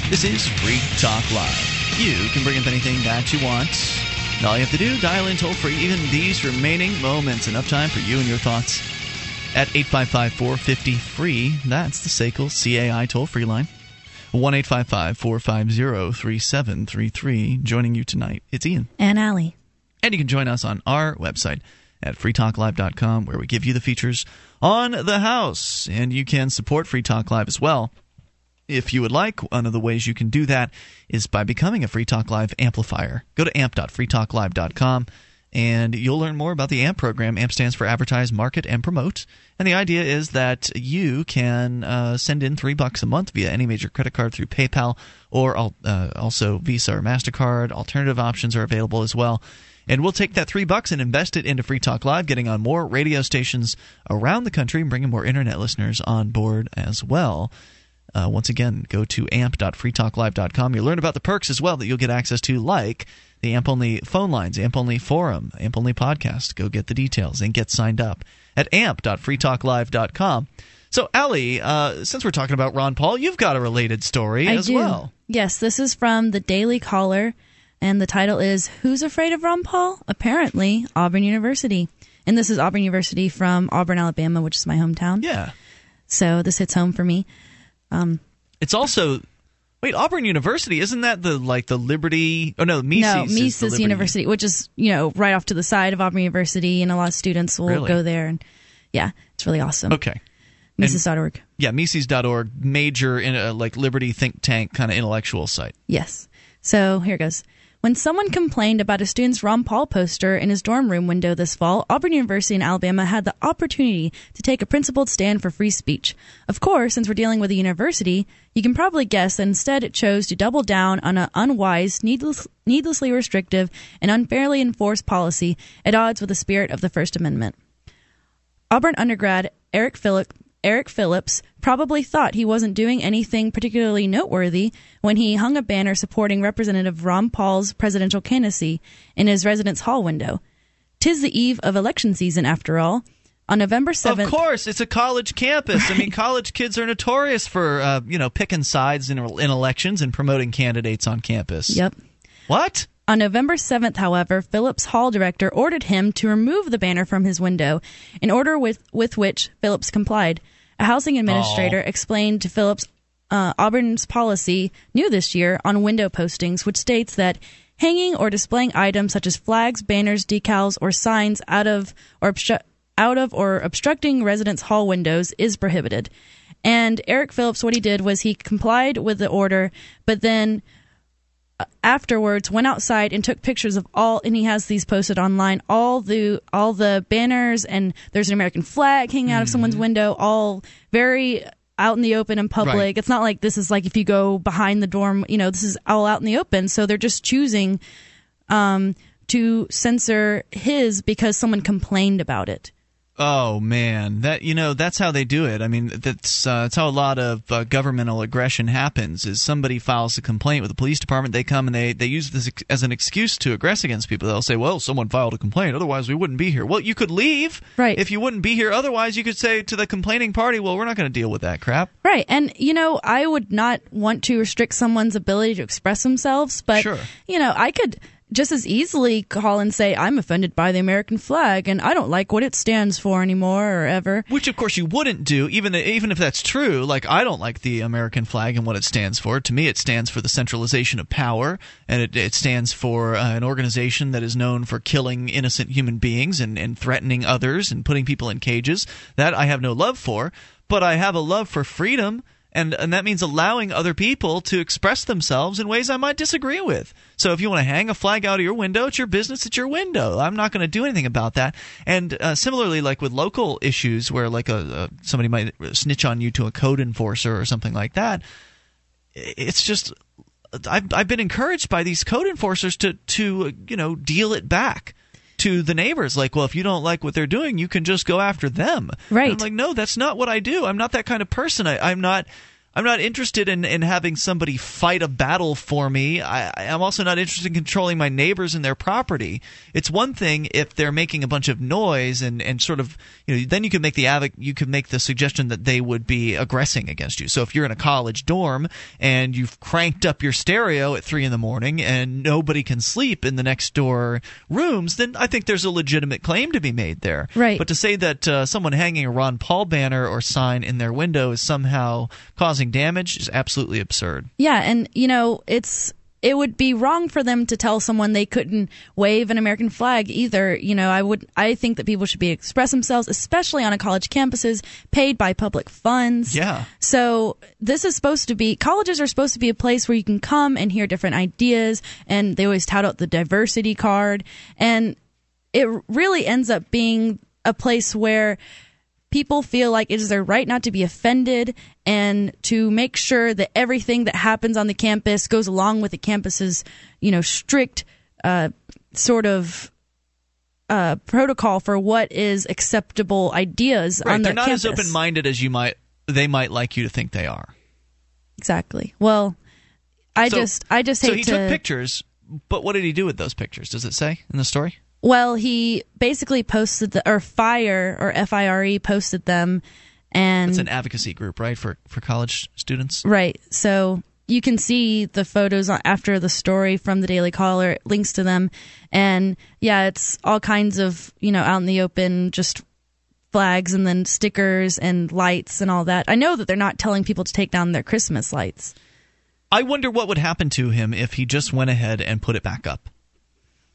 This is Free Talk Live. You can bring up anything that you want. And all you have to do, dial in toll free even these remaining moments. Enough time for you and your thoughts at 855 450 free. That's the SACL CAI toll free line. 1 450 3733. Joining you tonight, it's Ian. And Allie. And you can join us on our website at freetalklive.com where we give you the features on the house. And you can support Free Talk Live as well if you would like, one of the ways you can do that is by becoming a Free Talk Live amplifier. Go to amp.freetalklive.com and you'll learn more about the AMP program. AMP stands for Advertise, Market, and Promote. And the idea is that you can uh, send in three bucks a month via any major credit card through PayPal or uh, also Visa or MasterCard. Alternative options are available as well. And we'll take that three bucks and invest it into Free Talk Live, getting on more radio stations around the country and bringing more internet listeners on board as well. Uh, once again, go to amp.freetalklive.com. You'll learn about the perks as well that you'll get access to, like the AMP only phone lines, AMP only forum, AMP only podcast. Go get the details and get signed up at amp.freetalklive.com. So, Ali, uh, since we're talking about Ron Paul, you've got a related story I as do. well. Yes, this is from the Daily Caller, and the title is Who's Afraid of Ron Paul? Apparently, Auburn University. And this is Auburn University from Auburn, Alabama, which is my hometown. Yeah. So this hits home for me. Um, It's also wait Auburn University isn't that the like the Liberty? Oh no, Mises. no, Mises University, which is you know right off to the side of Auburn University, and a lot of students will Really? go there, and yeah, it's really awesome. Okay. Mises.org. Yeah, Mises.org, major in a like Liberty think tank kind of intellectual site. Yes. So here it goes. When someone complained about a student's Ron Paul poster in his dorm room window this fall, Auburn University in Alabama had the opportunity to take a principled stand for free speech. Of course, since we're dealing with a university, you can probably guess that instead it chose to double down on an unwise, needless, needlessly restrictive, and unfairly enforced policy at odds with the spirit of the First Amendment. Auburn undergrad Eric Phillip Eric Phillips probably thought he wasn't doing anything particularly noteworthy when he hung a banner supporting Representative Ron Paul's presidential candidacy in his residence hall window. Tis the eve of election season, after all. On November 7th. Of course, it's a college campus. I mean, college kids are notorious for uh, you know picking sides in, in elections and promoting candidates on campus. Yep. What? On November 7th, however, Phillips' hall director ordered him to remove the banner from his window, an order with, with which Phillips complied. A housing administrator Aw. explained to Phillips uh, Auburn's policy new this year on window postings, which states that hanging or displaying items such as flags, banners, decals, or signs out of or obstru- out of or obstructing residence hall windows is prohibited. And Eric Phillips, what he did was he complied with the order, but then afterwards went outside and took pictures of all and he has these posted online all the all the banners and there's an american flag hanging out of someone's window all very out in the open in public. Right. it's not like this is like if you go behind the dorm you know this is all out in the open. So they're just choosing um to censor his because someone complained about it Oh man, that you know that's how they do it. I mean, that's uh, that's how a lot of uh, governmental aggression happens. Is somebody files a complaint with the police department, they come and they they use this ex- as an excuse to aggress against people. They'll say, "Well, someone filed a complaint, otherwise we wouldn't be here." Well, you could leave, right? If you wouldn't be here, otherwise you could say to the complaining party, "Well, we're not going to deal with that crap." Right. And, you know, I would not want to restrict someone's ability to express themselves, but, Sure. you know, I could just as easily call and say, I'm offended by the American flag and I don't like what it stands for anymore or ever. Which, of course, you wouldn't do, even even if that's true. Like, I don't like the American flag and what it stands for. To me, it stands for the centralization of power, and it, it stands for uh, an organization that is known for killing innocent human beings and, and threatening others and putting people in cages. That I have no love for, but I have a love for freedom. And, and that means allowing other people to express themselves in ways I might disagree with. So if you want to hang a flag out of your window, it's your business, it's your window. I'm not going to do anything about that. And uh, similarly, like with local issues where like a, a somebody might snitch on you to a code enforcer or something like that, it's just I've, I've been encouraged by these code enforcers to to you know deal it back to the neighbors like well if you don't like what they're doing you can just go after them. Right. And i'm like no that's not what i do. I'm not that kind of person. I, i'm not I'm not interested in, in having somebody fight a battle for me. I, I'm also not interested in controlling my neighbors and their property. It's one thing if they're making a bunch of noise and, and sort of you know then you could make the avoc- you could make the suggestion that they would be aggressing against you. So if you're in a college dorm and you've cranked up your stereo at three in the morning and nobody can sleep in the next door rooms, then I think there's a legitimate claim to be made there. Right. But to say that uh, someone hanging a Ron Paul banner or sign in their window is somehow causing damage is absolutely absurd. Yeah, and you know, it's it would be wrong for them to tell someone they couldn't wave an American flag either. You know, I would I think that people should be express themselves, especially on a college campuses paid by public funds. Yeah. So this is supposed to be colleges are supposed to be a place where you can come and hear different ideas, and they always tout out the diversity card, and it really ends up being a place where people feel like it is their right not to be offended and to make sure that everything that happens on the campus goes along with the campus's, you know, strict uh, sort of uh, protocol for what is acceptable ideas Right, on they're not campus. as open-minded as you might they might like you to think they are. Exactly. Well, I So- just I just hate so he to. took pictures, but what did he do with those pictures? Does it say in the story? Well, he basically posted the or Fire or F I R E posted them, and It's an advocacy group, right, for for college students. Right. So you can see the photos after the story from the Daily Caller, links to them. And yeah, it's all kinds of, you know, out in the open, just flags and then stickers and lights and all that. I know that they're not telling people to take down their Christmas lights. I wonder what would happen to him if he just went ahead and put it back up.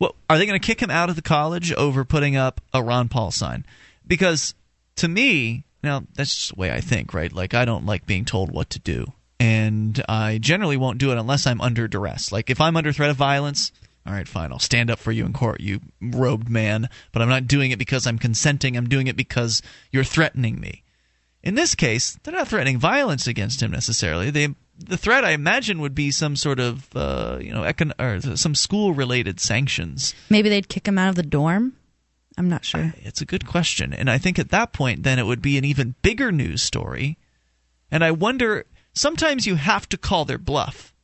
Well, are they going to kick him out of the college over putting up a Ron Paul sign? Because to me, now that's just the way I think, right? Like I don't like being told what to do, and I generally won't do it unless I'm under duress. Like if I'm under threat of violence, all right, fine, I'll stand up for you in court, you robed man. But I'm not doing it because I'm consenting. I'm doing it because you're threatening me. In this case, they're not threatening violence against him necessarily. They the threat I imagine would be some sort of uh, you know econ- or some school related sanctions. Maybe they'd kick him out of the dorm. I'm not sure. It's a good question, and I think at that point then it would be an even bigger news story. And I wonder sometimes you have to call their bluff.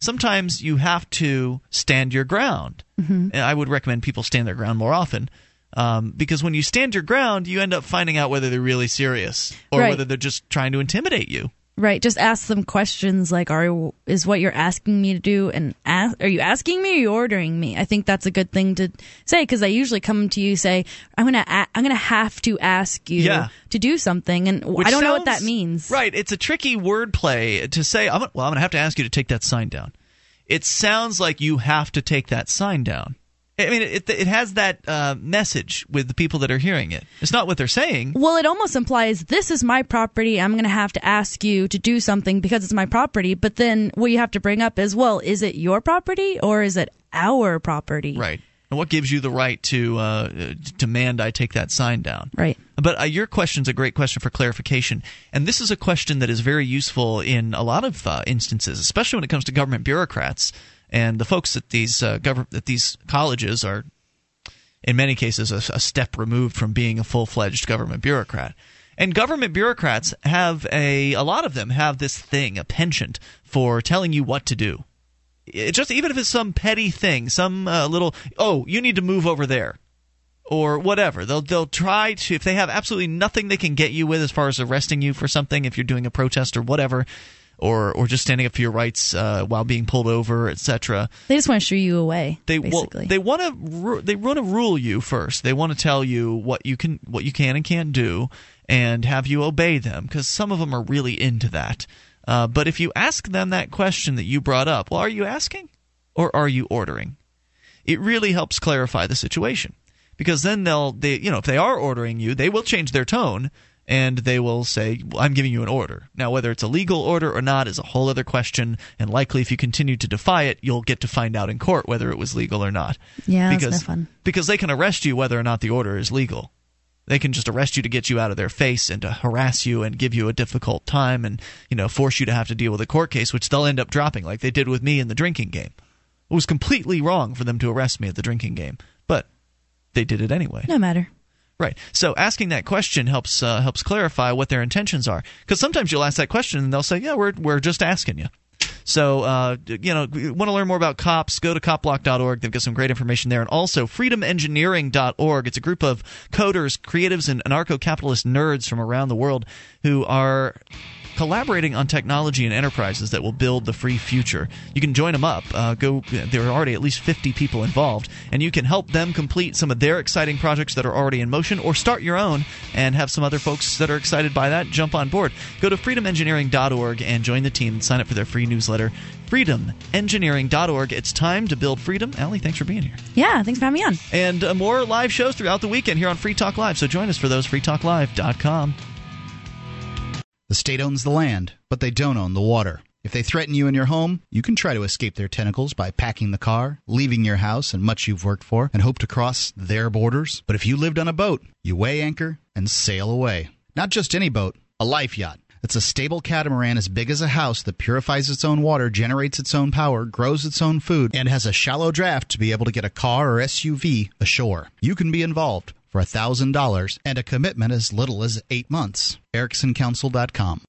Sometimes you have to stand your ground. Mhm. And I would recommend people stand their ground more often. Um, because when you stand your ground, you end up finding out whether they're really serious or Right. whether they're just trying to intimidate you. Right. Just ask them questions like, "Are is what you're asking me to do, and ask, are you asking me or are you ordering me?" I think that's a good thing to say because I usually come to you say, "I'm gonna a- I'm gonna have to ask you Yeah. to do something," and Which I don't know what that means. Right. It's a tricky wordplay to say, I'm, well, I'm going to have to ask you to take that sign down. It sounds like you have to take that sign down. I mean, it, it has that uh, message with the people that are hearing it. It's not what they're saying. Well, it almost implies this is my property. I'm going to have to ask you to do something because it's my property. But then what you have to bring up is, well, is it your property or is it our property? Right. And what gives you the right to uh, demand I take that sign down? Right. But uh, your question's a great question for clarification, and this is a question that is very useful in a lot of uh, instances, especially when it comes to government bureaucrats and the folks at these uh, government at these colleges are, in many cases, a, a step removed from being a full fledged government bureaucrat. And government bureaucrats have a a lot of them have this thing, a penchant for telling you what to do. It just even if it's some petty thing, some uh, little oh, you need to move over there or whatever. They'll they'll try to if they have absolutely nothing they can get you with as far as arresting you for something if you're doing a protest or whatever, or or just standing up for your rights uh, while being pulled over, etc. They just want to shoo you away. They basically. well, they want to ru- they want to rule you first. They want to tell you what you can what you can and can't do, and have you obey them because some of them are really into that. Uh, but if you ask them that question that you brought up, well, are you asking or are you ordering? It really helps clarify the situation because then they'll they you know if they are ordering you, they will change their tone and they will say well, I'm giving you an order. Now whether it's a legal order or not is a whole other question and likely if you continue to defy it, you'll get to find out in court whether it was legal or not. Yeah, that's because no fun. because they can arrest you whether or not the order is legal. They can just arrest you to get you out of their face and to harass you and give you a difficult time and you know force you to have to deal with a court case which they'll end up dropping like they did with me in the drinking game. It was completely wrong for them to arrest me at the drinking game, but they did it anyway. No matter. Right. So asking that question helps uh, helps clarify what their intentions are. Because sometimes you'll ask that question and they'll say, "Yeah, we're we're just asking you." So uh, you know, want to learn more about cops? Go to copblock.org. They've got some great information there, and also freedomengineering.org. It's a group of coders, creatives, and anarcho-capitalist nerds from around the world who are collaborating on technology and enterprises that will build the free future. You can join them up. Uh, go. There are already at least 50 people involved, and you can help them complete some of their exciting projects that are already in motion, or start your own and have some other folks that are excited by that jump on board. Go to freedomengineering.org and join the team and sign up for their free newsletter freedomengineering.org. It's time to build freedom. Allie, thanks for being here. Yeah, thanks for having me on. And uh, more live shows throughout the weekend here on Free Talk Live. So join us for those, freetalklive.com. The state owns the land, but they don't own the water. If they threaten you in your home, you can try to escape their tentacles by packing the car, leaving your house and much you've worked for, and hope to cross their borders. But if you lived on a boat, you weigh anchor and sail away. Not just any boat, a life yacht. It's a stable catamaran as big as a house that purifies its own water, generates its own power, grows its own food, and has a shallow draft to be able to get a car or SUV ashore. You can be involved for $1,000 and a commitment as little as eight months. EricksonCouncil.com.